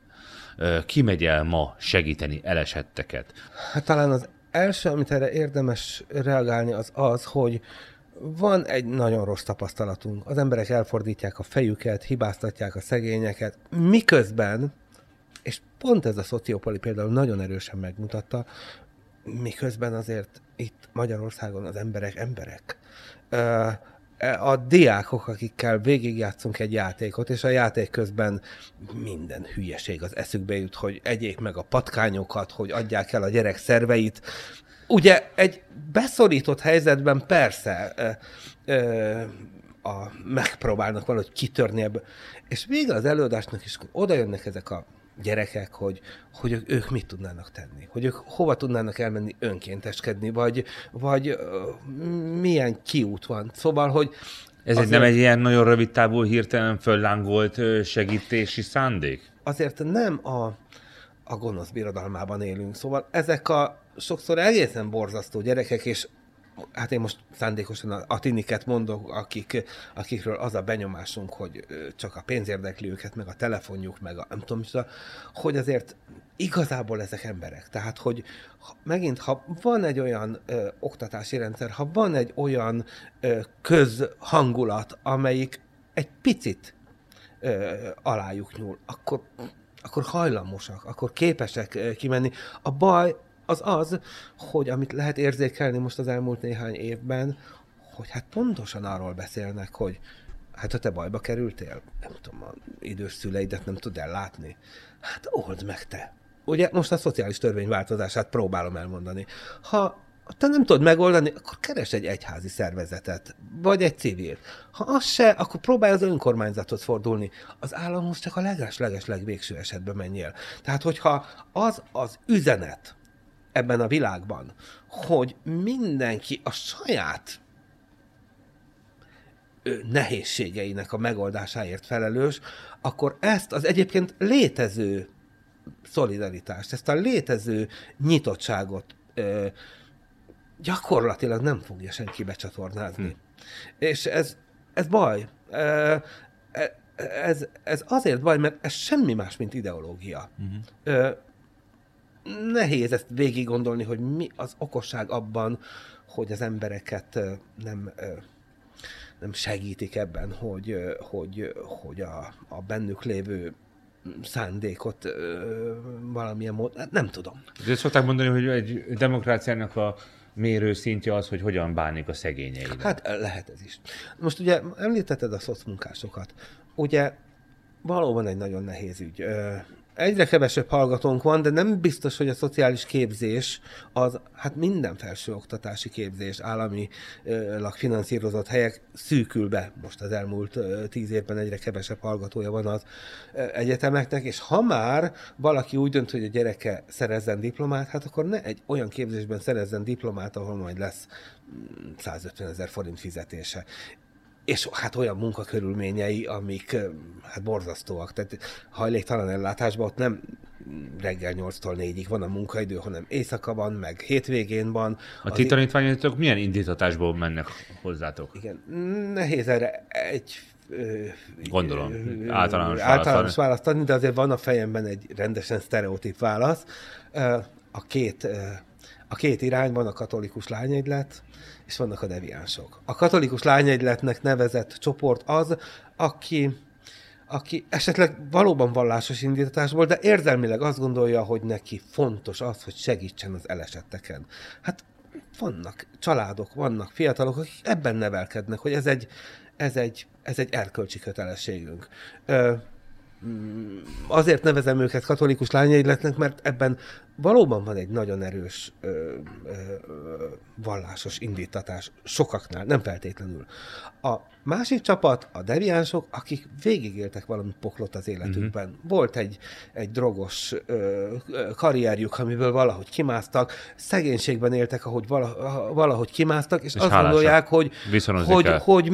Ki megy el ma segíteni elesetteket? Hát talán az első, amit erre érdemes reagálni, az az, hogy van egy nagyon rossz tapasztalatunk. Az emberek elfordítják a fejüket, hibáztatják a szegényeket, miközben, és pont ez a szociopoli például nagyon erősen megmutatta, miközben azért itt Magyarországon az emberek emberek. Ö, A diákok, akikkel végigjátszunk egy játékot, és a játék közben minden hülyeség az eszükbe jut, hogy egyék meg a patkányokat, hogy adják el a gyerek szerveit. Ugye egy beszorított helyzetben persze a, megpróbálnak valahogy kitörni ebből. És vége az előadásnak is, oda jönnek ezek a gyerekek, hogy, hogy ők, mit tudnának tenni, hogy ők hova tudnának elmenni önkénteskedni, vagy, vagy milyen kiút van. Szóval, hogy Ez egy nem egy ilyen nagyon rövid távú, hirtelen föllángolt segítési szándék? azért nem a, a gonosz birodalmában élünk. Szóval ezek a sokszor egészen borzasztó gyerekek, és hát én most szándékosan a, tiniket mondok, akik, akikről az a benyomásunk, hogy csak a pénz érdekli őket, meg a telefonjuk, meg a nem tudom, hogy azért igazából ezek emberek. Tehát, hogy megint, ha van egy olyan ö, oktatási rendszer, ha van egy olyan ö, közhangulat, amelyik egy picit ö, alájuk nyúl, akkor, akkor hajlamosak, akkor képesek kimenni. A baj az az, hogy amit lehet érzékelni most az elmúlt néhány évben, hogy hát pontosan arról beszélnek, hogy hát ha te bajba kerültél, nem tudom, a idős szüleidet nem tud ellátni, hát old meg te. Ugye most a szociális törvény változását próbálom elmondani. Ha te nem tudod megoldani, akkor keres egy egyházi szervezetet, vagy egy civil. Ha az se, akkor próbálj az önkormányzathoz fordulni. Az államhoz csak a leges-leges legvégső esetben menjél. Tehát, hogyha az az üzenet ebben a világban, hogy mindenki a saját nehézségeinek a megoldásáért felelős, akkor ezt az egyébként létező szolidaritást, ezt a létező nyitottságot ö, gyakorlatilag nem fogja senki becsatornázni. Hm. És ez, ez baj. Ö, e- Ez, ez azért baj, mert ez semmi más, mint ideológia. Uh-huh. Ö, nehéz ezt végig gondolni, hogy mi az okosság abban, hogy az embereket nem nem segítik ebben, hogy, hogy, hogy a, a bennük lévő szándékot ö, valamilyen módon, hát nem tudom. De szokták mondani, hogy egy demokráciának a mérő szintje az, hogy hogyan bánik a szegényeivel. Hát lehet ez is. Most ugye említetted a szocmunkásokat. Ugye valóban egy nagyon nehéz ügy. Ö, Egyre kevesebb hallgatónk van, de nem biztos, hogy a szociális képzés az, hát minden felsőoktatási képzés, államilag finanszírozott helyek szűkül be. Most az elmúlt tíz évben egyre kevesebb hallgatója van az egyetemeknek, és ha már valaki úgy dönt, hogy a gyereke szerezzen diplomát, hát akkor ne egy olyan képzésben szerezzen diplomát, ahol majd lesz mm, 150 ezer forint fizetése és hát olyan munkakörülményei, amik hát borzasztóak. Tehát hajléktalan ellátásban ott nem reggel 8-tól 4-ig van a munkaidő, hanem éjszaka van, meg hétvégén van. A ti tanítványotok milyen indítatásból mennek hozzátok? igen, nehéz erre egy Gondolom. Általános általános választ adni. választ adni, de azért van a fejemben egy rendesen sztereotíp válasz. A két, a két irányban a katolikus lányegylet, és vannak a deviánsok. A katolikus lányegyletnek nevezett csoport az, aki aki esetleg valóban vallásos indítatásból, de érzelmileg azt gondolja, hogy neki fontos az, hogy segítsen az elesetteken. Hát vannak családok, vannak fiatalok, akik ebben nevelkednek, hogy ez egy, ez egy, ez egy erkölcsi kötelességünk. Ö, mm, azért nevezem őket katolikus lányegyletnek, mert ebben valóban van egy nagyon erős ö, ö, ö, vallásos indítatás sokaknál, nem feltétlenül. A másik csapat, a deviánsok, akik végigéltek valami poklot az életükben. Uh-huh. Volt egy, egy drogos ö, karrierjük, amiből valahogy kimásztak, szegénységben éltek, ahogy vala, valahogy kimásztak, és, És azt gondolják, hogy, hogy, kell. hogy,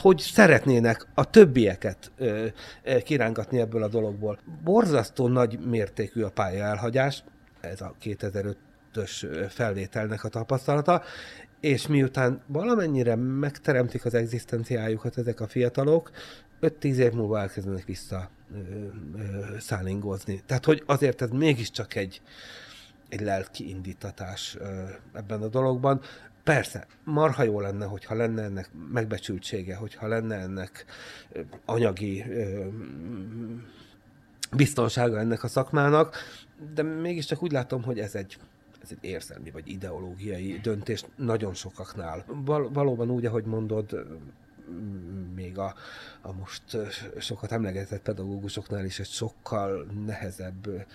hogy szeretnének a többieket ö, ö, kirángatni ebből a dologból. Borzasztó nagy mértékű a pálya elhagyás, ez a 2005-ös felvételnek a tapasztalata, és miután valamennyire megteremtik az egzisztenciájukat ezek a fiatalok, 5-10 év múlva elkezdenek vissza ö, ö, szállingozni. Tehát, hogy azért ez mégiscsak egy, egy lelki indítatás ö, ebben a dologban. Persze, marha jó lenne, hogyha lenne ennek megbecsültsége, hogyha lenne ennek anyagi biztonsága ennek a szakmának, de mégiscsak úgy látom, hogy ez egy, ez egy érzelmi vagy ideológiai döntés nagyon sokaknál. Val- valóban úgy, ahogy mondod, még a, a most sokat emlegetett pedagógusoknál is egy sokkal nehezebb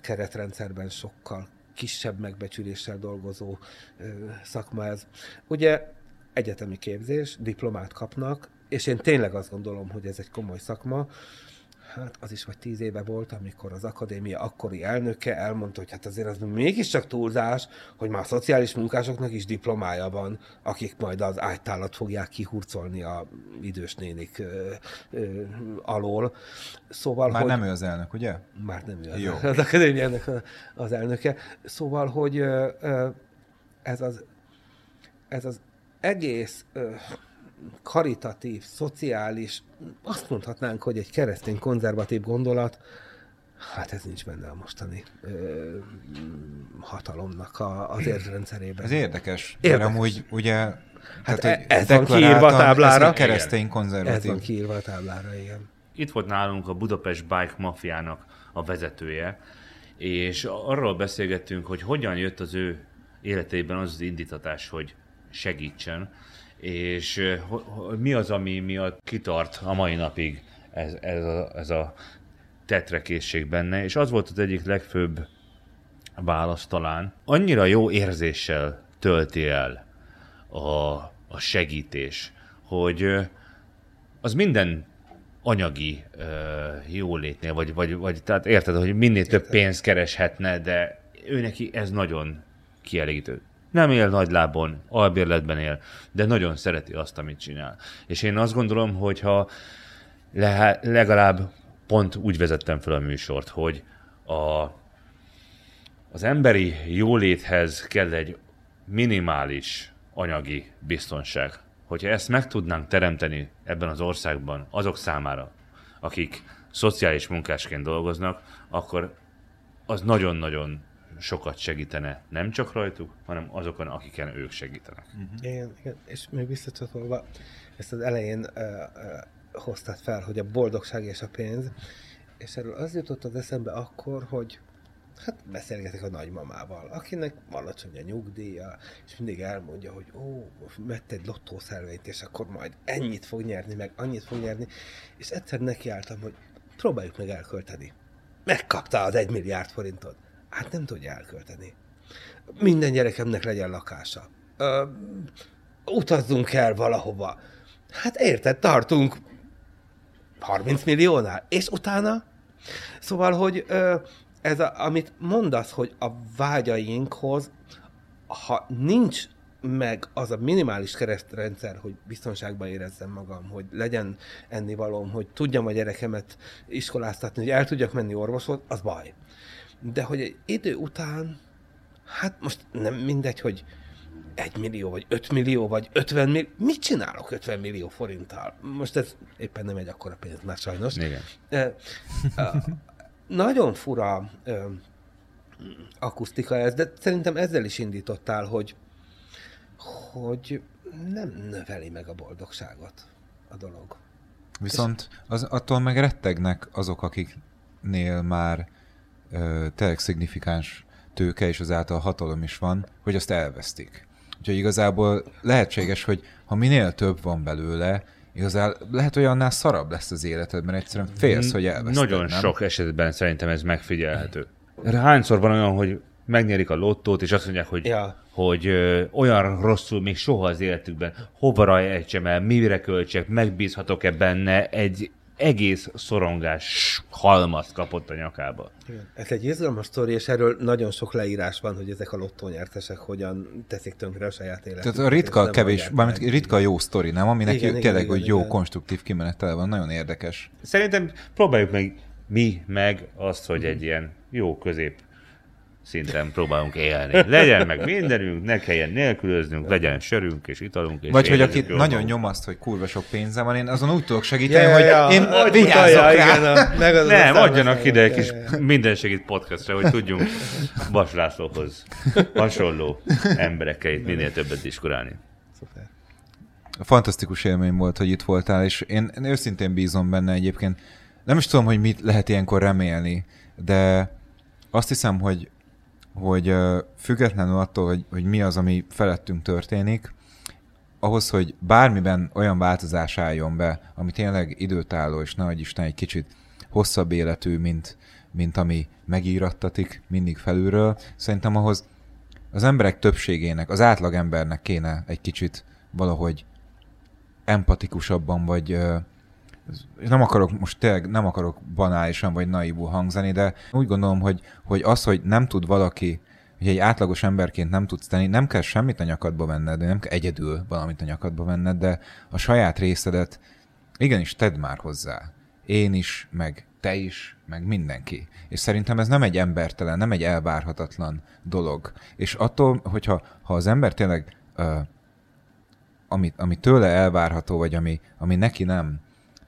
keretrendszerben, sokkal kisebb megbecsüléssel dolgozó szakma ez. Ugye egyetemi képzés, diplomát kapnak, és én tényleg azt gondolom, hogy ez egy komoly szakma, Hát az is vagy tíz éve volt, amikor az akadémia akkori elnöke elmondta, hogy hát azért az mégiscsak túlzás, hogy már a szociális munkásoknak is diplomája van, akik majd az ágytálat fogják kihurcolni a idős nénik ö, ö, alól. Szóval, Már hogy... nem ő az elnök, ugye? Már nem ő az, Jó. az akadémiának az elnöke. Szóval, hogy ö, ö, ez az, ez az egész ö, karitatív, szociális, azt mondhatnánk, hogy egy keresztény konzervatív gondolat, hát ez nincs benne a mostani ö, hatalomnak a, az érzrendszerében. Ez érdekes, Érdekes. mert amúgy ugye... Hát tehát, hogy ez van kiírva a táblára. Ez egy keresztény Ez konzervatív. van kiírva a táblára, igen. Itt volt nálunk a Budapest Bike Mafiának a vezetője, és arról beszélgettünk, hogy hogyan jött az ő életében az az indítatás, hogy segítsen, és mi az, ami miatt kitart a mai napig ez, ez, a, ez a tetrekészség benne, és az volt az egyik legfőbb válasz talán. Annyira jó érzéssel tölti el a, a segítés, hogy az minden anyagi ö, jólétnél, vagy, vagy, vagy tehát érted, hogy minél több pénzt kereshetne, de ő neki ez nagyon kielégítő. Nem él nagy lábon, albérletben él, de nagyon szereti azt, amit csinál. És én azt gondolom, hogyha le, legalább pont úgy vezettem fel a műsort, hogy a, az emberi jóléthez kell egy minimális anyagi biztonság. Hogyha ezt meg tudnánk teremteni ebben az országban azok számára, akik szociális munkásként dolgoznak, akkor az nagyon-nagyon sokat segítene nem csak rajtuk, hanem azokon, akiken ők segítenek. Igen, igen, és még visszacsatolva, ezt az elején uh, uh, hoztad fel, hogy a boldogság és a pénz, és erről az jutott az eszembe akkor, hogy hát beszélgetek a nagymamával, akinek alacsony a nyugdíja, és mindig elmondja, hogy ó, vett egy lottószervényt, és akkor majd ennyit fog nyerni, meg annyit fog nyerni, és egyszer nekiálltam, hogy próbáljuk meg elkölteni. Megkapta az egy milliárd forintot. Hát nem tudja elkölteni. Minden gyerekemnek legyen lakása. Ö, utazzunk el valahova. Hát érted, tartunk 30 milliónál. És utána? Szóval, hogy ö, ez, a, amit mondasz, hogy a vágyainkhoz, ha nincs meg az a minimális keresztrendszer, hogy biztonságban érezzem magam, hogy legyen ennivalóm, hogy tudjam a gyerekemet iskoláztatni, hogy el tudjak menni orvoshoz, az baj. De hogy egy idő után, hát most nem mindegy, hogy 1 millió, vagy 5 millió, vagy 50 millió. Mit csinálok 50 millió forinttal? Most ez éppen nem egy akkora pénz, már sajnos. Igen. E, e, nagyon fura e, akusztika ez, de szerintem ezzel is indítottál, hogy, hogy nem növeli meg a boldogságot a dolog. Viszont az, attól meg rettegnek azok, akiknél már ö, tényleg szignifikáns tőke és azáltal hatalom is van, hogy azt elvesztik. Úgyhogy igazából lehetséges, hogy ha minél több van belőle, igazán lehet, hogy annál szarabb lesz az életed, mert egyszerűen félsz, hogy elveszted, Nagyon nem? sok esetben szerintem ez megfigyelhető. Hányszor van olyan, hogy megnyerik a lottót, és azt mondják, hogy, Ja. hogy ö, olyan rosszul még soha az életükben, hova rajtsem el, mire költsek, megbízhatok-e benne, egy egész szorongás halmazt kapott a nyakába. Igen. Ez egy izgalmas sztori, és erről nagyon sok leírás van, hogy ezek a lottónyertesek hogyan teszik tönkre a saját életüket. Tehát a ritka kevés, mármint ritka jó sztori, nem? Aminek Igen, igen, igen, tényleg, igen, hogy jó igen. konstruktív kimenetele van, nagyon érdekes. Szerintem próbáljuk meg mi meg azt, hogy egy ilyen jó közép szinten próbálunk élni. Legyen meg mindenünk, ne kelljen nélkülöznünk, legyen sörünk és italunk. És Vagy hogy érezzük aki jól nagyon nyomaszt, hogy kurva sok pénze van, én azon úgy tudok segíteni, Ja, hogy ja, ja. én Hogy vigyázok rá. igen, a- megadod a Nem, számot. adjanak ide egy Ja, kis ja, ja. minden segít podcastra, hogy tudjunk Vas Lászlóhoz hasonló emberekkel itt minél többet diskurálni. Szuper. Fantasztikus élmény volt, hogy itt voltál, és én, én őszintén bízom benne egyébként. Nem is tudom, hogy mit lehet ilyenkor remélni, de azt hiszem, hogy, hogy függetlenül attól, hogy, hogy mi az, ami felettünk történik, ahhoz, hogy bármiben olyan változás álljon be, ami tényleg időtálló, és ne Isten egy kicsit hosszabb életű, mint, mint ami megírattatik mindig felülről, szerintem ahhoz az emberek többségének, az átlagembernek kéne egy kicsit valahogy empatikusabban, vagy nem akarok, most tényleg nem akarok banálisan vagy naívul hangzani, de úgy gondolom, hogy, hogy az, hogy nem tud valaki, hogy egy átlagos emberként nem tudsz tenni, nem kell semmit a nyakadba venned, nem kell egyedül valamit a nyakadba venned, de a saját részedet igenis tedd már hozzá. Én is, meg te is, meg mindenki. És szerintem ez nem egy embertelen, nem egy elvárhatatlan dolog. És attól, hogyha ha az ember tényleg uh, ami, ami tőle elvárható, vagy ami, ami neki nem,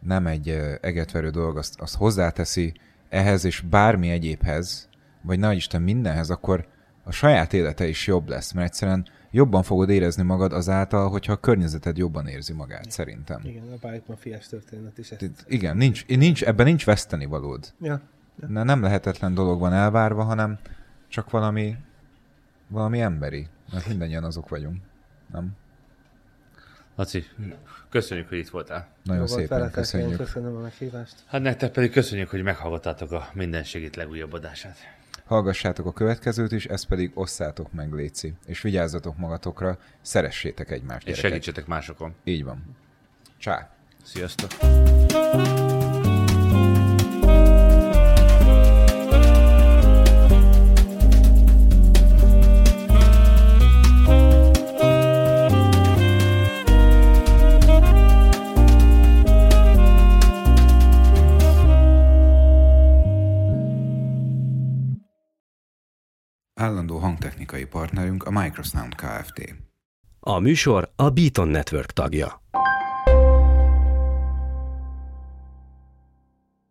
nem egy egetverő dolog, azt, azt hozzáteszi ehhez és bármi egyébhez, vagy nagy Isten mindenhez, akkor a saját élete is jobb lesz, mert egyszerűen jobban fogod érezni magad azáltal, hogyha a környezeted jobban érzi magát, szerintem. Igen, a bike mafiás történet is ezt. Igen, nincs, nincs, ebben nincs veszteni valód. Ja. Ne, nem lehetetlen dolog van elvárva, hanem csak valami, valami emberi. Mert mindannyian azok vagyunk. Nem? Laci, köszönjük, hogy itt voltál. Nagyon Jó szépen veletek, köszönjük. Köszönöm a meghívást. Hát nektek pedig köszönjük, hogy meghallgattátok a Minden Segít legújabb adását. Hallgassátok a következőt is, ezt pedig osszátok meg, Léci. És vigyázzatok magatokra, szeressétek egymást, És gyerekek. segítsetek másokon. Így van. Csá! Sziasztok! Állandó hangtechnikai partnerünk a Microsound Kft. A műsor a Beaton Network tagja.